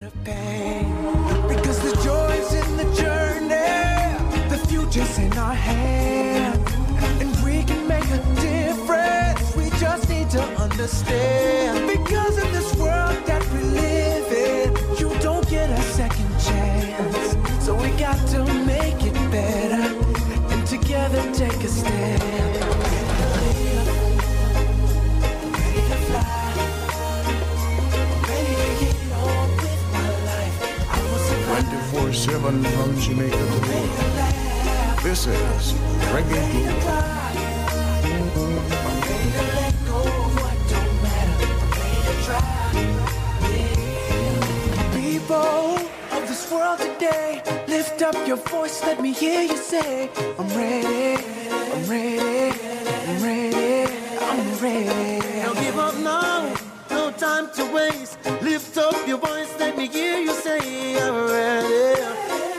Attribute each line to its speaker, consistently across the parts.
Speaker 1: Because the joy's in the journey, the future's in our hands, and we can make a difference. We just need to understand. Because in this world that we live in, you don't get a second chance. So we got to survived.
Speaker 2: 24 7 from Jamaica to the world. This is Reggae Global.
Speaker 1: People of this world today, lift up your voice, let me hear you say, I'm ready, I'm ready, I'm ready, I'm ready.
Speaker 3: Don't give up now, no time to waste. Lift up your voice, let me hear you say, I'm ready,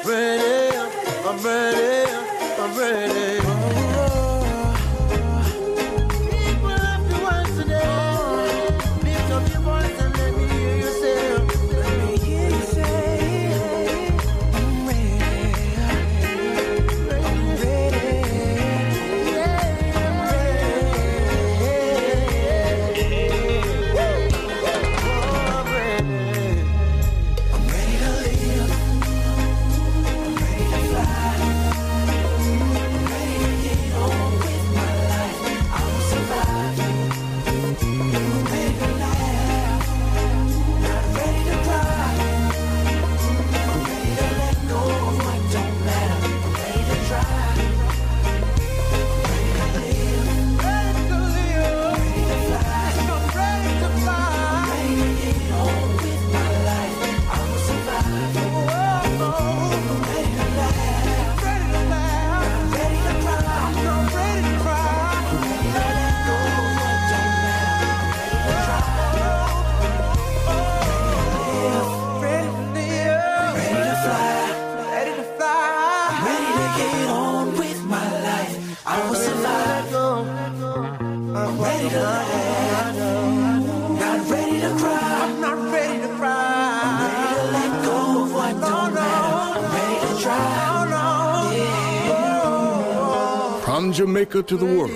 Speaker 3: ready, I'm ready, I'm ready.
Speaker 2: Jamaica to the world,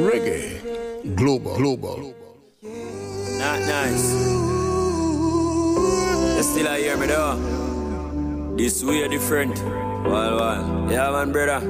Speaker 2: Reggae Global. Global.
Speaker 4: Not nice. You still I hear me though? This way different. Well, well. Yeah, man, brother.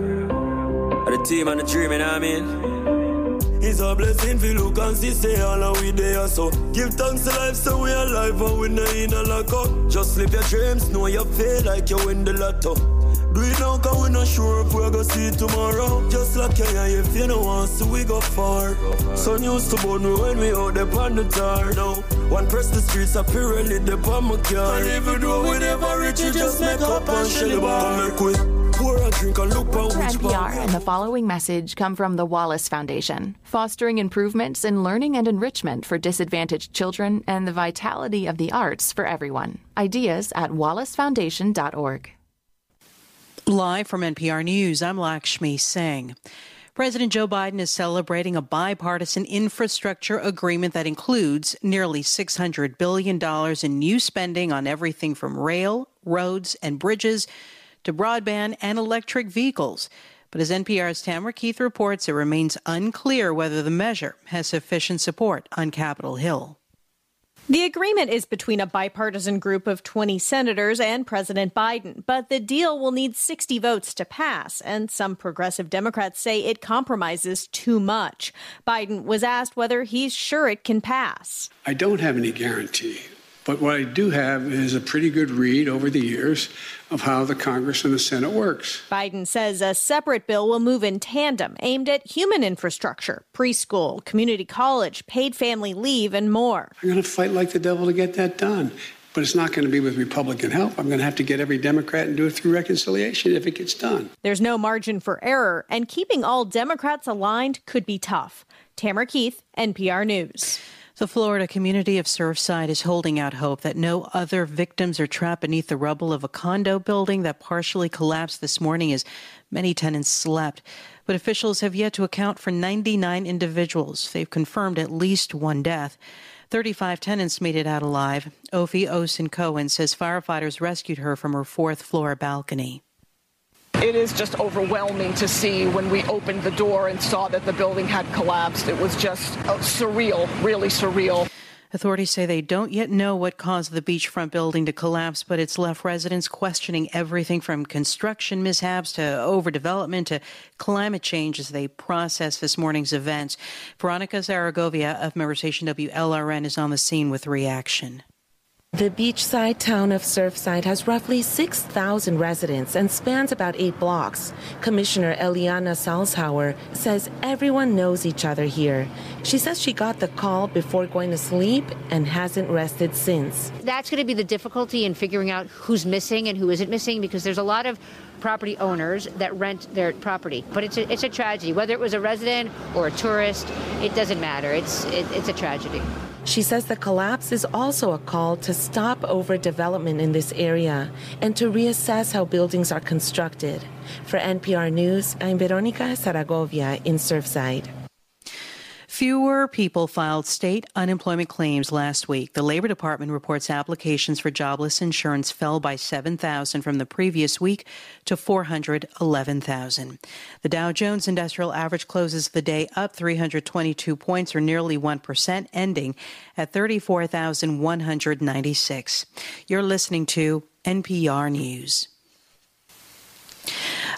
Speaker 4: The team and the dream, you know what I mean? It's a blessing for look and see say all our we there so Give thanks to life so we are alive and we not in a lock up Just live your dreams, know you feel like you win the lotto Do it now cause we not sure if we're gonna see it tomorrow. Just like you if you don't want to we go far. Sun used to burn when we out there on the tar now One press the streets up here and lit the on my car And even though we never reach it just make up and shell the bar. Make we pour drink and look on
Speaker 5: NPR and the following message come from the Wallace Foundation, fostering improvements in learning and enrichment for disadvantaged children and the vitality of the arts for everyone. Ideas at wallacefoundation.org.
Speaker 6: Live from NPR News, I'm Lakshmi Singh. President Joe Biden is celebrating a bipartisan infrastructure agreement that includes nearly $600 billion in new spending on everything from rail, roads, and bridges to broadband and electric vehicles. But as NPR's Tamara Keith reports, it remains unclear whether the measure has sufficient support on Capitol Hill.
Speaker 7: The agreement is between a bipartisan group of 20 senators and President Biden, but the deal will need 60 votes to pass, and some progressive Democrats say it compromises too much. Biden was asked whether he's sure it can pass.
Speaker 8: I don't have any guarantee, but what I do have is a pretty good read over the years of how the Congress and the Senate works.
Speaker 7: Biden says a separate bill will move in tandem, aimed at human infrastructure, preschool, community college, paid family leave, and more.
Speaker 8: I'm going to fight like the devil to get that done. But it's not going to be with Republican help. I'm going to have to get every Democrat and do it through reconciliation if it gets done.
Speaker 7: There's no margin for error, and keeping all Democrats aligned could be tough. Tamara Keith, NPR News.
Speaker 6: The Florida community of Surfside is holding out hope that no other victims are trapped beneath the rubble of a condo building that partially collapsed this morning as many tenants slept. But officials have yet to account for 99 individuals. They've confirmed at least one death. 35 tenants made it out alive. Ophie Osen Cohen says firefighters rescued her from her fourth floor balcony.
Speaker 9: It is just overwhelming to see when we opened the door and saw that the building had collapsed. It was just uh, surreal, really surreal.
Speaker 6: Authorities say they don't yet know what caused the beachfront building to collapse, but it's left residents questioning everything from construction mishaps to overdevelopment to climate change as they process this morning's events. Veronica Zaragovia of Member Station WLRN is on the scene with reaction.
Speaker 10: The beachside town of Surfside has roughly 6,000 residents and spans about eight blocks. Commissioner Eliana Salzhauer says everyone knows each other here. She says she got the call before going to sleep and hasn't rested since.
Speaker 11: That's going to be the difficulty in figuring out who's missing and who isn't missing because there's a lot of property owners that rent their property. But it's a, it's a tragedy. Whether it was a resident or a tourist, it doesn't matter. It's, it, it's a tragedy.
Speaker 10: She says the collapse is also a call to stop overdevelopment in this area and to reassess how buildings are constructed. For NPR News, I'm Veronica Zaragovia in Surfside.
Speaker 6: Fewer people filed state unemployment claims last week. The Labor Department reports applications for jobless insurance fell by 7,000 from the previous week to 411,000. The Dow Jones Industrial Average closes the day up 322 points or nearly 1%, ending at 34,196. You're listening to NPR News.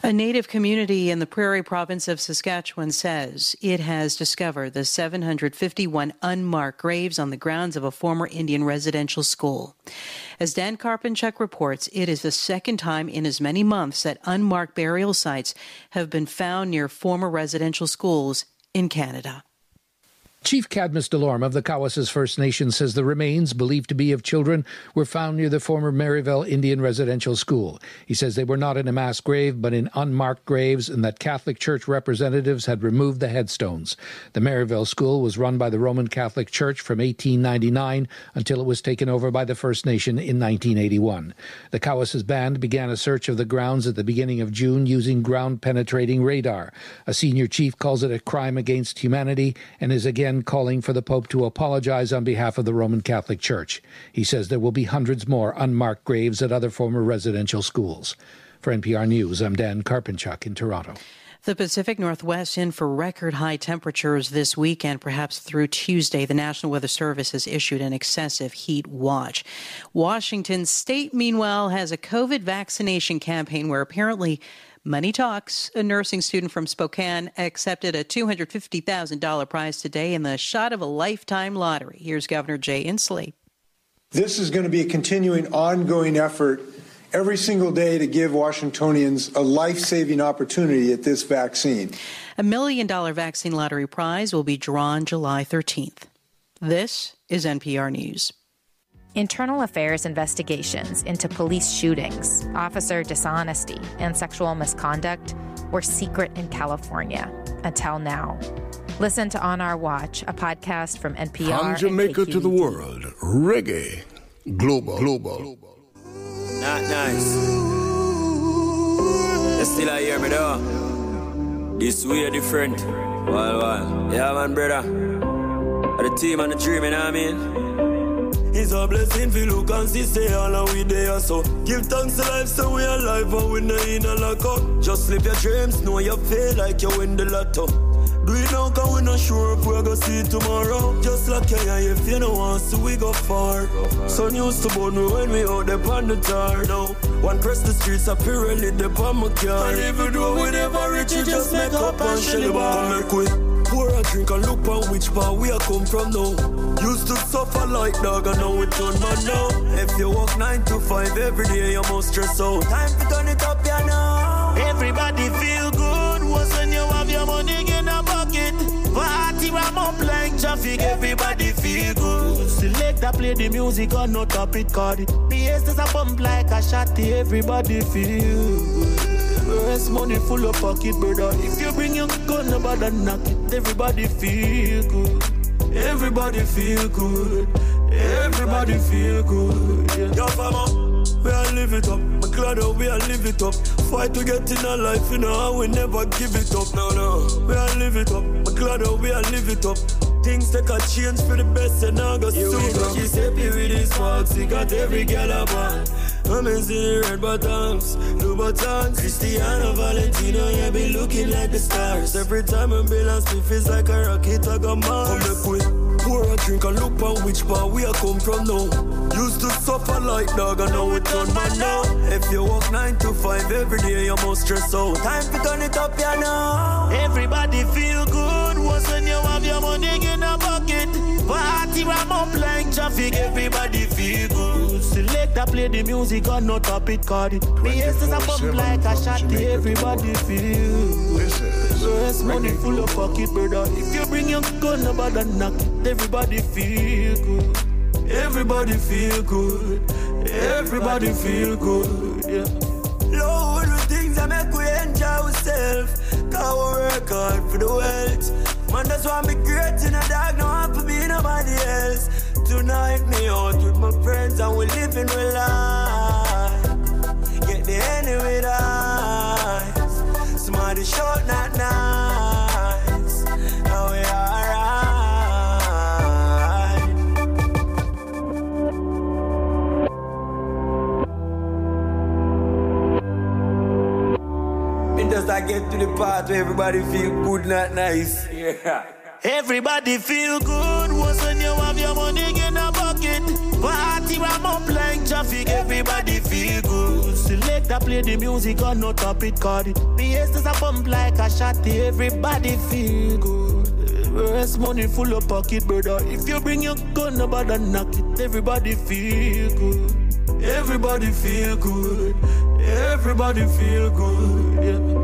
Speaker 6: A native community in the prairie province of Saskatchewan says it has discovered the 751 unmarked graves on the grounds of a former Indian residential school. As Dan Karpinchuk reports, it is the second time in as many months that unmarked burial sites have been found near former residential schools in Canada.
Speaker 12: Chief Cadmus Delorme of the Cowessess First Nation says the remains, believed to be of children, were found near the former Marieval Indian Residential School. He says they were not in a mass grave, but in unmarked graves, and that Catholic Church representatives had removed the headstones. The Marieval School was run by the Roman Catholic Church from 1899 until it was taken over by the First Nation in 1981. The Cowessess Band began a search of the grounds at the beginning of June using ground penetrating radar. A senior chief calls it a crime against humanity and is again calling for the Pope to apologize on behalf of the Roman Catholic Church. He says there will be hundreds more unmarked graves at other former residential schools. For NPR News, I'm Dan Karpinchuk in Toronto.
Speaker 6: The Pacific Northwest in for record high temperatures this weekend, perhaps through Tuesday. The National Weather Service has issued an excessive heat watch. Washington State, meanwhile, has a COVID vaccination campaign where apparently Money talks. A nursing student from Spokane accepted a $250,000 prize today in the shot of a lifetime lottery. Here's Governor Jay Inslee.
Speaker 13: This is going to be a continuing, ongoing effort every single day to give Washingtonians a life saving opportunity at this vaccine.
Speaker 6: A million dollar vaccine lottery prize will be drawn July 13th. This is NPR News.
Speaker 14: Internal affairs investigations into police shootings, officer dishonesty, and sexual misconduct were secret in California until now. Listen to On Our Watch, a podcast from NPR.
Speaker 2: From Jamaica to the world, reggae, global, global.
Speaker 4: Not nice. You still I hear me though? This way different. Well, well. Yeah, man, brother. The team and the dream, you know what I mean? It's a blessing for look and see stay all and we there so. Give thanks to life so we alive and we not in a lock up Just live your dreams, know you feel like you win the lotto. Do it now cause we not sure if we're gonna see tomorrow? Just like you if you want to we go far. Sun used to burn me when we out there on the tar Now one press the streets up here really the on my car. And even though we never reach it just make up and shell the bar. Come make we pour a drink and look on which part we are come from now. Used to suffer like dog and now we turn man now. If you work nine to five every day, you're must stress out. Time to turn it up, you know.
Speaker 15: Everybody feel good was when you have your money in a pocket. Party ram up like traffic, everybody feel good. Select that play the music or not top it, card it. PS is a bump like a shotty, everybody feel good. Rest money full of pocket, brother. If you bring your gun, nobody knock it. Everybody feel good.
Speaker 16: Everybody feel good. Everybody feel good. Yeah. Yo, fama, uh, we are live it up. Glad that uh, we are live it up. Fight to get in our life, you know, we never give it up. No, no, we are live it up. Glad that uh, we are live it up. Things take a change for the best and I got soon. She's happy with his fox, he got every girl I want. I'm in the red bottoms, Louboutins, Cristiano Valentino, yeah, be looking like the stars. Every time I'm Bill and Smith, it's like a rocket, I got Mars. Come back with pour a drink and look on which bar we are come from now. Used to suffer like dog, and now it turn man now. If you work nine to five every day, you're must stress out. Time to turn it up, yeah, now. Everybody feel good, was when you have your money in a pocket. Party ram up like traffic, everybody feel good. Select a play the music or not top it, card it. Me yes, a pump like a shot, everybody feel.
Speaker 2: Is
Speaker 16: Less money full of pocket, brother. If you bring your gun, nobody knock it. Everybody feel good. Everybody feel good. Everybody feel good. Yeah. Lord, things that make we enjoy ourselves. Cause we work hard for the wealth. Man, that's why me great in a dog, no one for me, nobody else. Tonight, me out with my friends and we living real life. Get the enemy with eyes. Somebody short, not nice. Get to the part where everybody feel good, not nice. Yeah. Everybody feel good was when you have your money in a bucket. Party ram up like traffic, everybody feel good. Select a play the music on no top it, card it. The is a pump like a shot, everybody feel good. Rest money full of pocket, brother. If you bring your gun, nobody knock it. Everybody feel good. Everybody feel good. Everybody feel good. Yeah.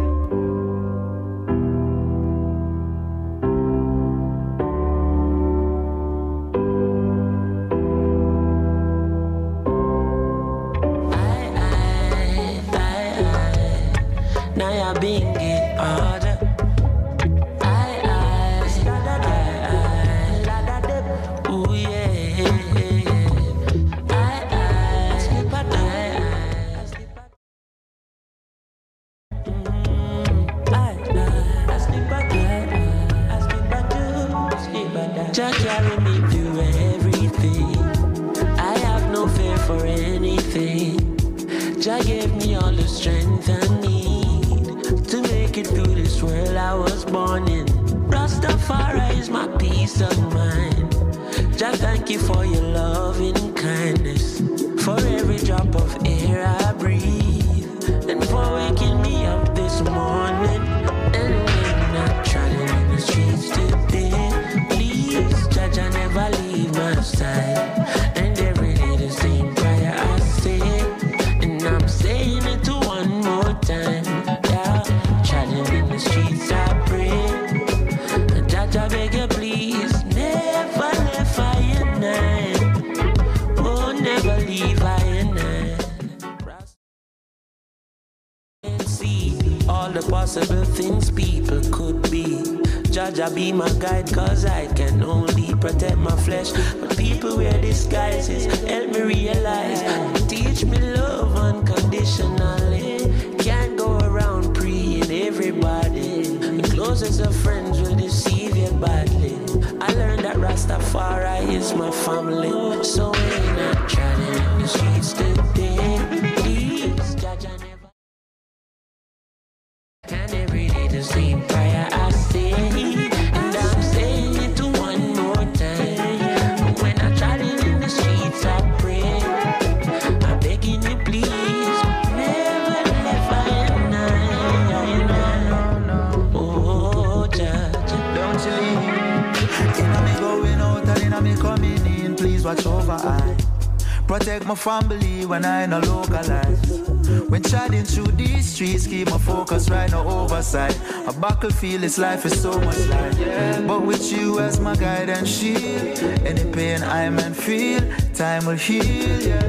Speaker 17: Battlefield, this life is so much life. But with you as my guide and shield, any pain I man feel, time will heal. Yeah.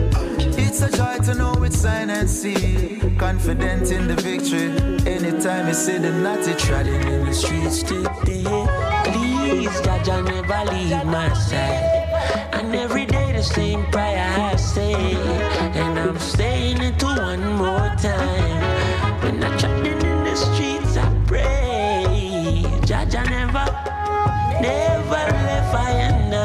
Speaker 17: It's a joy to know it's sign and seal. Confident in the victory. Anytime you say the naughty,
Speaker 18: trotting in the streets today. Please,
Speaker 16: please, Jaja never leave my side. And every day the same prayer I say, and I'm saying it to one more time. Never left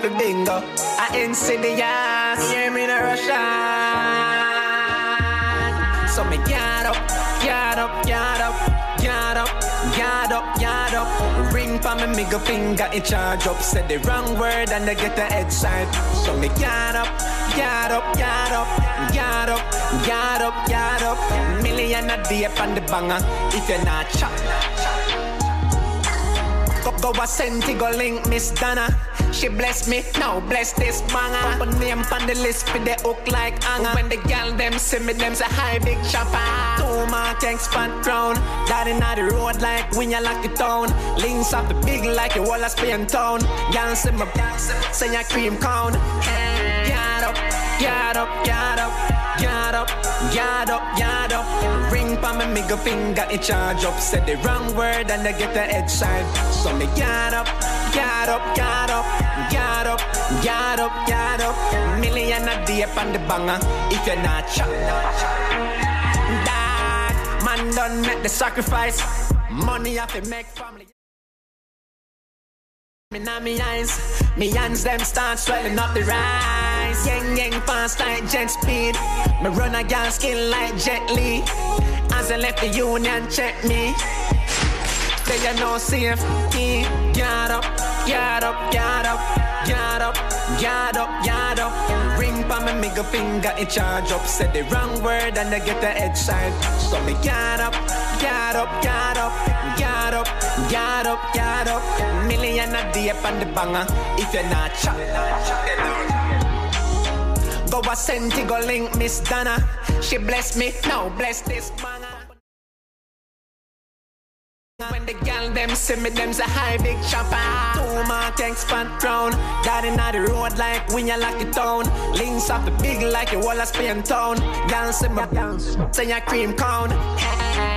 Speaker 19: up a bingo. I insidious. Hear me na Russian. So me get up, get up, get up, get up, get up, get up. Ring for me middle finger in charge up. Said the wrong word and I get the head side. So me get up, get up, get up, get up, get up, get up. Million a day on the banger. If you're not chop. Go, go a senti, go link Miss Donna. She bless me, now bless this banger. Put name on the list for the hook like hanger. When the gal them see me, them say hi big chopper. More tanks front crown. That in the road like when you lock the town. Links up the big like a wall of Spain town. Gal see my say your cream cone. Get up, get up, get up, get up, get up, get up. Ring pa me middle finger in charge up. Said the wrong word and I get the head side. So me get up, get up, get up, get up, get up, get up. Million a day on the banger. If you're not dad, done make the sacrifice. Money I to make family. Me na me eyes, me hands them start swelling up the rise. Yang yang fast like jet speed. Me run a gas skin like Jet Li. As I left the union, check me. They are no safety. Get up, get up, get up, get up, get up, get up. Ring pa me middle finger in charge up. Said the wrong word and I get the head side. So me get up, get up, get up, get up, get up, get up. Million a day on the banger. If you're not chop. Go a senti, go link Miss Donna. She bless me, now bless this banger. When the gal them see me, them say hi big chopper. Two more tanks front crown. That in the road like when you lock it down. Links up the big like a wall of Spain town. Gal see me, say your cream cone.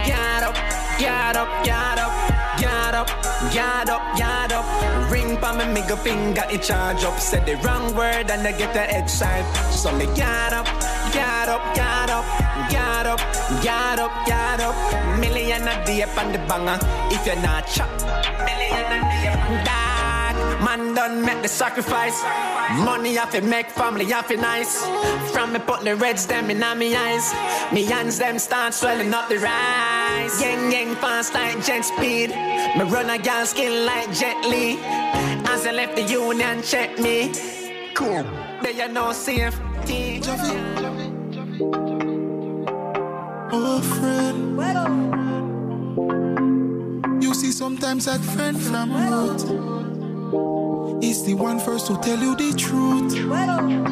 Speaker 19: Get up, get up, get up, get up, get up, get up. Ring pa me middle finger in charge up. Said the wrong word and I get the head side. So me get up, get up, get up, get up, get up, get up. Million a day on the banger. If you're not chop, million a day. Man done make the sacrifice. Money have to make family have to nice. From me put the reds them in me eyes. Me hands them start swelling up the rise. Yang yang fast like jet speed. Me run a gal skin like Jet Li. As I left the union, check me. Cool. They are no safety.
Speaker 20: Oh, friend. You see, sometimes that friend from road is the one first to tell you the truth. Mm.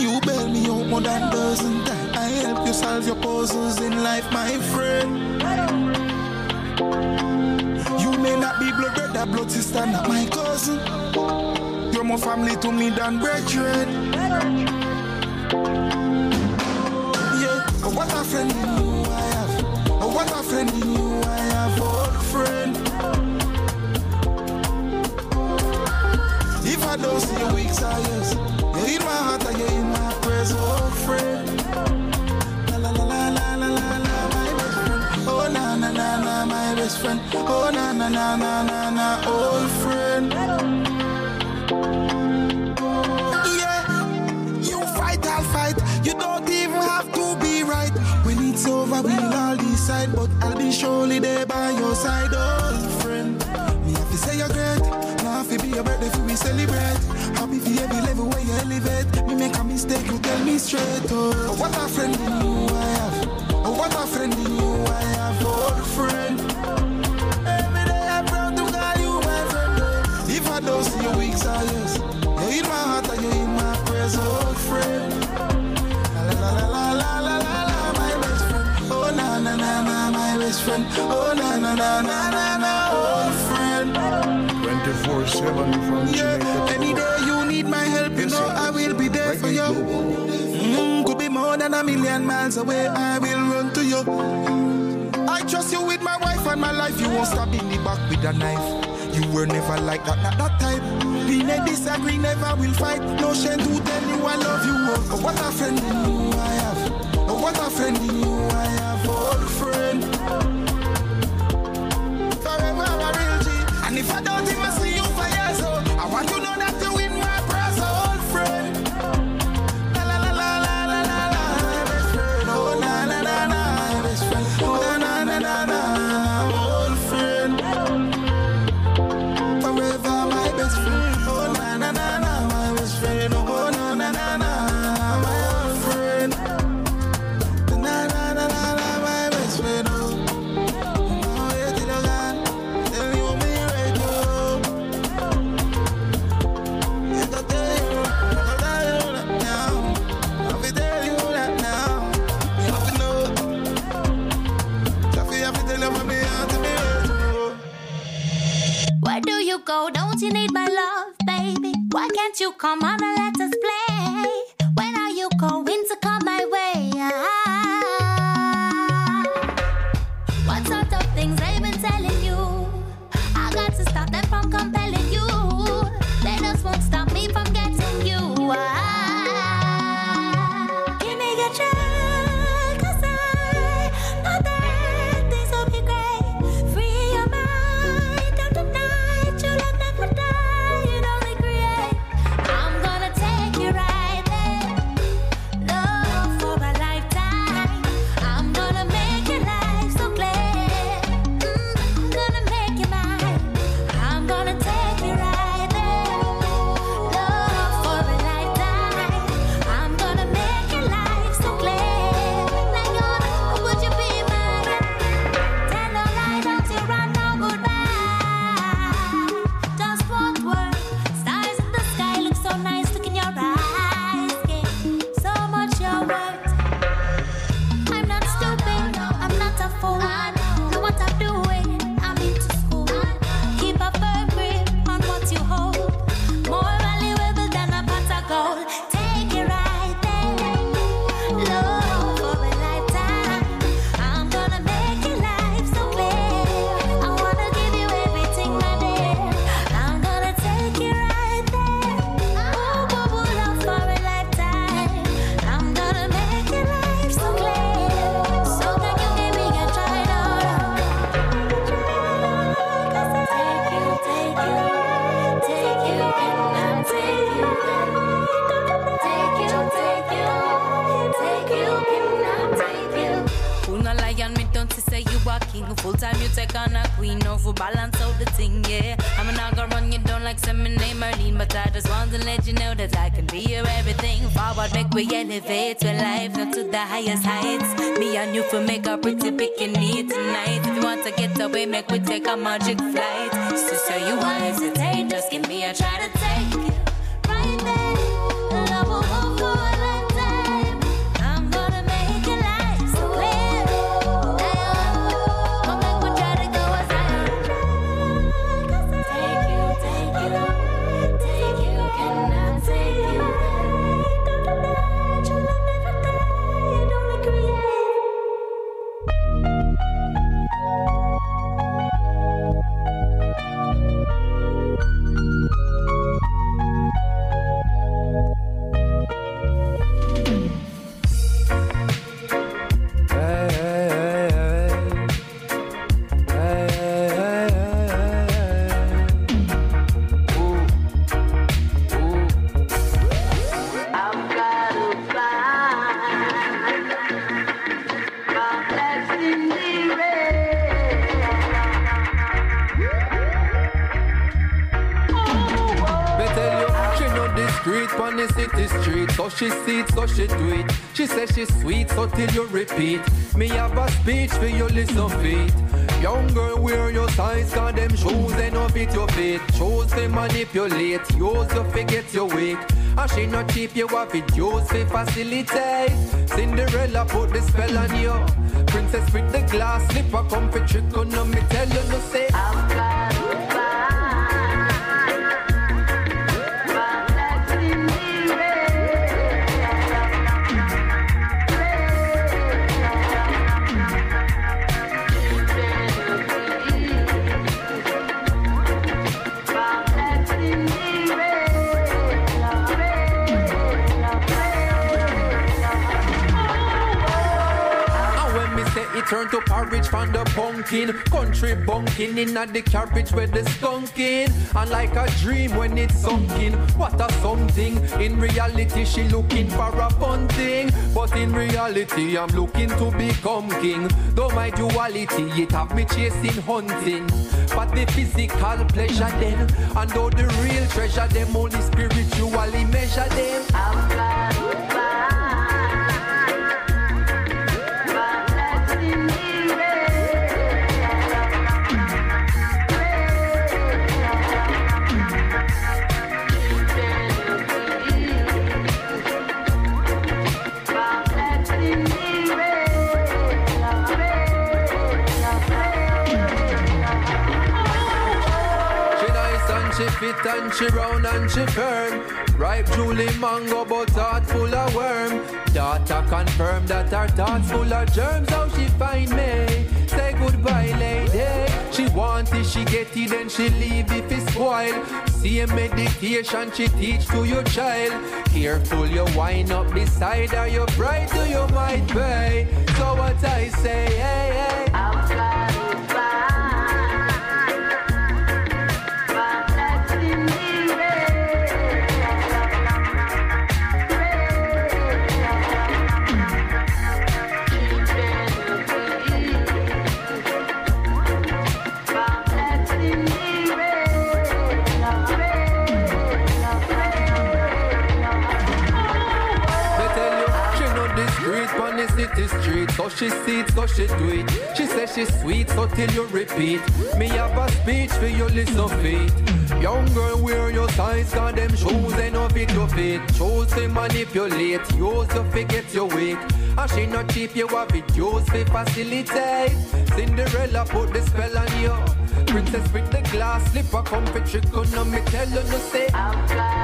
Speaker 20: You bail me out more than dozen times. I help you solve your puzzles in life, my friend. You may not be blood brother, blood sister, not my cousin. You're more family to me than brethren. Yeah, but what a friend you I have. Oh, what a friend you You're in my heart and you're in my prayers, oh, friend. La la la la la la la my best friend. Oh na na na na, my best friend. Oh na na na na na na, old friend. Yeah, you fight, I'll fight. You don't even have to be right. When it's over, we'll all decide, but I'll be surely there by your side, old friend. Me have to say you're great. Now if be your birthday, if we celebrate. Happy for every level where you elevate. Me make a mistake, you tell me straight. Oh, what a friend in you I have. Oh, what a friend in you I have, old friend. Every day I'm proud to call you my friend. oh. If I don't see you weeks or years, you're in my heart and you're in my prayers, old friend. La la la la la la la la, my best friend. Oh na na na na, my best friend. Oh na na na na na na, friend.
Speaker 2: 24 7 from
Speaker 20: Yeah, any day you need my help, you know I will be there for you. Mm, could be more than a million miles away, I will run to you. I trust you with my wife and my life. You won't stab in the back with a knife. You were never like that, not that type. We may disagree, never will fight. No shame to tell you I love you. Oh, what a friend in you I have. Oh, what a friend in you I have, old friend. You
Speaker 21: come on and let
Speaker 22: at the carriage where the skunking. And like a dream when it's sunken. What a something In reality she looking for a fun thing. But in reality I'm looking to become king. Though my duality it have me chasing hunting. But the physical pleasure then And though the real treasure them only spiritually measure them she firm. Ripe Julie mango, but heart full of worm. Daughter confirm that her thoughts full of germs. How she find me? Say goodbye, lady. She want it, she get it, then she leave if it's spoiled. Same meditation she teach to your child. Careful, you wind up beside her, you bright to you might pay. So what I say, hey, hey. See so she do. She says she's sweet, so till you repeat. Me have a speech for you listen feet. Young girl, wear your size, cause them shoes ain't no fit your feet. Shoes to manipulate, use you forget your weak. And she not cheap, you have it used to facilitate. Cinderella put the spell on you. Princess with the glass slipper, come for trick on me, tell you no say.
Speaker 23: I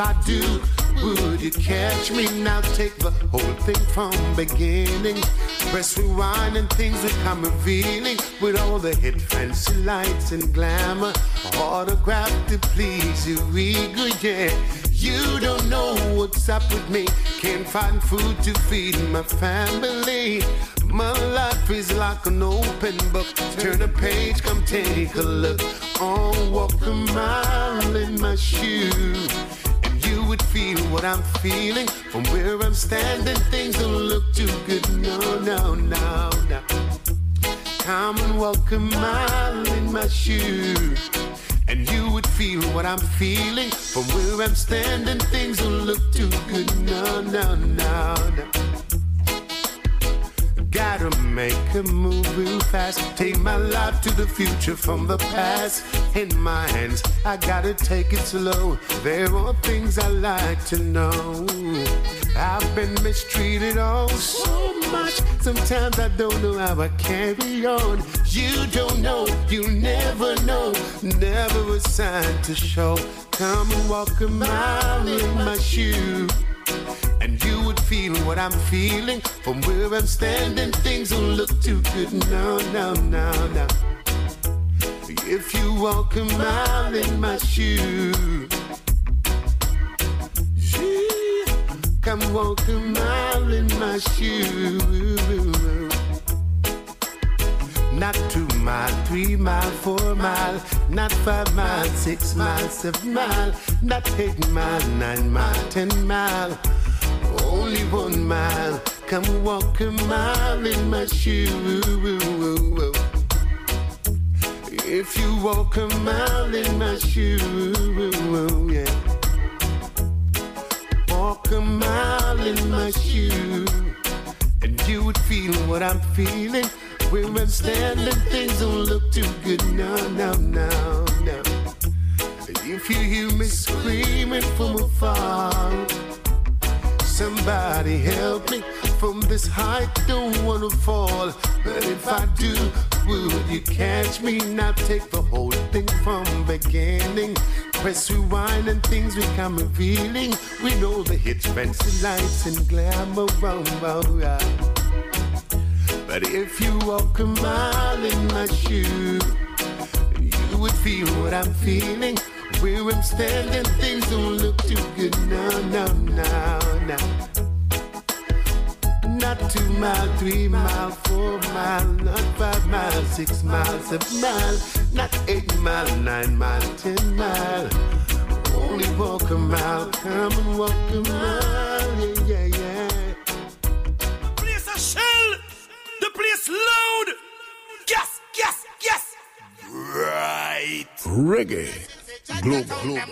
Speaker 23: I
Speaker 24: do, would you catch me? Now take the whole thing from beginning. Press rewind and things will come revealing with all the hit fancy lights and glamour. Autograph to please you, ego, yeah. You don't know what's up with me. Can't find food to feed my family. My life is like an open book. Turn a page, come take a look. Oh, walk a mile in my shoe. Feel what I'm feeling. From where I'm standing, things don't look too good. No, no, no, no. Come and walk a mile in my shoe. And you would feel what I'm feeling. From where I'm standing, things don't look too good. No, no, no, no. Gotta make a move real fast. Take my life to the future from the past. In my hands, I gotta take it slow. There are things I like to know. I've been mistreated oh so much. Sometimes I don't know how I carry on. You don't know, you never know. Never a sign to show. Come and walk a mile in my shoe. And you would feel what I'm feeling from where I'm standing. Things don't look too good. No, no, no, no. If you walk a mile in my shoe, yeah, come walk a mile in my shoe. Not two mile, three mile, four mile, not five mile, six mile, seven mile, not eight mile, nine mile, ten mile. Only one mile. Come walk a mile in my shoes. If you walk a mile in my shoes, yeah. Walk a mile in my shoes, and you would feel what I'm feeling. Where I'm standing, things don't look too good. now, now, now, no. If you hear me screaming from afar, somebody help me from this height. Don't wanna fall, but if I do, would you catch me? Now take the whole thing from beginning. Press rewind and things become revealing. We know the hits, fancy lights and glamour. Oh, yeah. But if you walk a mile in my shoes, you would feel what I'm feeling. Where I'm standing, things don't look too good. now, no, no, no. Not two mile, three mile, four mile, not five mile, six miles, seven mile, not eight mile, nine mile, ten mile. Only walk a mile, come and walk a mile, yeah, yeah.
Speaker 15: The place loud. Yes, yes, yes. Right.
Speaker 2: Reggae. Global. Global.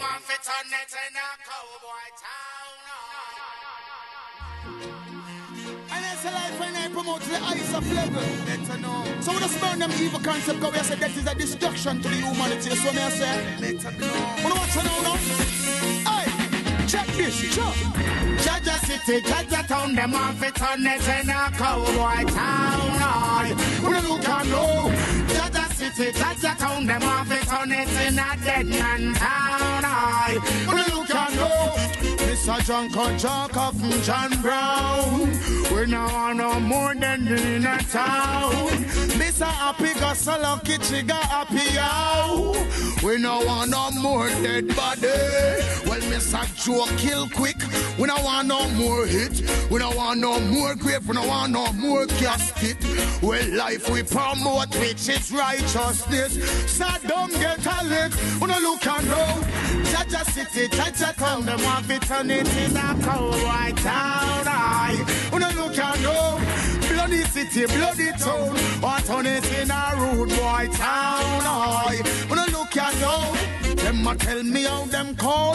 Speaker 25: And that's a life when I promote the highest of level. Better know. So we just burn them evil concept because we say that is a destruction to the humanity. So me I say, better know. Wanna watch it now, now? Hey, check this, check.
Speaker 26: City, Jaja Town, them off it on it in a cowboy town. When you can know, Jaja City, Jaja Town, them off it on it in a dead man town. When you can know,
Speaker 25: Mr. John Kojak from John Brown. We now want no more than in a town. Mr. Happy got so lucky, she got happy out. We now want no more dead body. Well, Mr. Joe kill quick. We don't want no more hit. We don't want no more grave. We don't want no more casket. Well, life we promote, which is righteousness. So don't get a lick. We don't look and know. Jaja City, Jaja Town, them want it turn it in a cowboy town. We don't look and know. Bloody city, bloody town. Or turn it in a rude boy town. We don't look and know. Them a tell me how them call.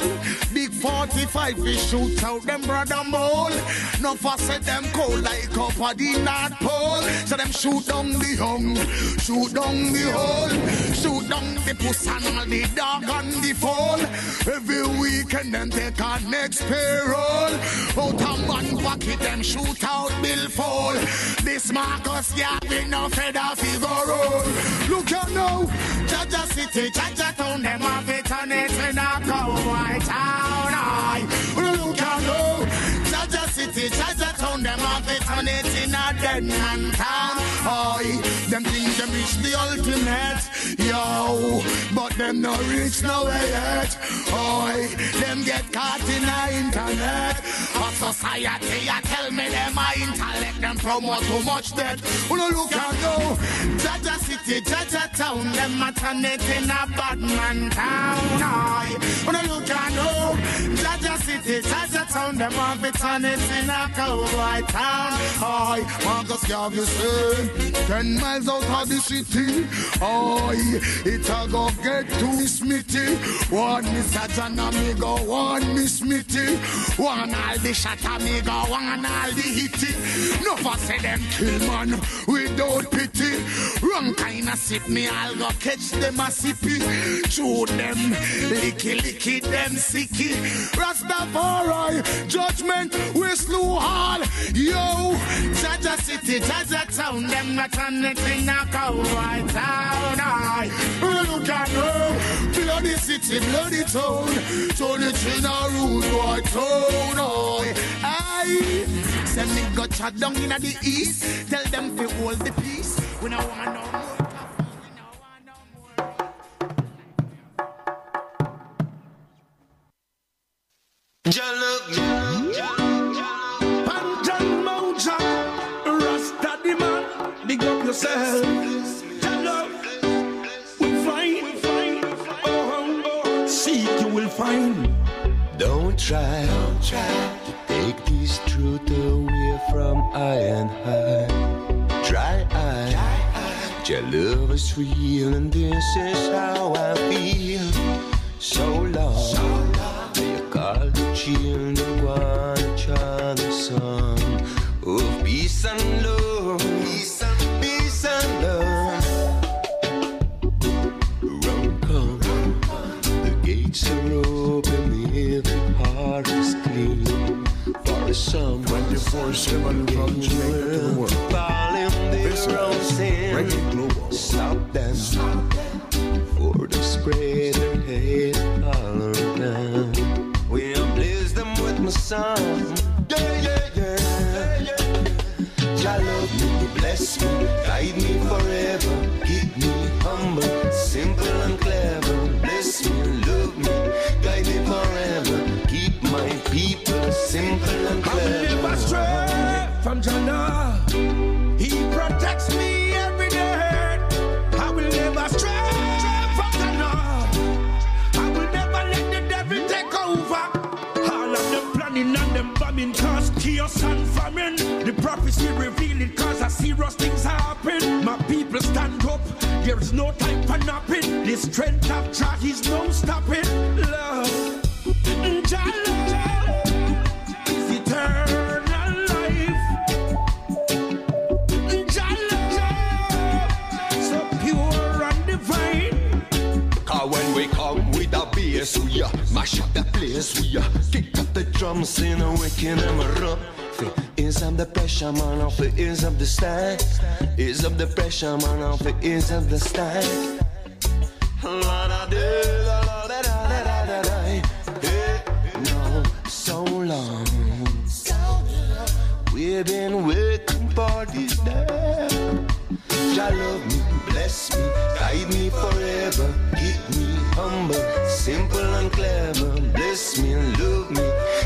Speaker 25: Big 45 we shoot out them brother mole. No say them cold like up at the North Pole. So them shoot down the young, shoot down the hole, shoot down the puss and all the dog and the fall. Every weekend them take our next payroll. Out a man pocket them shoot out bill fall. This Marcus Garvey no feather figure roll. Look at now, Jaja City, Jaja Town, them have it on it in a cowboy town. Aye. Look at now, Jaja City, Jaja Town, them have it on it in a dead man town. Aye. Them think them reach the ultimate, yo, but them no reach nowhere yet. Aye. Them get caught in the internet. A society, I tell me them a intellect, them promote too much debt. Wanna look at now, Jaja City, Jaja Town, them it in a bad man town. Aye. Wanna look at now, Jaja City, Jaja Town, them have turn it in a cowboy town. Aye. Marcus Garvey ten miles out of the city. Aye. It a go get to Smitty. One Mr. John amigo, one Miss Smitty. One all the shot amigo, one all the hitty. No for say them kill man without pity. Wrong kind of sip me, I'll go catch them a sippy. Chew them, licky licky them sicky. Rastafari, judgment, we slew all. Yo, Jaja City, Jaja Town, them not on it in a cowboy town. Aye. Look at her, bloody city, bloody town. Turn it in a rude boy town. Aye. Aye. Send me go chat down in the east. Tell them to hold the peace. We don't want no more.
Speaker 15: Find.
Speaker 27: Don't try, don't try to take this truth away from I and I. Try I, your love is real, and this is how I feel. So long, so long. you call the children, one child, the son of peace and love. Some,
Speaker 2: 24 7 from Jamaica to the world.
Speaker 27: This is Reggae Global. Stop them. For the spread of hate all around. We ablaze them with my song. Simple and
Speaker 28: I will never stray from Jannah. He protects me every day. I will never stray from. I will never let the devil take over. All of them planning and them bombing cause chaos and famine. The prophecy revealing cause a serious things happen. My people stand up. There is no time for napping. The strength of Jah is no stopping. Love.
Speaker 27: A bass, we uh, mash up the place, we uh, kick up the drums in a waking them up. Is of the pressure, man, off it is of the style. Is of the pressure, man, off it is of the style. La da da da da da da da da. Hey, no, so long. We've been waiting for this day. Jah love me, bless me, guide me forever. Humble, simple and clever. Bless me and love me,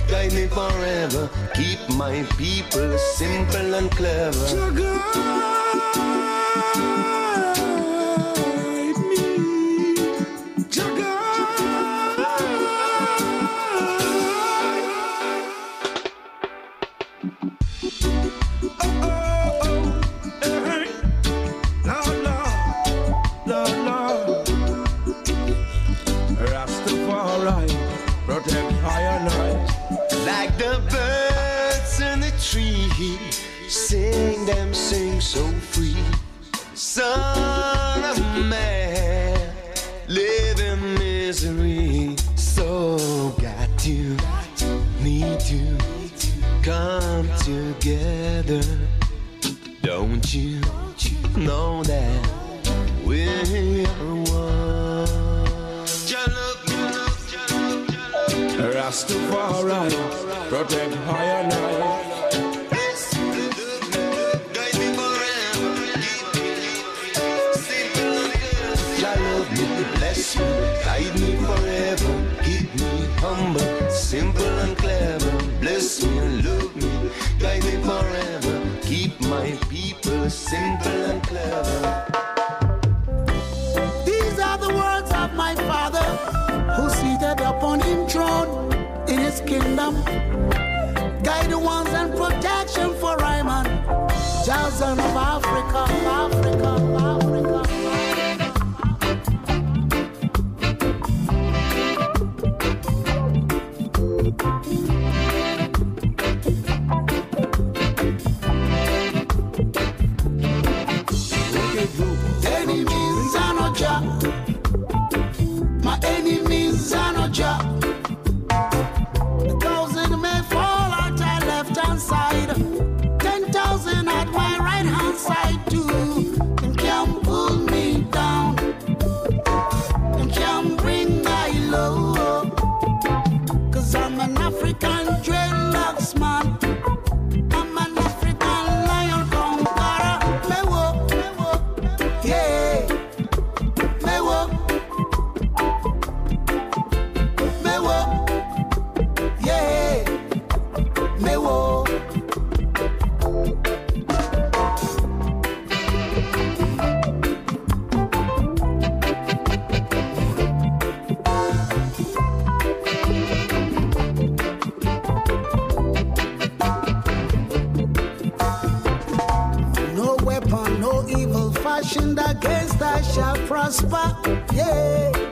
Speaker 27: guide me forever. Keep my people simple and clever.
Speaker 28: Rastafari,
Speaker 27: them, sing so free. Son of man, live in misery. So got to, need to come together. Don't you know that we're one?
Speaker 28: Rastafari, protect I and
Speaker 27: simple and clever.
Speaker 26: These are the words of my father, who seated upon him throne in his kingdom. Guidance and protection for Ryman, Jason of Africa, Africa, Africa. Against us shall prosper. Yeah.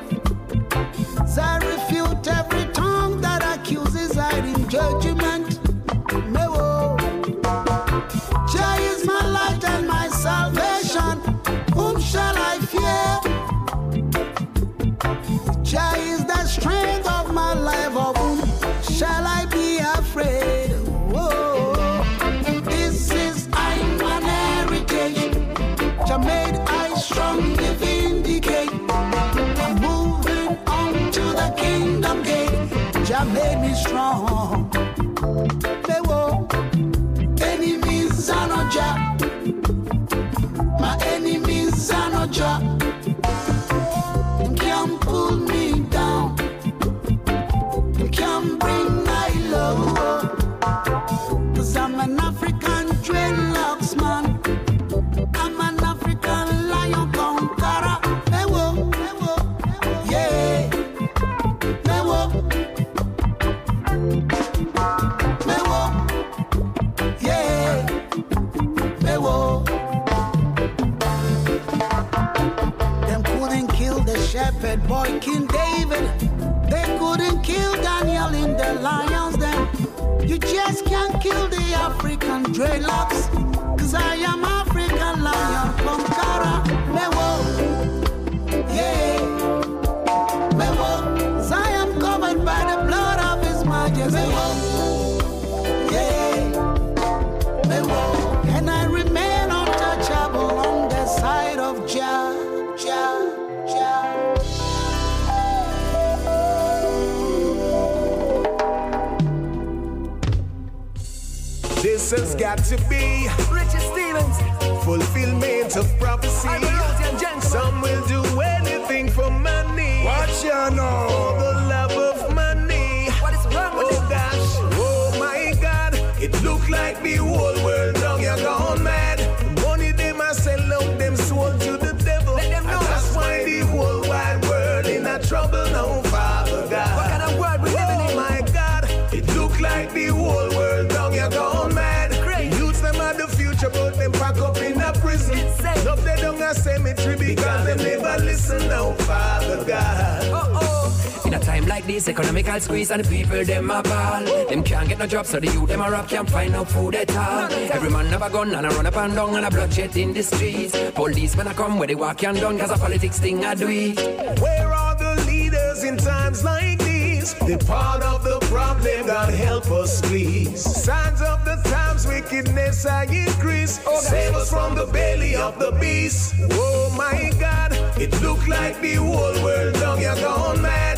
Speaker 26: And the
Speaker 29: people them a ball. Them can't get no job, so the youth them a rap can't find no food at all. Every man have a gun and a run up and down and a bloodshed in the streets. Police when I come where they walk and down, cause a politics thing I do it.
Speaker 30: Where are the leaders in times like these? They're part of the problem, God help us please. Signs of the times, wickedness I increase. Save us from the belly of the beast. Oh my God, it look like the whole world down you gone mad.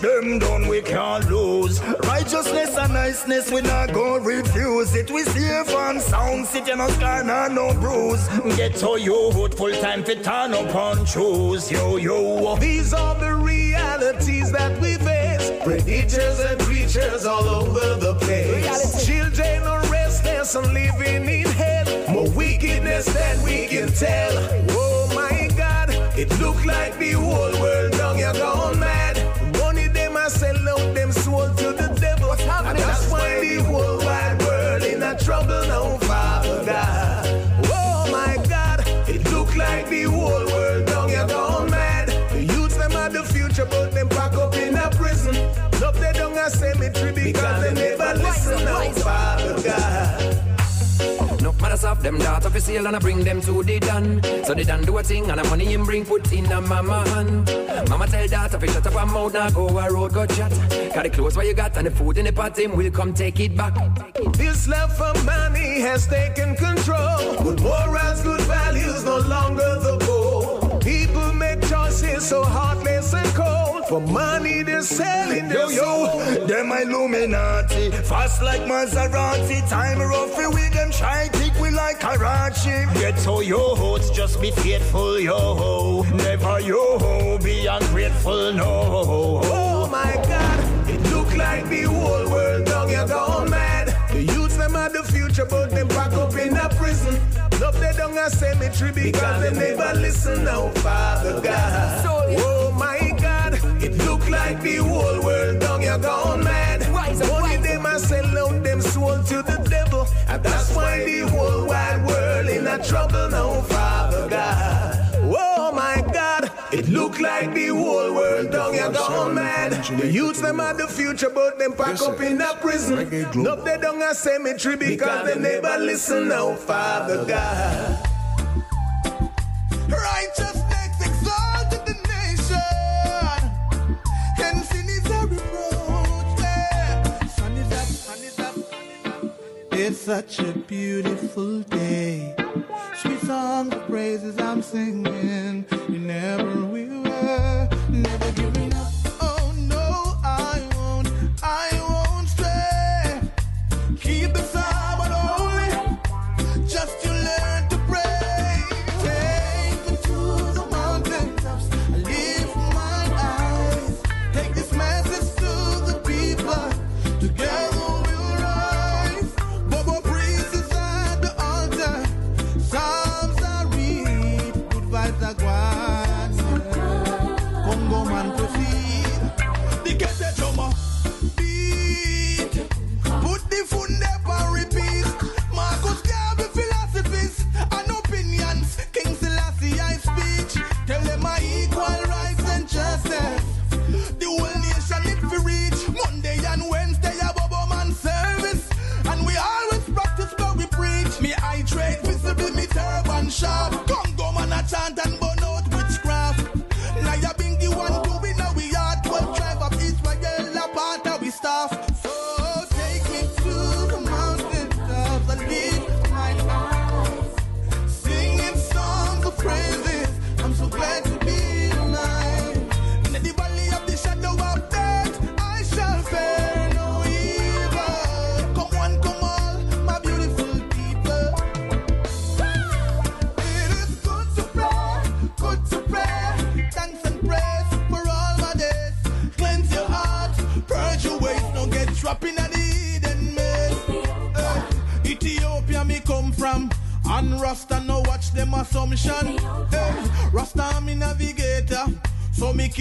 Speaker 31: Gonna them down, we can't lose. Righteousness and niceness, we not gonna refuse it. We safe and sound, sitting on sky, and no bruise. Get to youth, full time fit turn up and choose. Yo, yo.
Speaker 30: These are the realities that we face. Predators and creatures all over the place. Children are restless and living in hell. More wickedness than we can tell. Oh my God, it look like the whole world trouble now, Father. Oh my God, it look like the whole world down you gone mad. The youths them are the future, but them pack up in a prison. Love they down a cemetery because they never listen now, Father God.
Speaker 29: No matters of them daughter for sale and I bring them to the done. So they done do a thing and the money him bring put in a mama hand. Mama tell daughter fi shut up her mouth now go a road go chat. Got the clothes what you got and the food in the pot him will come take it back.
Speaker 30: Love for money has taken control. Good morals, good values, no longer the goal. People make choices so heartless and cold. For money, they're selling their
Speaker 31: yo, yo, my Illuminati, fast like Maserati. Time rough with them, shy think we like Karachi. Get to your hoods, just be faithful, yo. Never yo, be ungrateful, no.
Speaker 30: Oh my God, it look like the whole preacher about them back up in a prison. Love they down a cemetery because, because they never listen oh Father God. Oh my God, it look like the whole world done you gone mad. Only them a sell out them soul to the devil, and that's, why the whole wide world in a trouble now, Father God. Oh my God, it look like the world mad. The youths them are the future, but them pack up in a prison. Nope, they don't a cemetery because they never listen. Now, Father God.
Speaker 32: Righteousness exalted the nation, and sin is a reproach. Sun is up, sun is up. It's such a beautiful day. Sweet songs of praises I'm singing. You never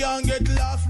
Speaker 32: can't get lost.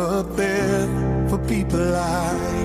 Speaker 32: Up there for people like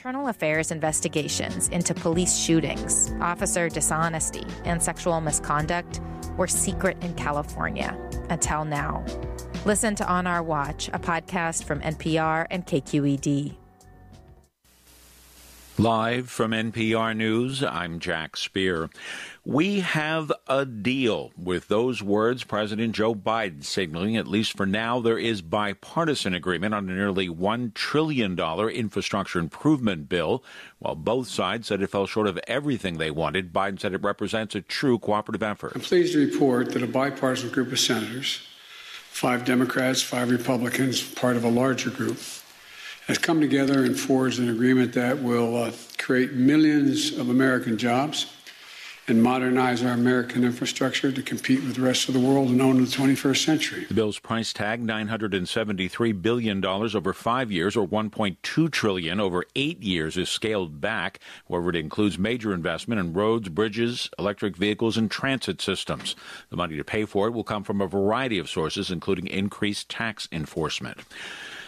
Speaker 14: Internal affairs investigations into police shootings, officer dishonesty, and sexual misconduct were secret in California until now. Listen to On Our Watch, a podcast from NPR and KQED.
Speaker 33: Live from NPR News, I'm Jack Speer. We have a deal. With those words, President Joe Biden signaling, at least for now, there is bipartisan agreement on a nearly $1 trillion infrastructure improvement bill. While both sides said it fell short of everything they wanted, Biden said it represents a true cooperative effort.
Speaker 34: I'm pleased to report that a bipartisan group of senators, five Democrats, five Republicans, part of a larger group, has come together and forged an agreement that will uh, create millions of American jobs and modernize our American infrastructure to compete with the rest of the world and own the 21st century.
Speaker 33: The bill's price tag $973 billion over five years or 1.2 trillion over eight years is scaled back. However, it includes major investment in roads, bridges, electric vehicles, and transit systems. The money to pay for it will come from a variety of sources, including increased tax enforcement.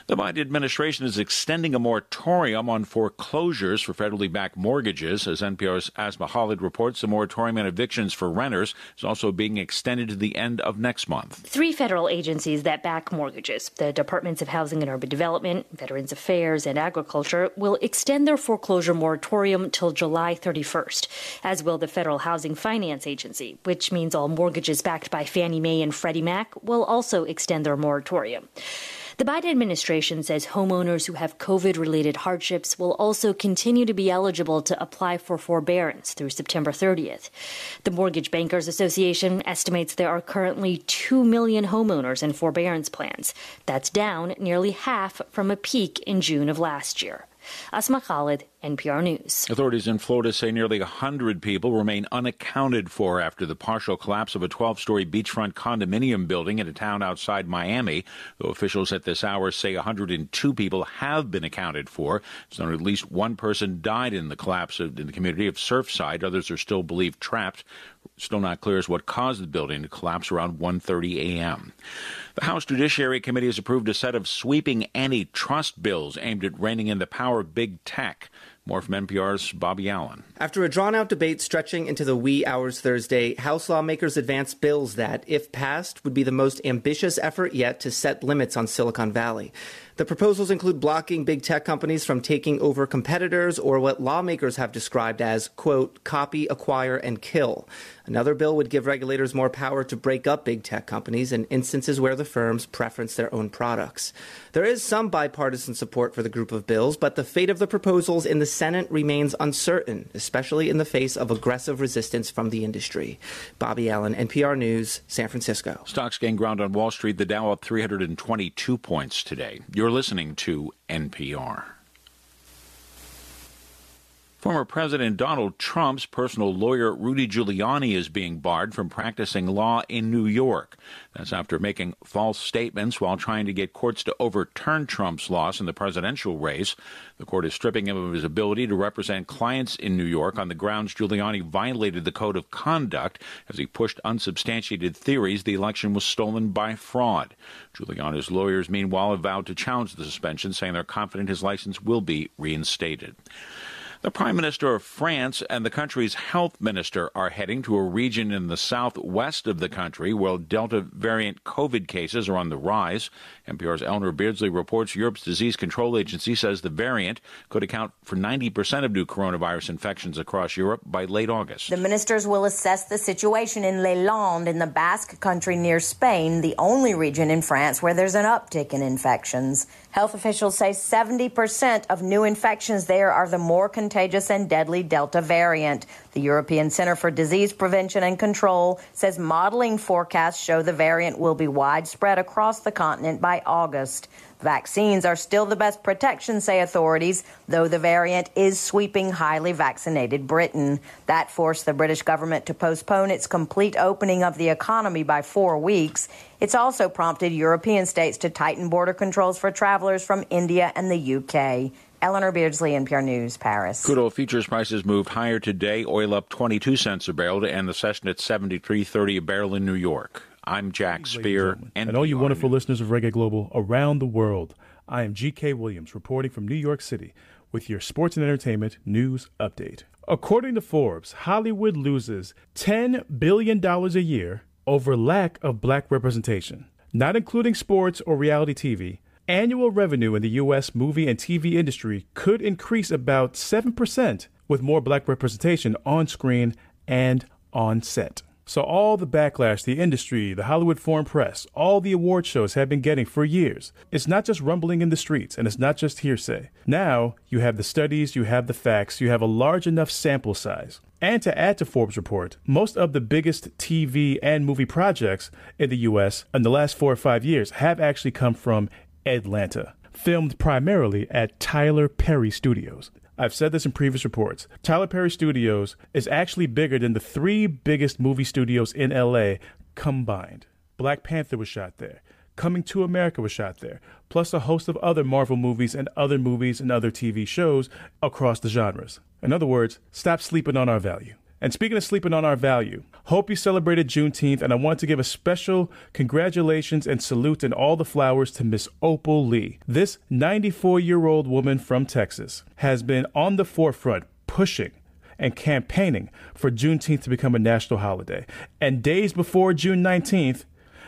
Speaker 33: The Biden administration is extending a moratorium on foreclosures for federally backed mortgages. As NPR's Asma Khalid reports, the moratorium on evictions for renters is also being extended to the end of next month.
Speaker 35: Three federal agencies that back mortgages, the Departments of Housing and Urban Development, Veterans Affairs, and Agriculture, will extend their foreclosure moratorium till July 31st, as will the Federal Housing Finance Agency, which means all mortgages backed by Fannie Mae and Freddie Mac will also extend their moratorium. The Biden administration says homeowners who have COVID related hardships will also continue to be eligible to apply for forbearance through September 30th. The Mortgage Bankers Association estimates there are currently 2 million homeowners in forbearance plans. That's down nearly half from a peak in June of last year. Asma Khalid, NPR News.
Speaker 33: Authorities in Florida say nearly 100 people remain unaccounted for after the partial collapse of a 12 story beachfront condominium building in a town outside Miami. Though officials at this hour say 102 people have been accounted for. So at least one person died in the collapse in the community of Surfside. Others are still believed trapped. Still not clear as what caused the building to collapse around 1:30 a.m. The House Judiciary Committee has approved a set of sweeping antitrust bills aimed at reining in the power of big tech. More from NPR's Bobby Allyn.
Speaker 36: After a drawn out debate stretching into the wee hours Thursday, House lawmakers advanced bills that, if passed, would be the most ambitious effort yet to set limits on Silicon Valley. The proposals include blocking big tech companies from taking over competitors or what lawmakers have described as, quote, copy, acquire, and kill. Another bill would give regulators more power to break up big tech companies in instances where the firms preference their own products. There is some bipartisan support for the group of bills, but the fate of the proposals in the Senate remains uncertain, especially in the face of aggressive resistance from the industry. Bobby Allyn, NPR News, San Francisco.
Speaker 33: Stocks gained ground on Wall Street. The Dow up 322 points today. You're listening to NPR. Former President Donald Trump's personal lawyer Rudy Giuliani is being barred from practicing law in New York. That's after making false statements while trying to get courts to overturn Trump's loss in the presidential race. The court is stripping him of his ability to represent clients in New York on the grounds Giuliani violated the code of conduct as he pushed unsubstantiated theories the election was stolen by fraud. Giuliani's lawyers, meanwhile, have vowed to challenge the suspension, saying they're confident his license will be reinstated. The Prime Minister of France and the country's health minister are heading to a region in the southwest of the country where Delta variant COVID cases are on the rise. NPR's Eleanor Beardsley reports Europe's disease control agency says the variant could account for 90% of new coronavirus infections across Europe by late August.
Speaker 37: The ministers will assess the situation in Les Landes in the Basque country near Spain, the only region in France where there's an uptick in infections. Health officials say 70% of new infections there are the more contagious and deadly Delta variant. The European Center for Disease Prevention and Control says modeling forecasts show the variant will be widespread across the continent by August. Vaccines are still the best protection, say authorities, though the variant is sweeping highly vaccinated Britain. That forced the British government to postpone its complete opening of the economy by four weeks. It's also prompted European states to tighten border controls for travelers from India and the UK. Eleanor Beardsley, NPR News, Paris.
Speaker 33: Crude oil futures prices moved higher today. Oil up 22 cents a barrel to end the session at 73.30 a barrel in New York. I'm Jack Speer.
Speaker 38: And, and all you wonderful listeners of Reggae Global around the world, I am G.K. Williams reporting from New York City,
Speaker 39: with your sports and entertainment news update. According to Forbes, Hollywood loses $10 billion a year over lack of black representation. Not including sports or reality TV, annual revenue in the U.S. movie and TV industry could increase about 7% with more black representation on screen and on set. So, all the backlash the industry, the Hollywood foreign press, all the award shows have been getting for years, it's not just rumbling in the streets and it's not just hearsay. Now, you have the studies, you have the facts, you have a large enough sample size. And to add to Forbes' report, most of the biggest TV and movie projects in the US in the last four or five years have actually come from Atlanta, filmed primarily at Tyler Perry Studios. I've said this in previous reports. Tyler Perry Studios is actually bigger than the three biggest movie studios in LA combined. Black Panther was shot there. Coming to America was shot there, plus a host of other Marvel movies and other movies and other TV shows across the genres. In other words, stop sleeping on our value. And speaking of sleeping on our value, hope you celebrated Juneteenth, and I want to give a special congratulations and salute and all the flowers to Miss Opal Lee. This 94 year old woman from Texas has been on the forefront pushing and campaigning for Juneteenth to become a national holiday. And days before June 19th,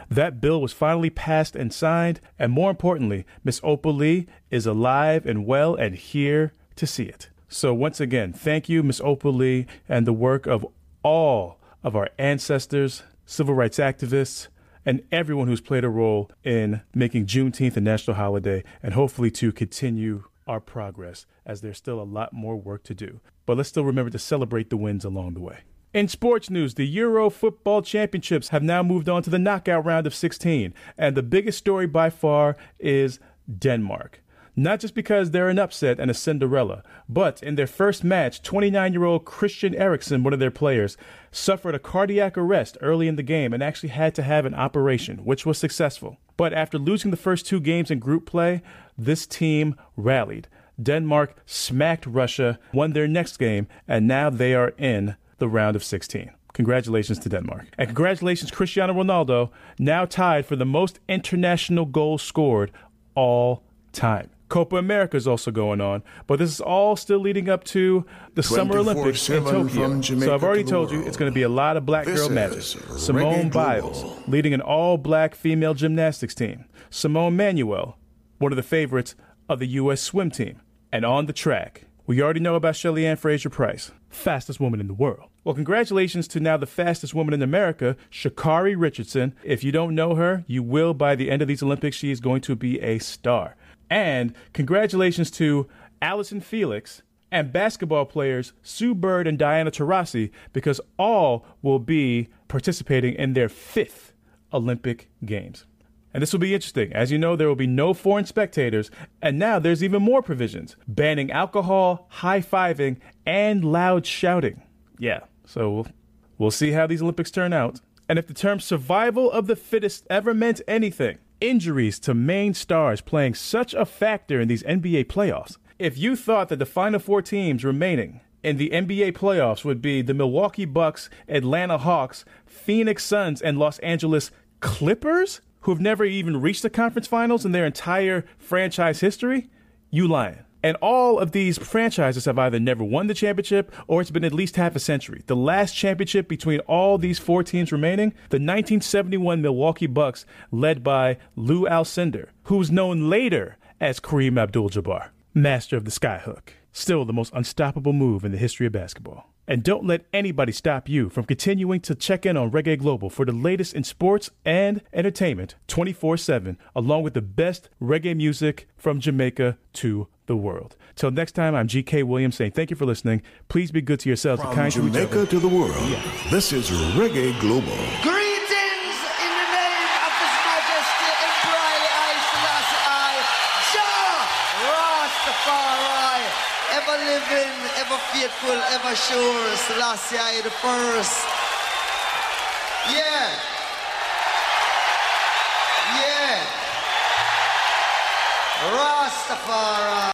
Speaker 39: that bill was finally passed and signed, and more importantly, Miss Opal Lee is alive and well and here to see it. So, once again, thank you, Miss Opal Lee, and the work of all of our ancestors, civil rights activists, and everyone who's played a role in making Juneteenth a national holiday, and hopefully to continue our progress as there's still a lot more work to do. But let's still remember to celebrate the wins along the way. In sports news, the Euro Football Championships have now moved on to the knockout round of 16, and the biggest story by far is Denmark. Not just because they're an upset and a Cinderella, but in their first match, 29 year old Christian Eriksen, one of their players, suffered a cardiac arrest early in the game and actually had to have an operation, which was successful. But after losing the first two games in group play, this team rallied. Denmark smacked Russia, won their next game, and now they are in the round of 16. Congratulations to Denmark. And congratulations, Cristiano Ronaldo, now tied for the most international goals scored all time. Copa America is also going on, but this is all still leading up to the Summer Olympics in
Speaker 30: Tokyo. So I've already
Speaker 2: to
Speaker 30: told you it's going to be a lot of black
Speaker 2: This
Speaker 30: girl magic. Simone
Speaker 2: Global.
Speaker 30: Biles leading an all-black female gymnastics team. Simone Manuel, one of the favorites of the U.S. swim team. And on the track, we already know about Shelly Ann Fraser Pryce, fastest woman in the world. Well, congratulations to now the fastest woman in America, Sha'Carri Richardson. If you don't know her, you will by the end of these Olympics. She is going to be a star. And congratulations to Allyson Felix and basketball players Sue Bird and Diana Taurasi because all will be participating in their fifth Olympic Games. And this will be interesting. As you know, there will be no foreign spectators, and now there's even more provisions banning alcohol, high fiving, and loud shouting. Yeah, so we'll, we'll see how these Olympics turn out. And if the term survival of the fittest ever meant anything, injuries to main stars playing such a factor in these NBA playoffs. If you thought that the final four teams remaining in the NBA playoffs would be the Milwaukee Bucks, Atlanta Hawks, Phoenix Suns, and Los Angeles Clippers, who have never even reached the conference finals in their entire franchise history, you lying. And all of these franchises have either never won the championship or it's been at least half a century. The last championship between all these four teams remaining, the 1971 Milwaukee Bucks, led by Lew Alcindor, who was known later as Kareem Abdul Jabbar, master of the skyhook. Still the most unstoppable move in the history of basketball. And don't let anybody stop you from continuing to check in on Reggae Global for the latest in sports and entertainment 24 7, along with the best reggae music from Jamaica to the world. Till next time, I'm GK Williams saying thank you for listening. Please be good to yourselves and
Speaker 2: From
Speaker 30: kind to each
Speaker 2: Jamaica to the world, this is Reggae Global.
Speaker 40: Greetings in the name of His Majesty Emperor I Selassie I, Jah Rastafari, ever living, ever faithful, ever sure, Selassie I the first. Yeah. Yeah. Rastafari.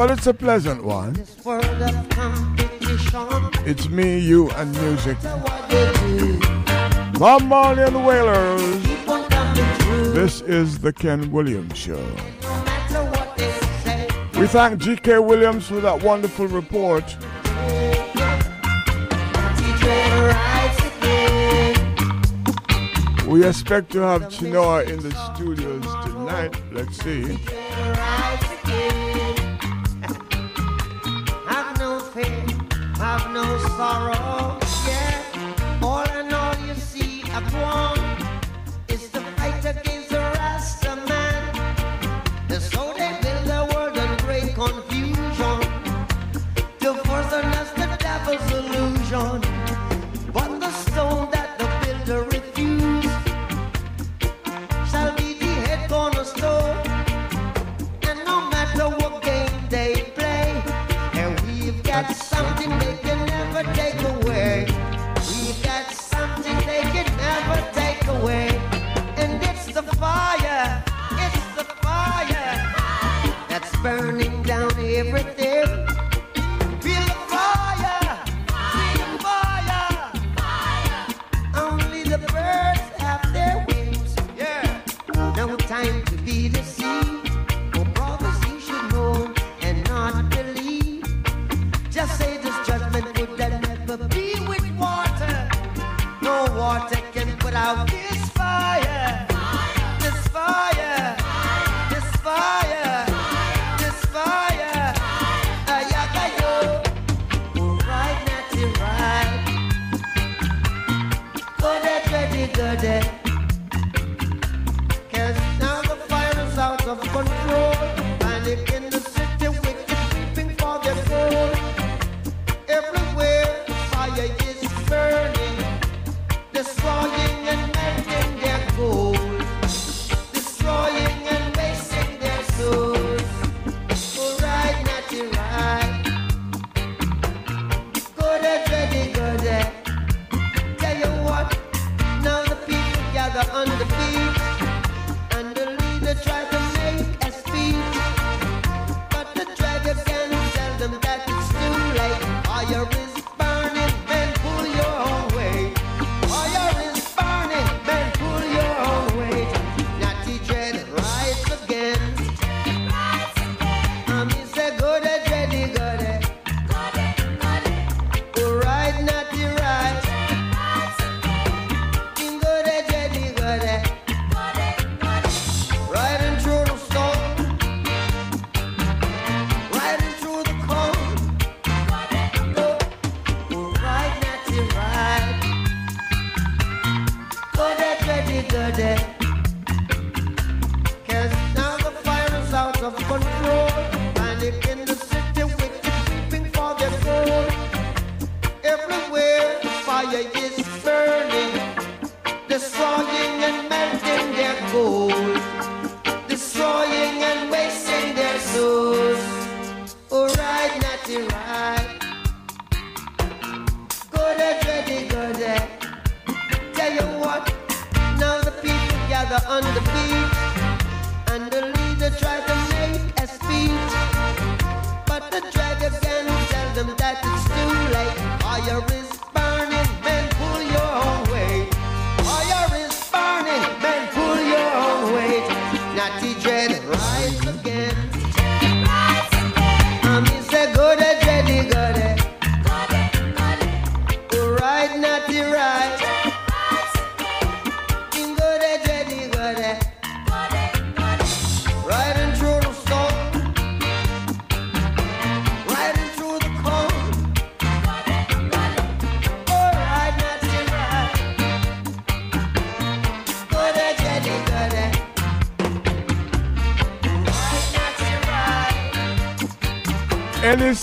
Speaker 41: But
Speaker 42: it's a pleasant one. It's me, you, and music. Mammalian Wailers. This is the Ken Williams Show. We thank G.K. Williams for that wonderful report. We expect to have Chinoa in the studios tonight. Let's see.
Speaker 41: have no sorrow. Yeah, all in all, you see, I've
Speaker 42: won.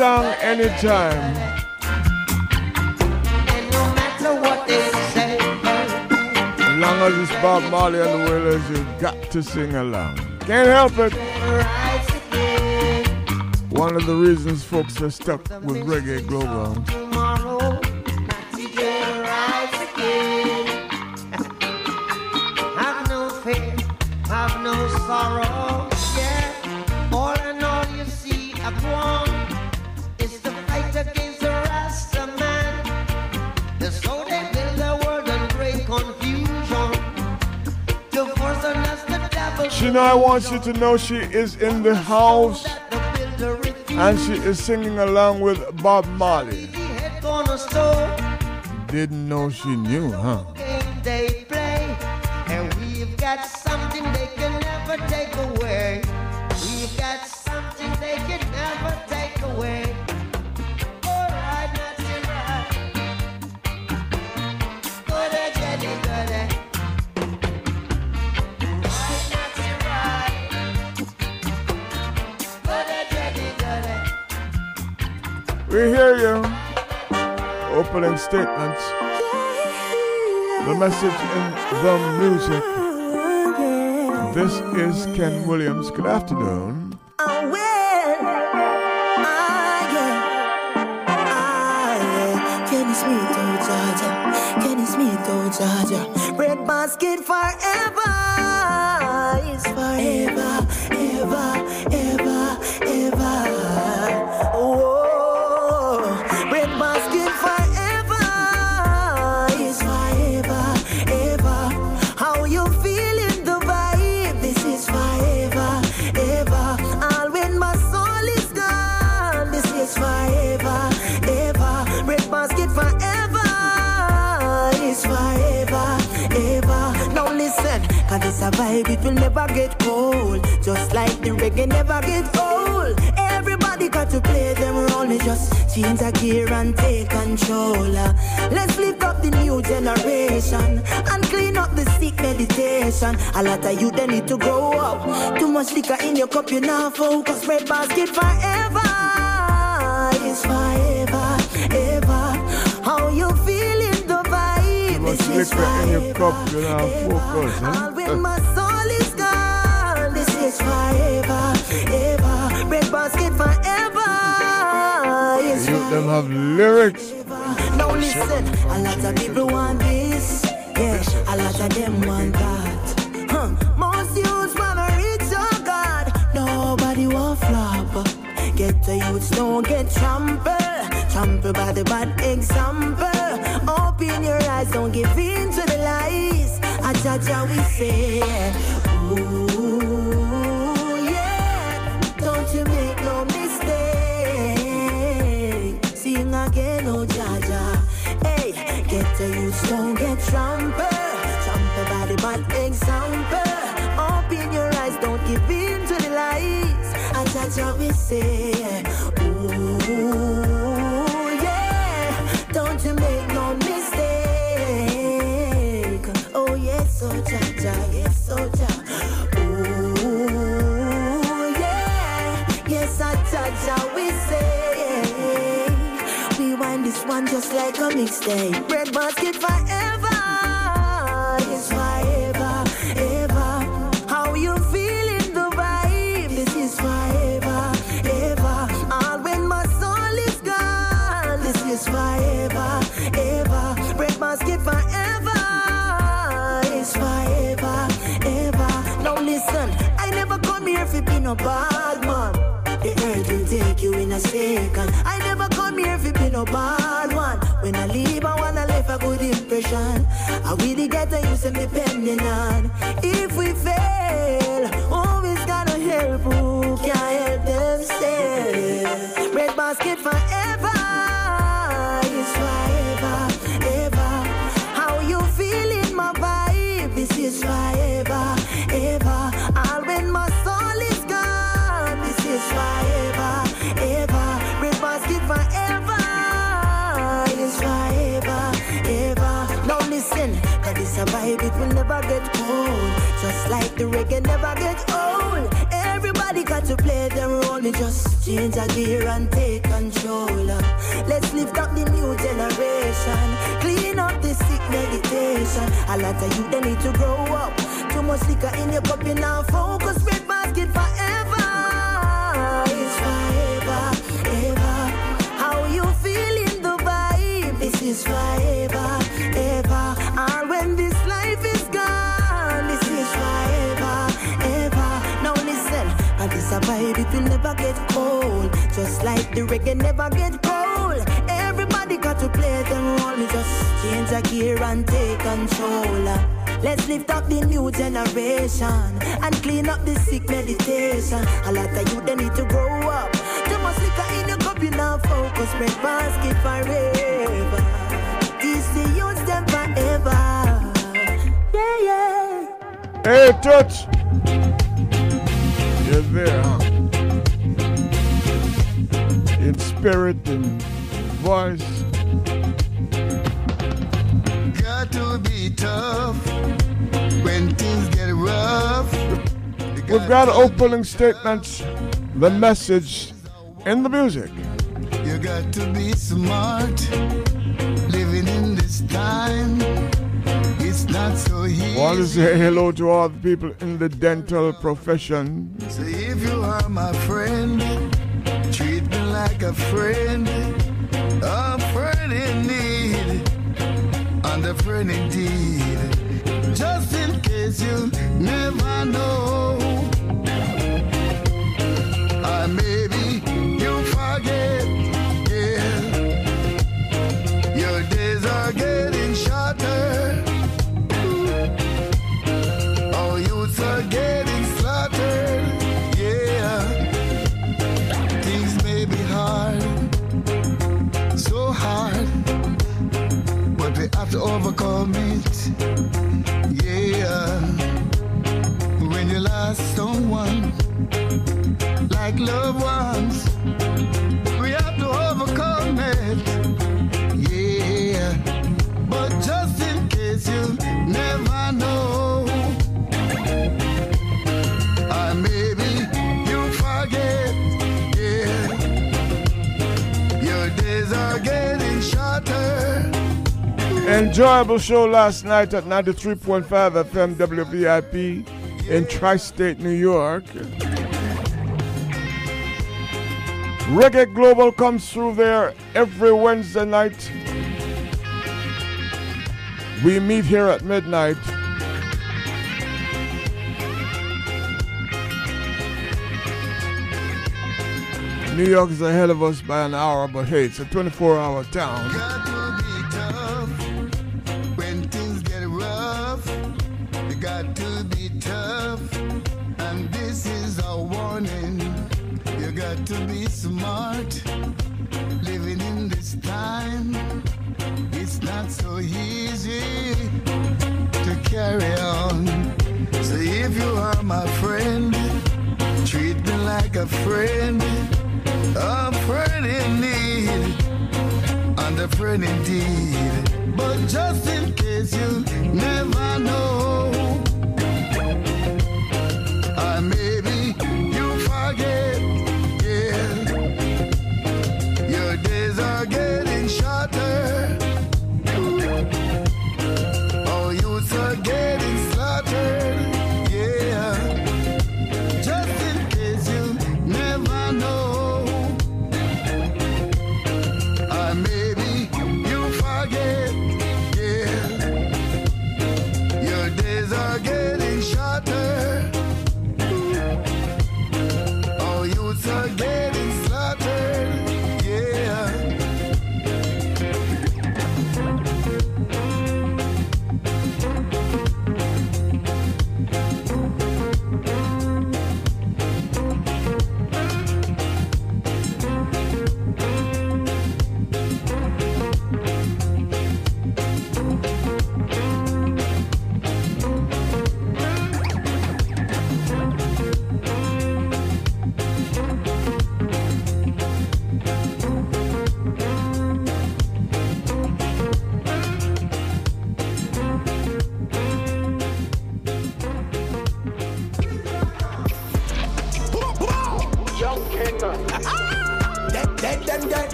Speaker 42: song anytime.
Speaker 41: And no matter what they say.
Speaker 42: As long as it's Bob Marley and the Wailers, you've got to sing along. Can't help it. One of the reasons folks are stuck with reggae global.
Speaker 43: I want you to know she is in the house and she is singing along with Bob Marley. Didn't know she knew, huh? Statements. The message in the music. This is Ken Williams. Good afternoon.
Speaker 41: Just change a gear and take control. Uh, Let's lift up the new generation and clean up the sick meditation. A lot of you they need to grow up. Too much liquor in your cup, you now focus. Red basket forever is forever, ever. How you feeling the vibe? Too Much
Speaker 43: liquor in your cup, you now focus, huh? Have lyrics.
Speaker 41: now listen, a lot of people want this, yeah. A lot of them want that. Huh. Most youths wanna reach your God. Nobody want flop. Get the youths don't get trampled, trampled by the bad example. Open your eyes, don't give in to the lies. I judge how we say, trampled. Trampled by the bad example. Open your eyes, don't give in to the lies. And that's how we say, ooh, yeah. Don't you make no mistake. Oh, yes, oh Jaja, yes, Jaja. Ooh, yeah. Yes, I judge how we say. This one just like a mixtape. Red basket forever. No bad man. The earth will take you in a second. I never come here if be no bad one. When I leave, I wanna leave a good impression. I really get the use of depending on. If reggae never get old. Everybody got to play their role. Me just change a gear and take control. Let's lift up the new generation. Clean up the sick meditation. A lot of you, they need to grow up. Too much liquor in your cup, you now focus. Red basket forever. Just the reggae never get cold. Everybody got to play them. Me just change a gear and take control. Uh, let's lift up the new generation and clean up the sick meditation. A lot of you they need to grow up. Too much liquor in your cup, you now focus, red basket forever. This the youth them forever. Yeah, yeah.
Speaker 2: Hey, touch. Spirit and voice.
Speaker 24: Got to be tough when things get rough.
Speaker 2: We've got opening statements, the message, and the music.
Speaker 24: You got to be smart living in this time. It's not so easy.
Speaker 2: Want to say hello to all the people in the dental profession.
Speaker 24: So if you are my friend, treat me like a friend, a friend in need, and a friend indeed. Just in case you never know,
Speaker 2: Enjoyable show last night at 93.5 FM WVIP in Tri State, New York. Reggae Global comes through there every Wednesday night. We meet here at midnight. New York is ahead of us by an hour, but hey, it's a 24 hour town.
Speaker 24: To be smart. Living in this time, it's not so easy to carry on. So if you are my friend, treat me like a friend, a friend in need and a friend indeed. But just in case you never know,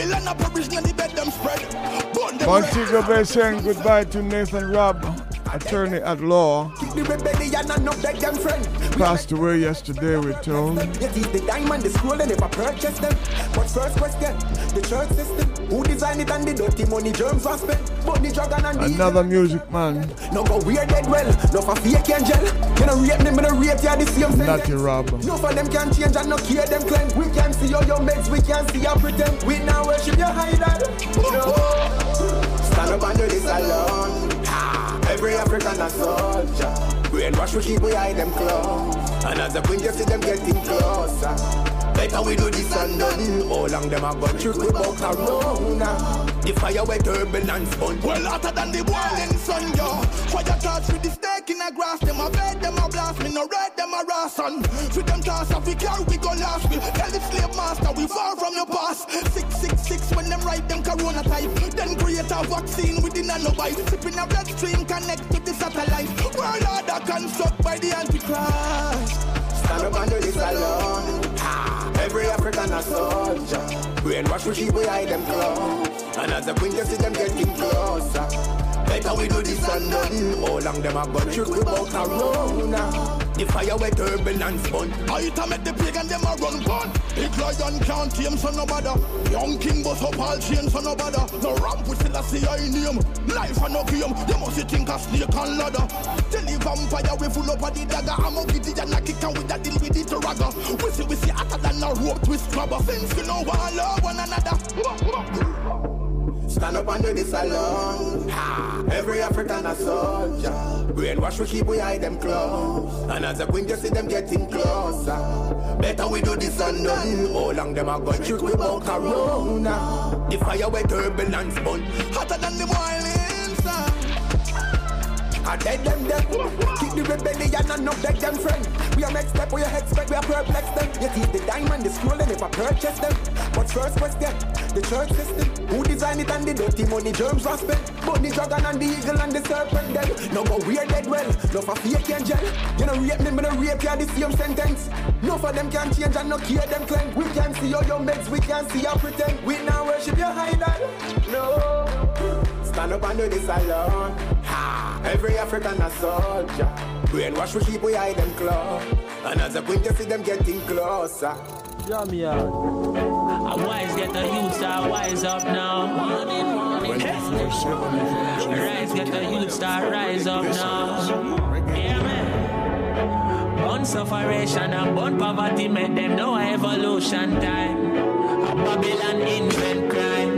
Speaker 44: Babylon a provision and the bed them spread.
Speaker 2: Montego Bay saying goodbye to Nathan Robb, attorney at law.
Speaker 44: The rebellion and no beg them friend.
Speaker 2: Passed away yesterday, we're told.
Speaker 44: Yet the diamond, the scroll, they never purchase them. But first question, the church system. Who designed it and the dirty money germs was spent? Money dragon and the
Speaker 2: Another music man,
Speaker 44: No go weird dead well, no for fake angel. You know rate them, you know rate ya the same thing.
Speaker 2: Natty Robb.
Speaker 44: No for them can change and no care them claim. We can see all your mates, we can see your pretend. We now worship your high dad. No. Stand up and do this alone.
Speaker 19: Every African a soldier. Brainwash we keep behind them clothes. And as the you see them getting closer. Better we do this and done. How long them a gun shoot we about corona? The fire wet turbulence fun.
Speaker 32: Well hotter than the boiling sun, yo. Fire touch with the stake in a grass. Them a bed, them a blast. Me no red, them a ration. With them cars of we car, we go last. We tell the slave master we far from the past. Six six six when them write them corona type. Then create a vaccine with the nanobite. Sipping a bloodstream connect to the satellite. World order construct by the antichrist.
Speaker 19: Stand up and do this alone. Ah, every African a soldier. Brainwash we keep behind them clothes. And as the you see them getting closer. Better we do this and done. How long them a gun shoot we about corona? The fire wet turbulence fun.
Speaker 32: I to make the pagan them a run gun. Big lion can't tame so no bother. Young king bust up all chain so no bother. No ramp with still a see I name. Life and no game. They must think a snake and ladder. Tell the vampire we full up of the dagger. I'm a giddy and a kick and with a deal with it ragga. We see we see hotter than a rope twist grabber. Since we know one love one another.
Speaker 19: Stand up and do this alone. Every African a soldier. Brainwash we keep we behind them close. And as the queen, you see them getting closer. Better we do this done. How long them a gun shoot we about corona? The fire wet turbulence bun.
Speaker 32: Hotter than the boiling sun.
Speaker 19: I dead them dead. Keep the rebellion and not beg them friend. We are next step, we are expect, we are perplex them. You see the diamond, the scroll, if I purchase them. First question, the church system. Who designed it and the dirty money germs was spent? The dragon and the eagle and the serpent dead. No but we're dead well, no for fake angel. You know rape me, me no rape you the same sentence. No for them can change and no care them claim. We can see all your young beds, we can see your pretend. We now worship your idol. No. Stand up and do this alone. Ha! Every African a soldier. Brainwash we keep behind them clothes. And as a queen, you see them getting closer.
Speaker 16: Jam me out. A wise get the youth are wise up now. Rise get the youth start rise up now. Yeah, man. Born sufferation and born poverty make them know evolution time. A Babylon invent crime.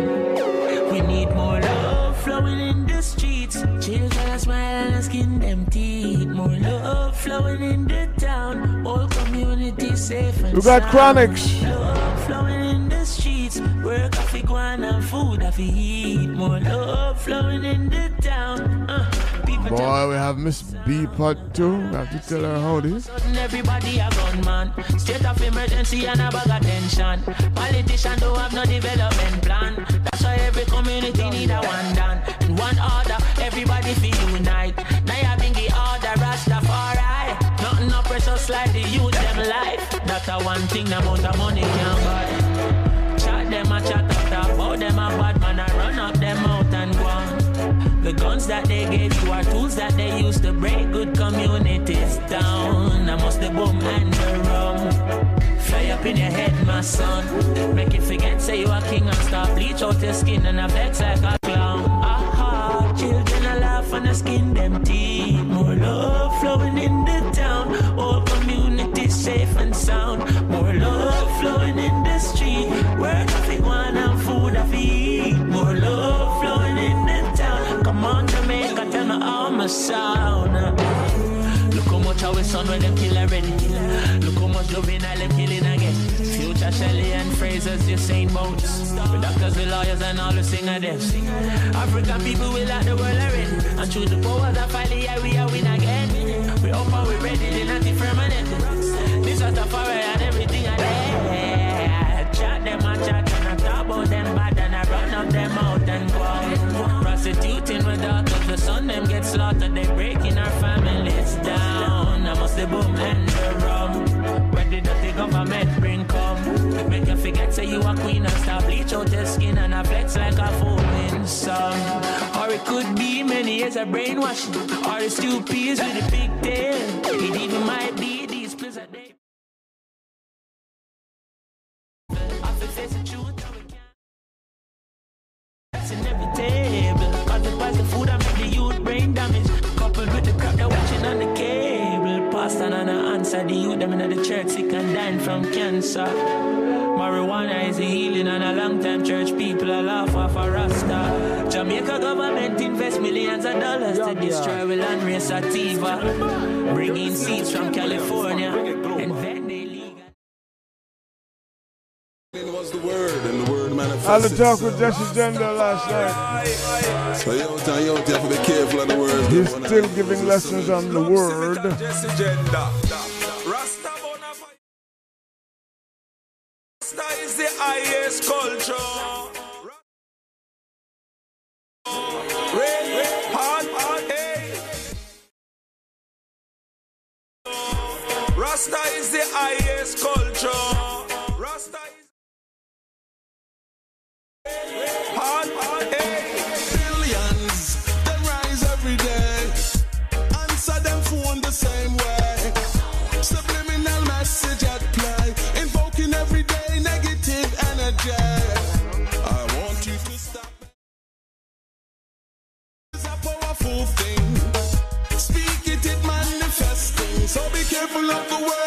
Speaker 16: We need more love flowing in the streets. Children are smile and skin them teeth. More love flowing in the town. All community safe and
Speaker 2: We got
Speaker 16: sound.
Speaker 2: chronics.
Speaker 16: Love Work off it, guan and food off eat. More love flowing in the town. Uh,
Speaker 2: Boy, we have Miss B part two. We have to tell her how this.
Speaker 16: Everybody a gunman. State of emergency and a bag of tension. Politician don't have no development plan. That's why every community need a one done. In one order, everybody feel unite. Now you bring the order, Rastafari. Nothing no precious like the youth them life. That's a one thing the amount of money can buy. Bad man a run up them out and go on. The guns that they gave you are tools that they use to break good communities down. I must the boom and the rum. Fly up in your head, my son. Make you forget, say you a king and stop bleach out your skin and a vex like a clown. Aha, children a laugh and a skin them teeth. More love flowing in the town. All communities safe and sound. More love flowing in the street. Of it, one and food of eat. More love flowing in the town. Come on, Jamaica, tell me how my sound. Look how much our son when them kill already. Look how much loving I them killing again. Future Shelley and Fraser's just Saint Boats. The doctors, the lawyers, and all the singer them. African people will like the world already. And through the powers of fight, yeah, we are win again. We up and we ready, they not permanent. This was the fire and them bad and I run up them out and go. Prostituting with daughters, the son them get slaughtered. They breaking our families down. I must the boom and the rum. Where did the government bring come. Make you forget say you a queen and stop bleach out your skin and I flex like a foaming song. Or it could be many years of brainwashing. Or two peas with a big tail. It even might be That's in every table Cause the price of food I make the youth brain damage Coupled with the crap they're watching on the cable Pasta and a Most of the youth them in the church sick and dying from cancer. Marijuana is a healing and a long time church people are laugh off a rasta. Jamaica government invest millions of dollars to destroy the land race sativa. Bring in seeds from California and then they
Speaker 45: was the word,
Speaker 2: I had to talk with Jesse Gender last night.
Speaker 45: So you out you out have to be careful of the words.
Speaker 2: He's still giving lessons on the word.
Speaker 43: Jesse Rasta is the highest culture. Rain, rain, hard, hard, hey. Rasta is the highest culture.
Speaker 32: Careful of the words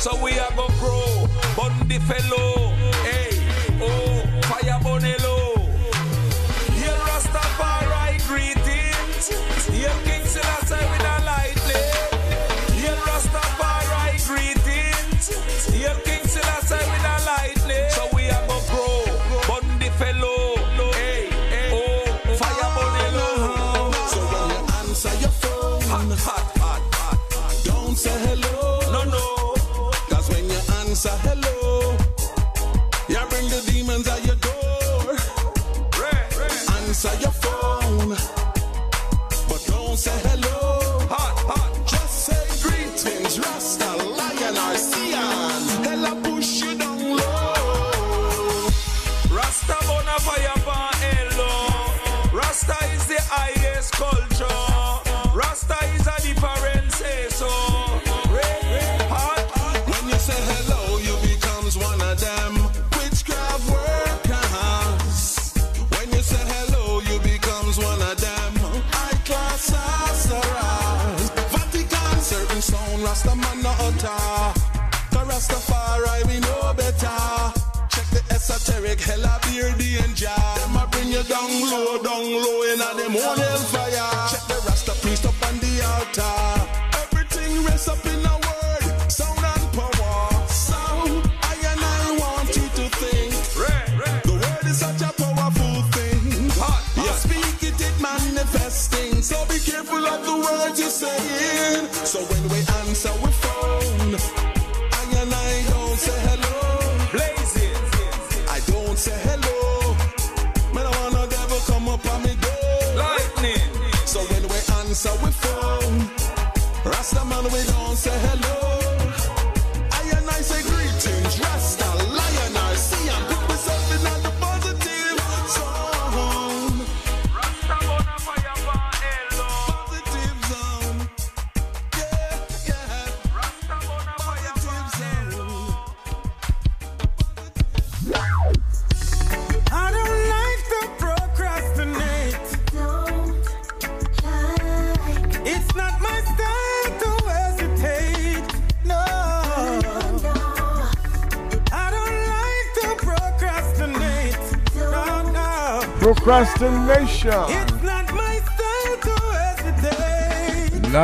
Speaker 43: So we are gonna grow. Bundy fellow. Hey, oh,
Speaker 32: phone, but don't say hello.
Speaker 43: Hot, hot.
Speaker 32: Just say greetings, Rasta, Lion, or Sion. Hella push you down low.
Speaker 43: Rasta bona fire hello. Rasta is the highest culture.
Speaker 32: Esoteric hella beer danger. Them a bring you down low, down low in a them own hellfire. Check the Rasta priest up on the altar. Everything rests up in a word, sound and power. Sound, I and I want you to think. The word is such a powerful thing. You speak it, it manifesting. So be careful of the words you're saying. So when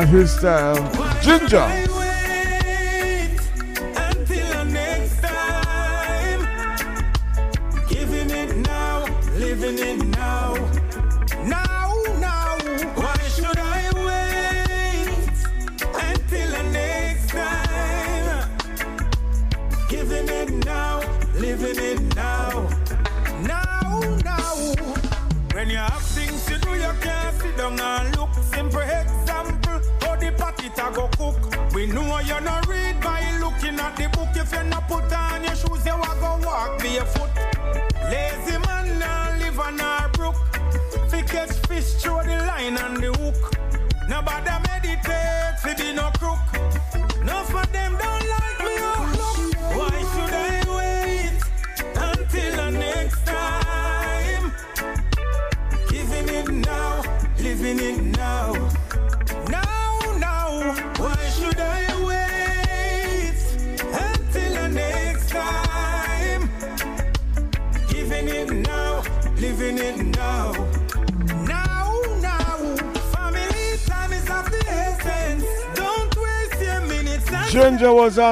Speaker 2: his style. Ginger.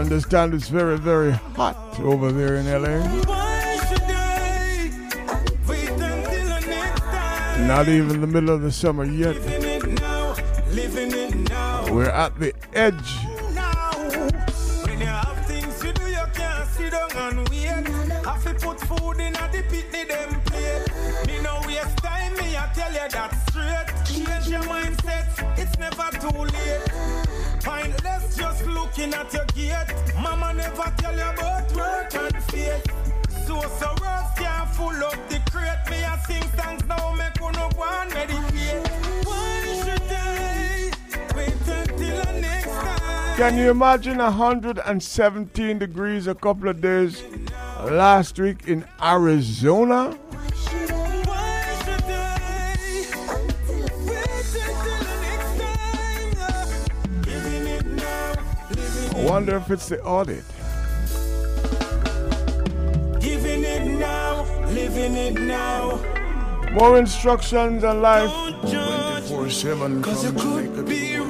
Speaker 43: understand it's very, very hot over there in LA. Not even the middle of the summer yet. We're at the Can you imagine 117 degrees a couple of days last week in Arizona? I wonder if it's the audit.
Speaker 20: Giving it now, living it now.
Speaker 43: More instructions on life.
Speaker 2: 24 7
Speaker 20: from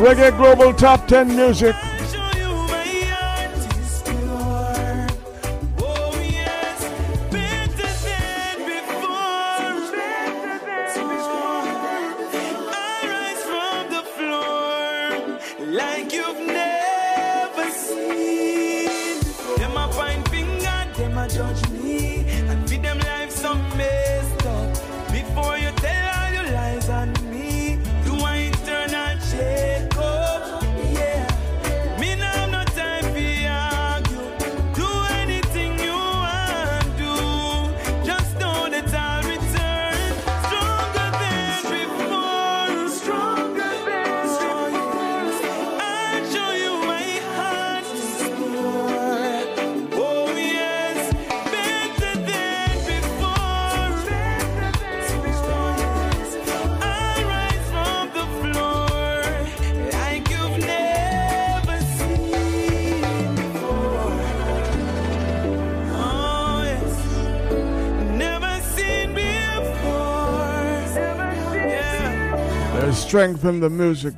Speaker 43: Reggae Global Top 10 Music. strength the music.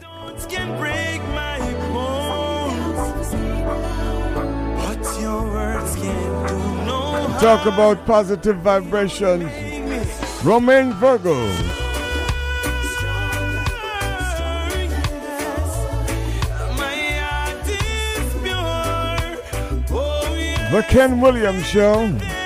Speaker 43: Talk about positive vibrations. Romain Virgo. The Ken Williams Show.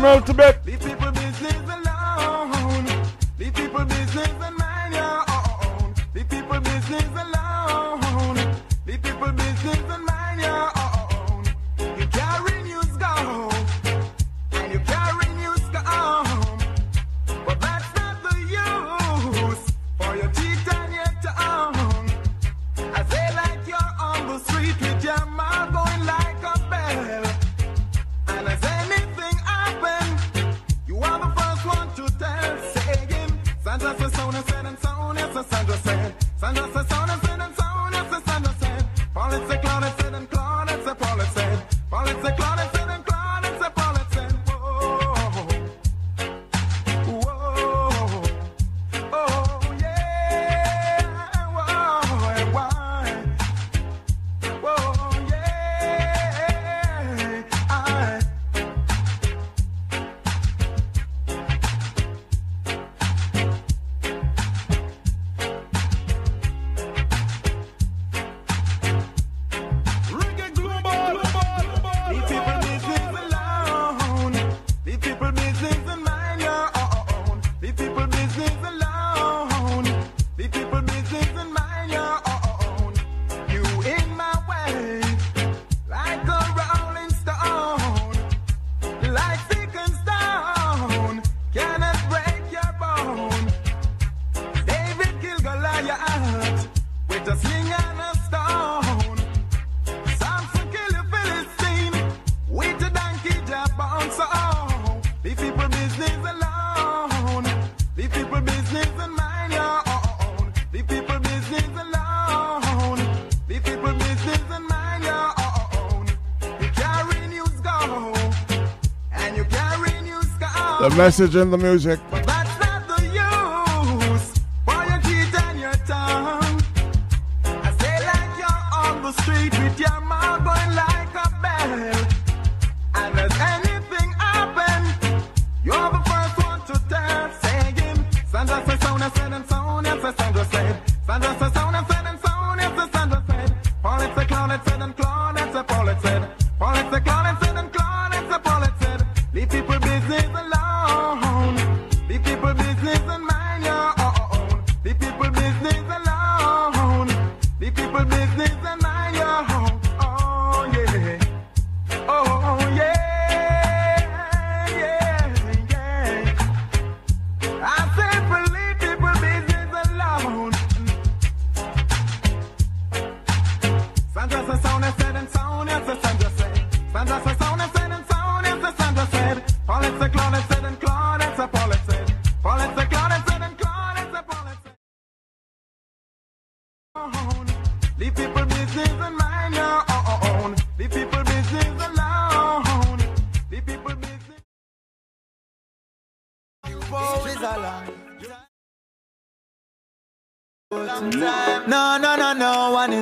Speaker 43: Admiral Tibet.
Speaker 46: The
Speaker 43: message and the music.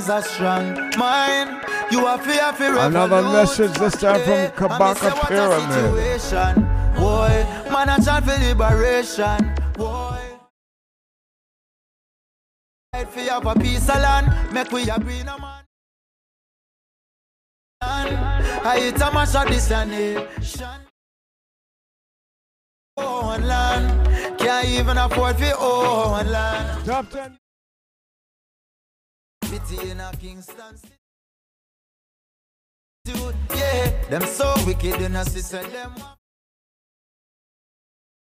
Speaker 46: a
Speaker 17: strong mind. You are fear for
Speaker 2: Another message this time from Kabaka Pyramid.
Speaker 17: Boy, man, I chant for liberation. Boy. For of land. Make we a green man. I a mash of this land. Can't even afford for land.
Speaker 2: Top 10
Speaker 17: city in a Kingston Dude, yeah, them so wicked in a system. Them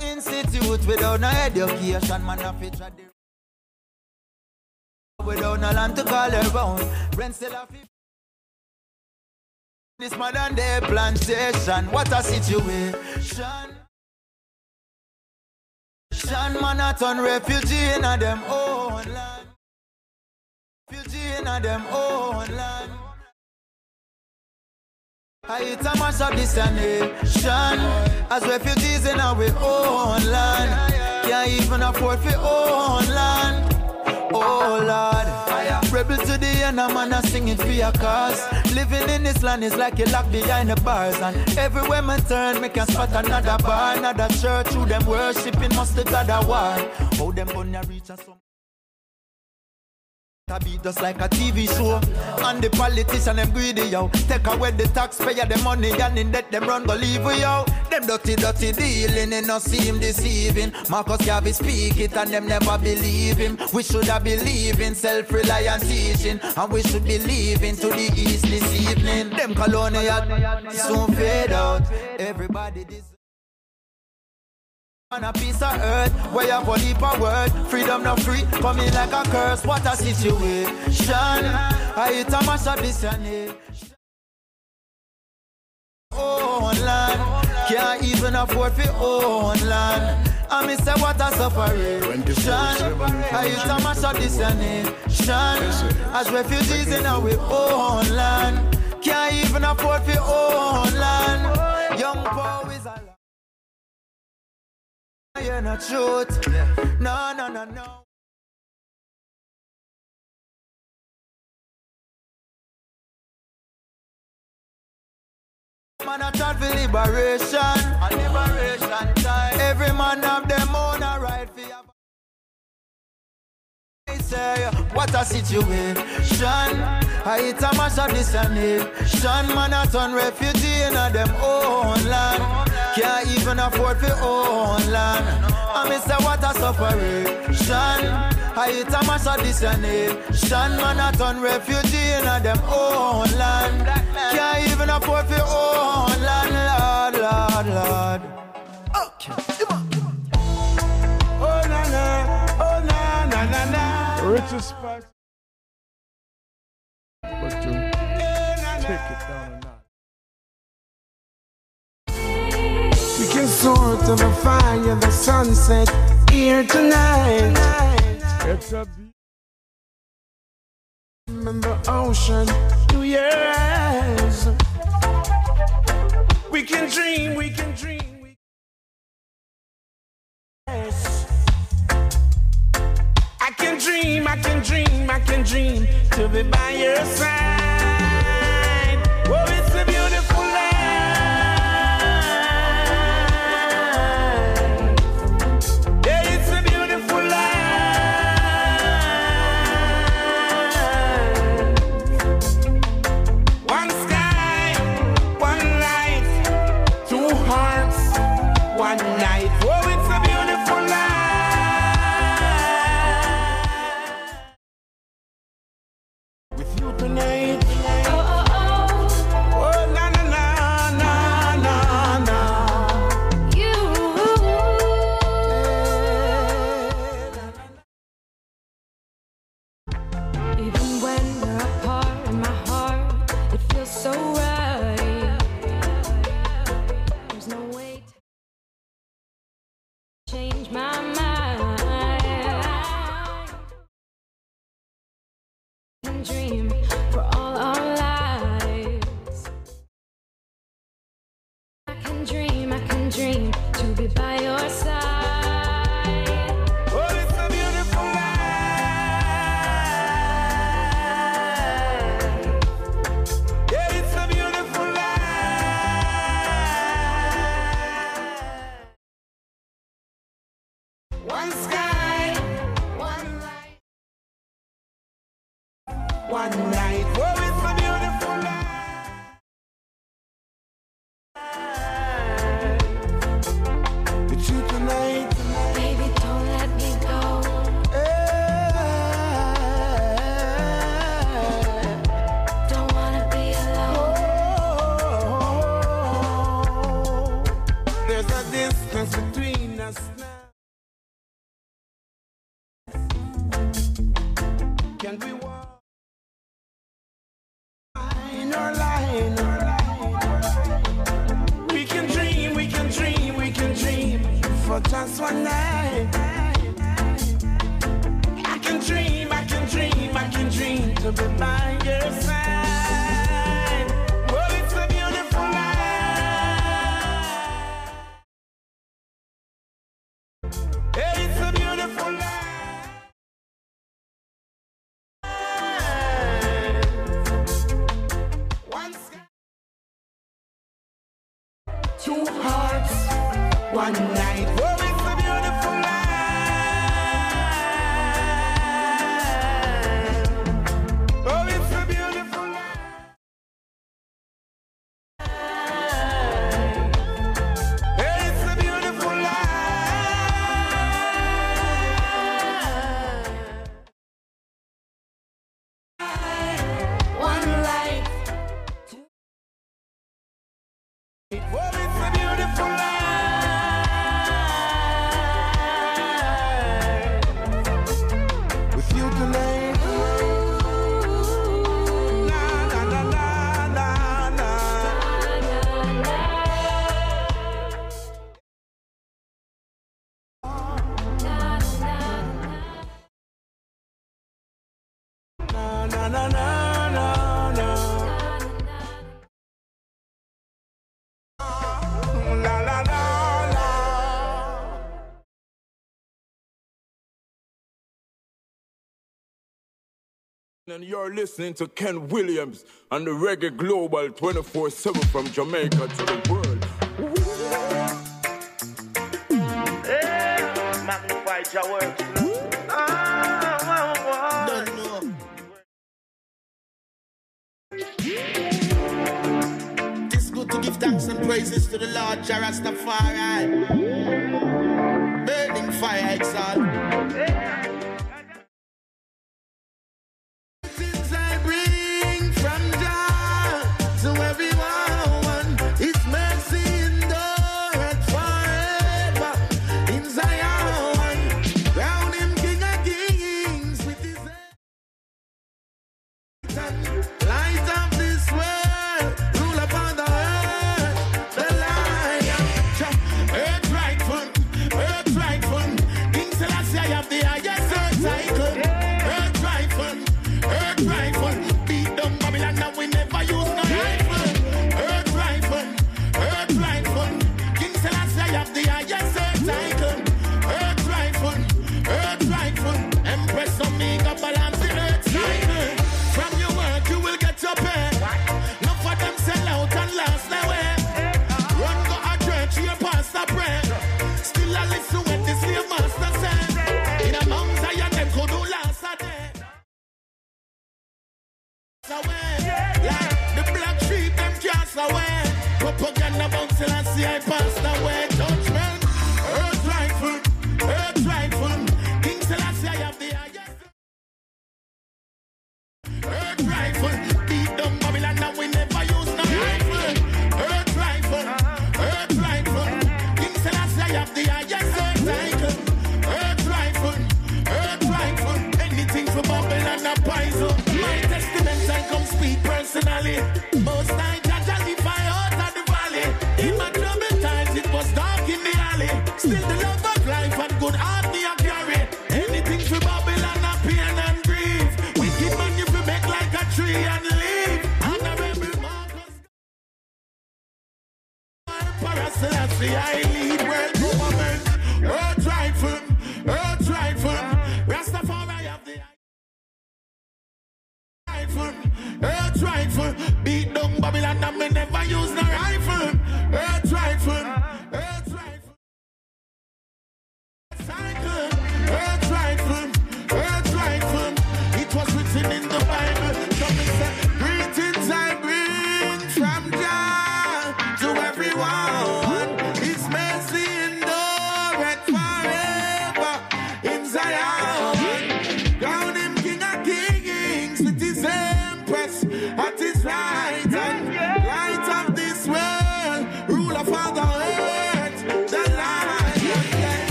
Speaker 17: institute without no education, man, a feature without no land to call around. Rent still a this modern day plantation. What a situation! Shan man a turn refugee in a them own land. I hit a ah, mash of this nation As refugees in our own land. Can't even afford for own land. Oh Lord. Rebel to the end, a man a singing for your cause. Living in this land is like you locked behind the bars. And everywhere me turn, me can spot another bar. Another church, who them worshiping must the God of war How them gonna reach us I be just like a TV show. And the politician them greedy yo. Take away the taxpayer the money and in debt them run go leave we yo. Them dirty dirty dealing it no seem deceiving. Marcus Garvey speak it and them never believe him. We should have believe in self-reliant teaching And we should be leaving to the east this evening. Them colonial soon fade out. Everybody deserves on a piece of earth where you deep a word freedom not free coming like a curse. What a situation. I hit a mash of this own land. Can't even afford for own land. I miss a suffering I hit a mash of this as refugees in our own land. Can't even afford for own land. Young a you're not truth. No, no, no, no. Man, I try for liberation. A liberation time. Every man have them own a right for your what a situation. I hit a mash of this nation. Man, I turn refugee in a them own land. Can't even afford for own land. I miss say, what a suffering. I hit a mash of this nation. Man, I turn refugee in a them own land. Can't even afford for own land. Lord, Lord, Lord. Okay, come on.
Speaker 2: Oh, na, na. Oh, na, na, na, na. Richard Spice. But to take it down a notch.
Speaker 20: We can soar to the fire, the sunset here tonight.
Speaker 2: It's a
Speaker 20: in the ocean through your eyes. We can dream, we can dream. We yes. I can dream, I can dream, I can dream to be by your side. Oh, it's a beautiful land. Yeah, it's a beautiful land. One sky, one light, two hearts, one night.
Speaker 47: And
Speaker 30: you're listening to Ken Williams on the Reggae Global 24 7 from Jamaica to the world.
Speaker 20: It's ah, good to give thanks and praises to the Lord Jah Rastafari.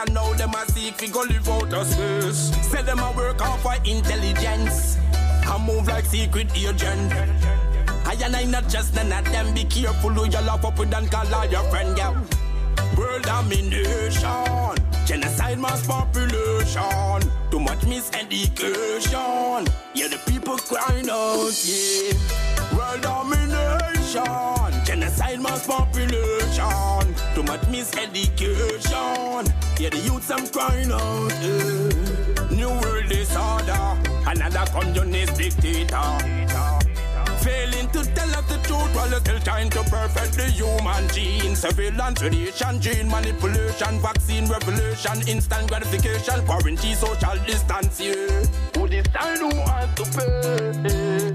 Speaker 44: Yeah, now them a seek fi go live out of space. Say them a work off for intelligence. I move like secret agent. I and I not just none of them. Be careful who you love up with and call all your friend, yeah. World domination, genocide mass population, too much miseducation. Yeah, the people crying out, yeah. World domination, genocide mass population, too much miseducation. Yeah, the youths I'm crying out, yeah. New world disorder, another communist dictator. Failing to tell us the truth while you're still trying to perfect the human gene. Surveillance, radiation, gene manipulation, vaccine revolution, instant gratification, quarantine, social distance, yeah. Who decide who wants to pay?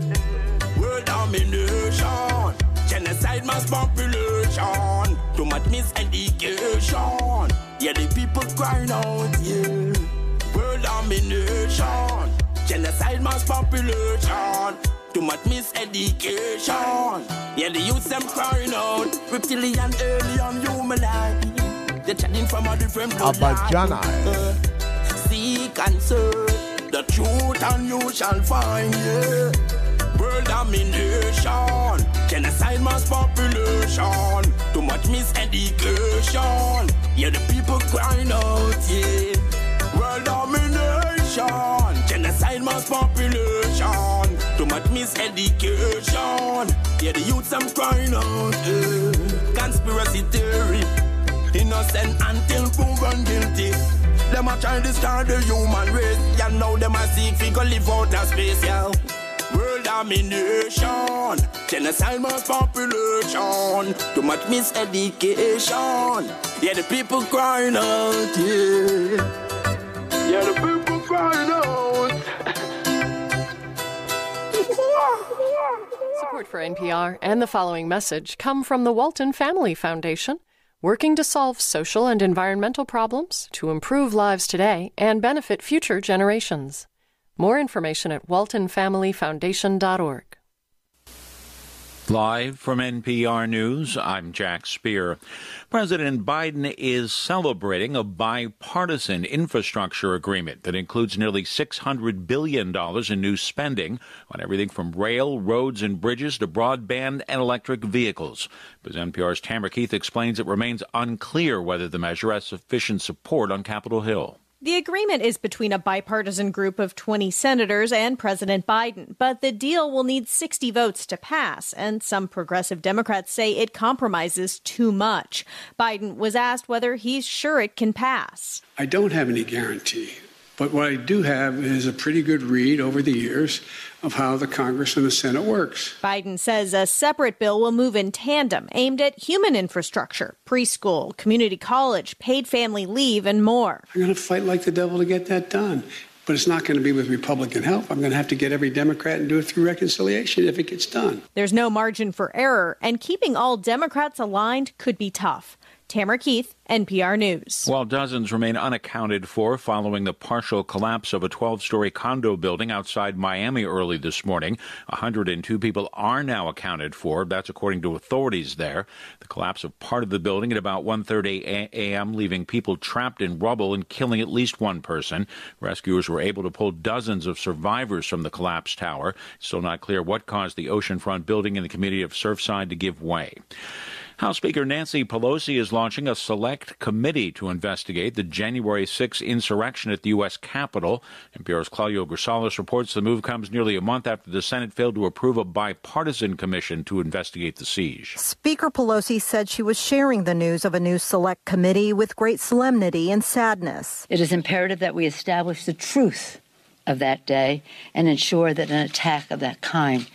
Speaker 44: World domination, genocide mass population, too much miseducation. Yeah, the people crying out, yeah. World domination, genocide mass population. Too much miseducation. Yeah, the youths them crying out. Reptilian, alien, human life. They're chatting from a different bloodline. Uh, seek and search the truth, and you shall find. Yeah. World domination, genocide mass population. Too much miseducation. Yeah, the people crying out. Yeah. World domination, genocide mass population. Too much miseducation. Yeah, the youths I'm crying out. Yeah. Conspiracy theory. Innocent until proven guilty. Them a try to destroy the human race. Yeah, now them a seek fi go live out of space, yeah. Domination, population, too much miseducation. Yeah, the people crying out, yeah. Yeah, the people crying out.
Speaker 48: Support for NPR and the following message come from the Walton Family Foundation, working to solve social and environmental problems to improve lives today and benefit future generations. More information at waltonfamilyfoundation.org.
Speaker 33: Live from NPR News, I'm Jack Speer. President Biden is celebrating a bipartisan infrastructure agreement that includes nearly $600 billion in new spending on everything from rail, roads, and bridges to broadband and electric vehicles. But as NPR's Tamara Keith explains, it remains unclear whether the measure has sufficient support on Capitol Hill.
Speaker 7: The agreement is between a bipartisan group of 20 senators and President Biden, but the deal will need 60 votes to pass, and some progressive Democrats say it compromises too much. Biden was asked whether he's sure it can pass.
Speaker 34: I don't have any guarantee, but what I do have is a pretty good read over the years of how the Congress and the Senate works.
Speaker 7: Biden says a separate bill will move in tandem, aimed at human infrastructure, preschool, community college, paid family leave, and more.
Speaker 34: I'm going to fight like the devil to get that done. But it's not going to be with Republican help. I'm going to have to get every Democrat and do it through reconciliation if it gets done.
Speaker 7: There's no margin for error, and keeping all Democrats aligned could be tough.
Speaker 49: Tamara Keith, NPR News.
Speaker 33: While dozens remain unaccounted for following the partial collapse of a 12 story condo building outside Miami early this morning, 102 people are now accounted for. That's according to authorities there. The collapse of part of the building at about 1:30 a.m., leaving people trapped in rubble and killing at least one person. Rescuers were able to pull dozens of survivors from the collapsed tower. Still not clear what caused the oceanfront building in the community of Surfside to give way. House Speaker Nancy Pelosi is launching a select committee to investigate the January 6 insurrection at the U.S. Capitol. NPR's Claudia Grisales reports the move comes nearly a month after the Senate failed to approve a bipartisan commission to investigate the siege.
Speaker 50: Speaker Pelosi said she was sharing the news of a new select committee with great solemnity and sadness.
Speaker 51: It is imperative that we establish the truth of that day and ensure that an attack of that kind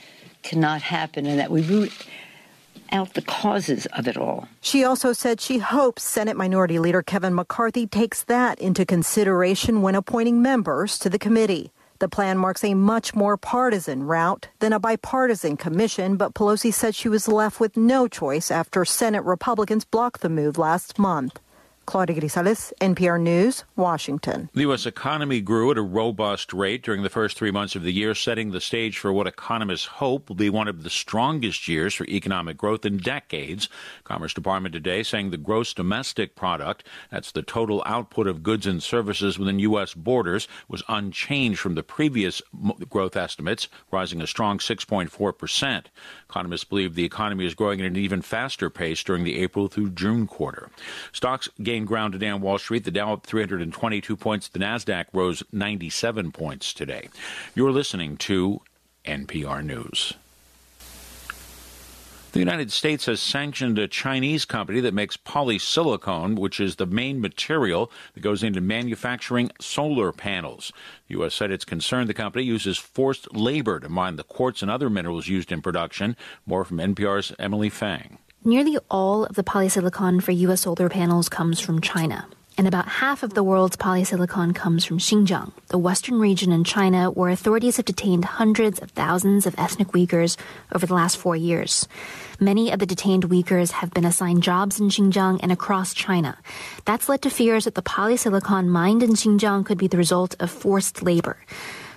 Speaker 51: cannot happen and that we root out the causes of it all.
Speaker 50: She also said she hopes Senate Minority Leader Kevin McCarthy takes that into consideration when appointing members to the committee. The plan marks a much more partisan route than a bipartisan commission, but Pelosi said she was left with no choice after Senate Republicans blocked the move last month. Claudia Grisales, NPR News, Washington.
Speaker 33: The U.S. economy grew at a robust rate during the first three months of the year, setting the stage for what economists hope will be one of the strongest years for economic growth in decades. Commerce Department today saying the gross domestic product, that's the total output of goods and services within U.S. borders, was unchanged from the previous growth estimates, rising a strong 6.4 percent. Economists believe the economy is growing at an even faster pace during the April through June quarter. Stocks gained ground today on Wall Street. The Dow up 322 points. The Nasdaq rose 97 points today. You're listening to NPR News. The United States has sanctioned a Chinese company that makes polysilicon, which is the main material that goes into manufacturing solar panels. The U.S. said it's concerned the company uses forced labor to mine the quartz and other minerals used in production. More from NPR's Emily Feng.
Speaker 52: Nearly all of the polysilicon for U.S. solar panels comes from China and about half of the world's polysilicon comes from Xinjiang, the western region in China where authorities have detained hundreds of thousands of ethnic Uyghurs over the last four years. Many of the detained Uyghurs have been assigned jobs in Xinjiang and across China. That's led to fears that the polysilicon mined in Xinjiang could be the result of forced labor.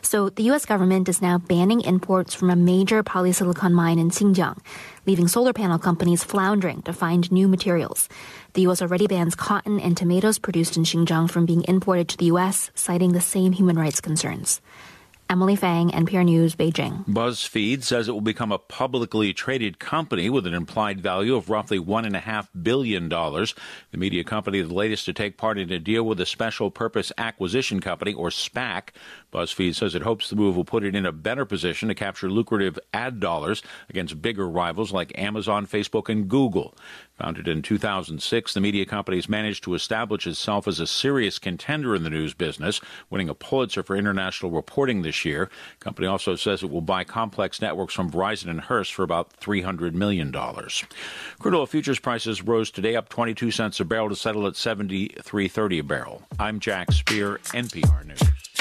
Speaker 52: So the U.S. government is now banning imports from a major polysilicon mine in Xinjiang, leaving solar panel companies floundering to find new materials. The U.S. already bans cotton and tomatoes produced in Xinjiang from being imported to the U.S., citing the same human rights concerns. Emily Feng, NPR News, Beijing.
Speaker 33: BuzzFeed says it will become a publicly traded company with an implied value of roughly $1.5 billion. The media company, the latest to take part in a deal with a special purpose acquisition company, or SPAC. BuzzFeed says it hopes the move will put it in a better position to capture lucrative ad dollars against bigger rivals like Amazon, Facebook, and Google. Founded in 2006, the media company has managed to establish itself as a serious contender in the news business, winning a Pulitzer for international reporting this year. The company also says it will buy complex networks from Verizon and Hearst for about $300 million. Crude oil futures prices rose today up 22 cents a barrel to settle at 73.30 a barrel. I'm Jack Speer, NPR News.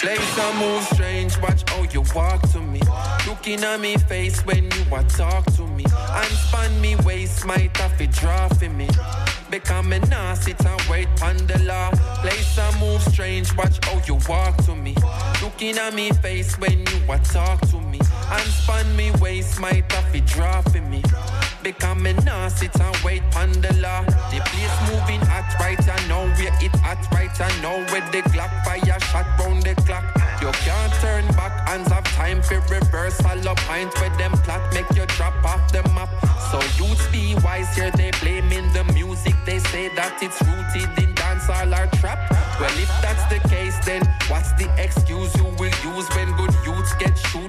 Speaker 53: Place I move strange, watch how you walk to me. Looking at me face when you a talk to me. Unspan me waist, might have it draw for me. Because me nah sit and wait on the law. Place I move strange, watch how you walk to me. Looking at me face when you a talk to me. Unspan me waist, might have it draw for me. Because me nah sit and wait on the law. The place moving hot right I know where it hot right I know where the Glock fire shot round the clock. You can't turn back, hands have time for reversal. A pint with them plot, make you drop off the map. So youths be wise here, they blaming the music. They say that it's rooted in dancehall or trap. Well, if that's the case, then what's the excuse you will use when good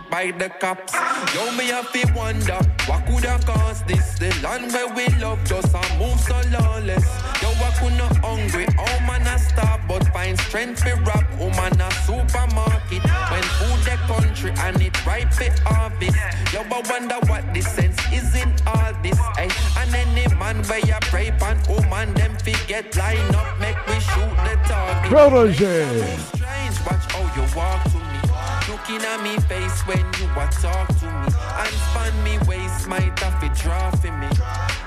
Speaker 53: by the cops? Yo, me have to wonder what could have caused this. The land where we love just a move so lawless. Yo, I could not hungry, oh man, I starve, but find strength to rap. Oh man, a supermarket when food the country and it ripe for harvest. Yo, I wonder what the sense is in all this. Hey, and any man where you pray pan, oh man, them forget line up, make we shoot the target.
Speaker 43: Protege.
Speaker 53: Strange, watch how you walk to. Looking at me face when you a talk to me. And span me waist, might have to draw for me.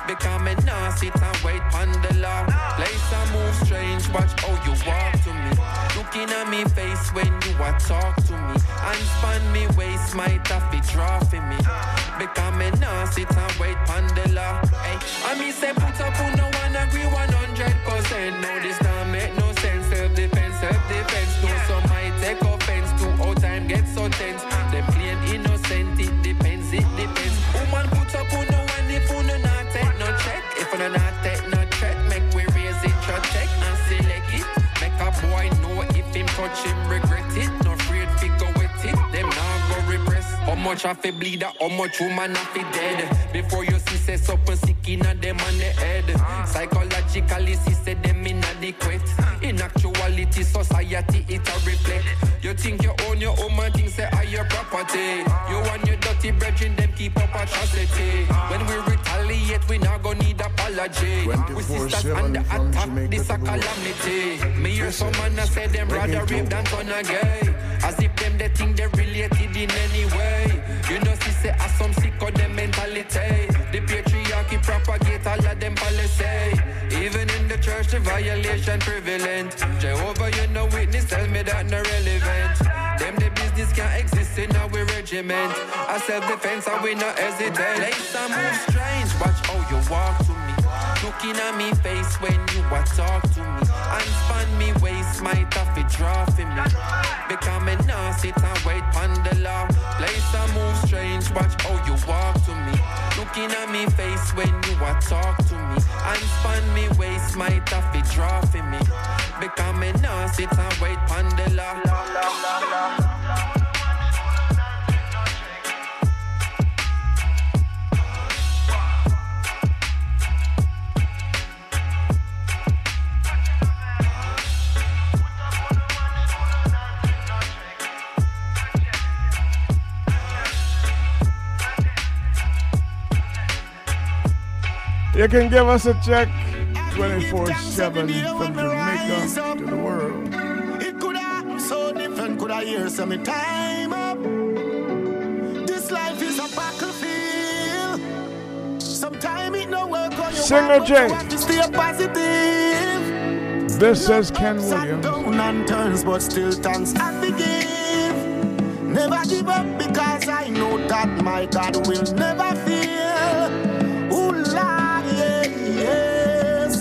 Speaker 53: Because me nah sit and wait pon the law. Place a move strange, watch how you walk to me. Looking at me face when you a talk to me. And span me waist, might have to draw for me. Because me nah sit and wait pon the law. Hey, I me say put up on no one agree 100%. No, this not tense. Them plain innocent, it depends, it depends. Woman put up on no one if you no not take no check. If you no not take no check, make we raise it, check and select it. Make a boy know if him touch him regret it. No afraid fi go with it. Them now go repress. How much I fi bleed, how much woman I fi dead. Before you see say something sick inna them on the head. Psychologically, see say them inadequate. In actuality, society it a reflect. You think you own your own man, think say are your property. You want your dirty brethren, them keep up atrocity. When we retaliate, we not gonna need apology. We sisters
Speaker 54: 24/7
Speaker 53: under attack,
Speaker 54: Jamaica
Speaker 53: this a
Speaker 54: to the world.
Speaker 53: calamity. Me hear some man a say them rather rape than turn a gay. As if them they think they related in any way. You know, see say as some sick of them mentality. The patriarchy propagate all of them policy. Even in the church, the violation prevalent. Jehovah, you know witness, tell me that no relevant. Them the business can't exist in our regiment. I self-defense and we not hesitate. Place and move strange, watch how you walk to me. Looking at me face when you a talk to me. And span me waist, my have to draw for me. Because a sit and wait pon the law. Place and move strange, watch how you walk to me. Looking at me face when you are talk to me. And span me waist, might have draw for me. Because me nah sit and wait pon the law.
Speaker 2: You can give us a check 24 7 from Jamaica to the world.
Speaker 20: It could happen so different, could I hear some time up? This life is a battlefield. Sometime it no work on your
Speaker 2: Singer
Speaker 20: walk, but you to stay positive.
Speaker 2: This is Ken Williams.
Speaker 20: down and turns, but still thanks I forgive. Never give up because I know that my God will never fail. Ooh, yeah, yes.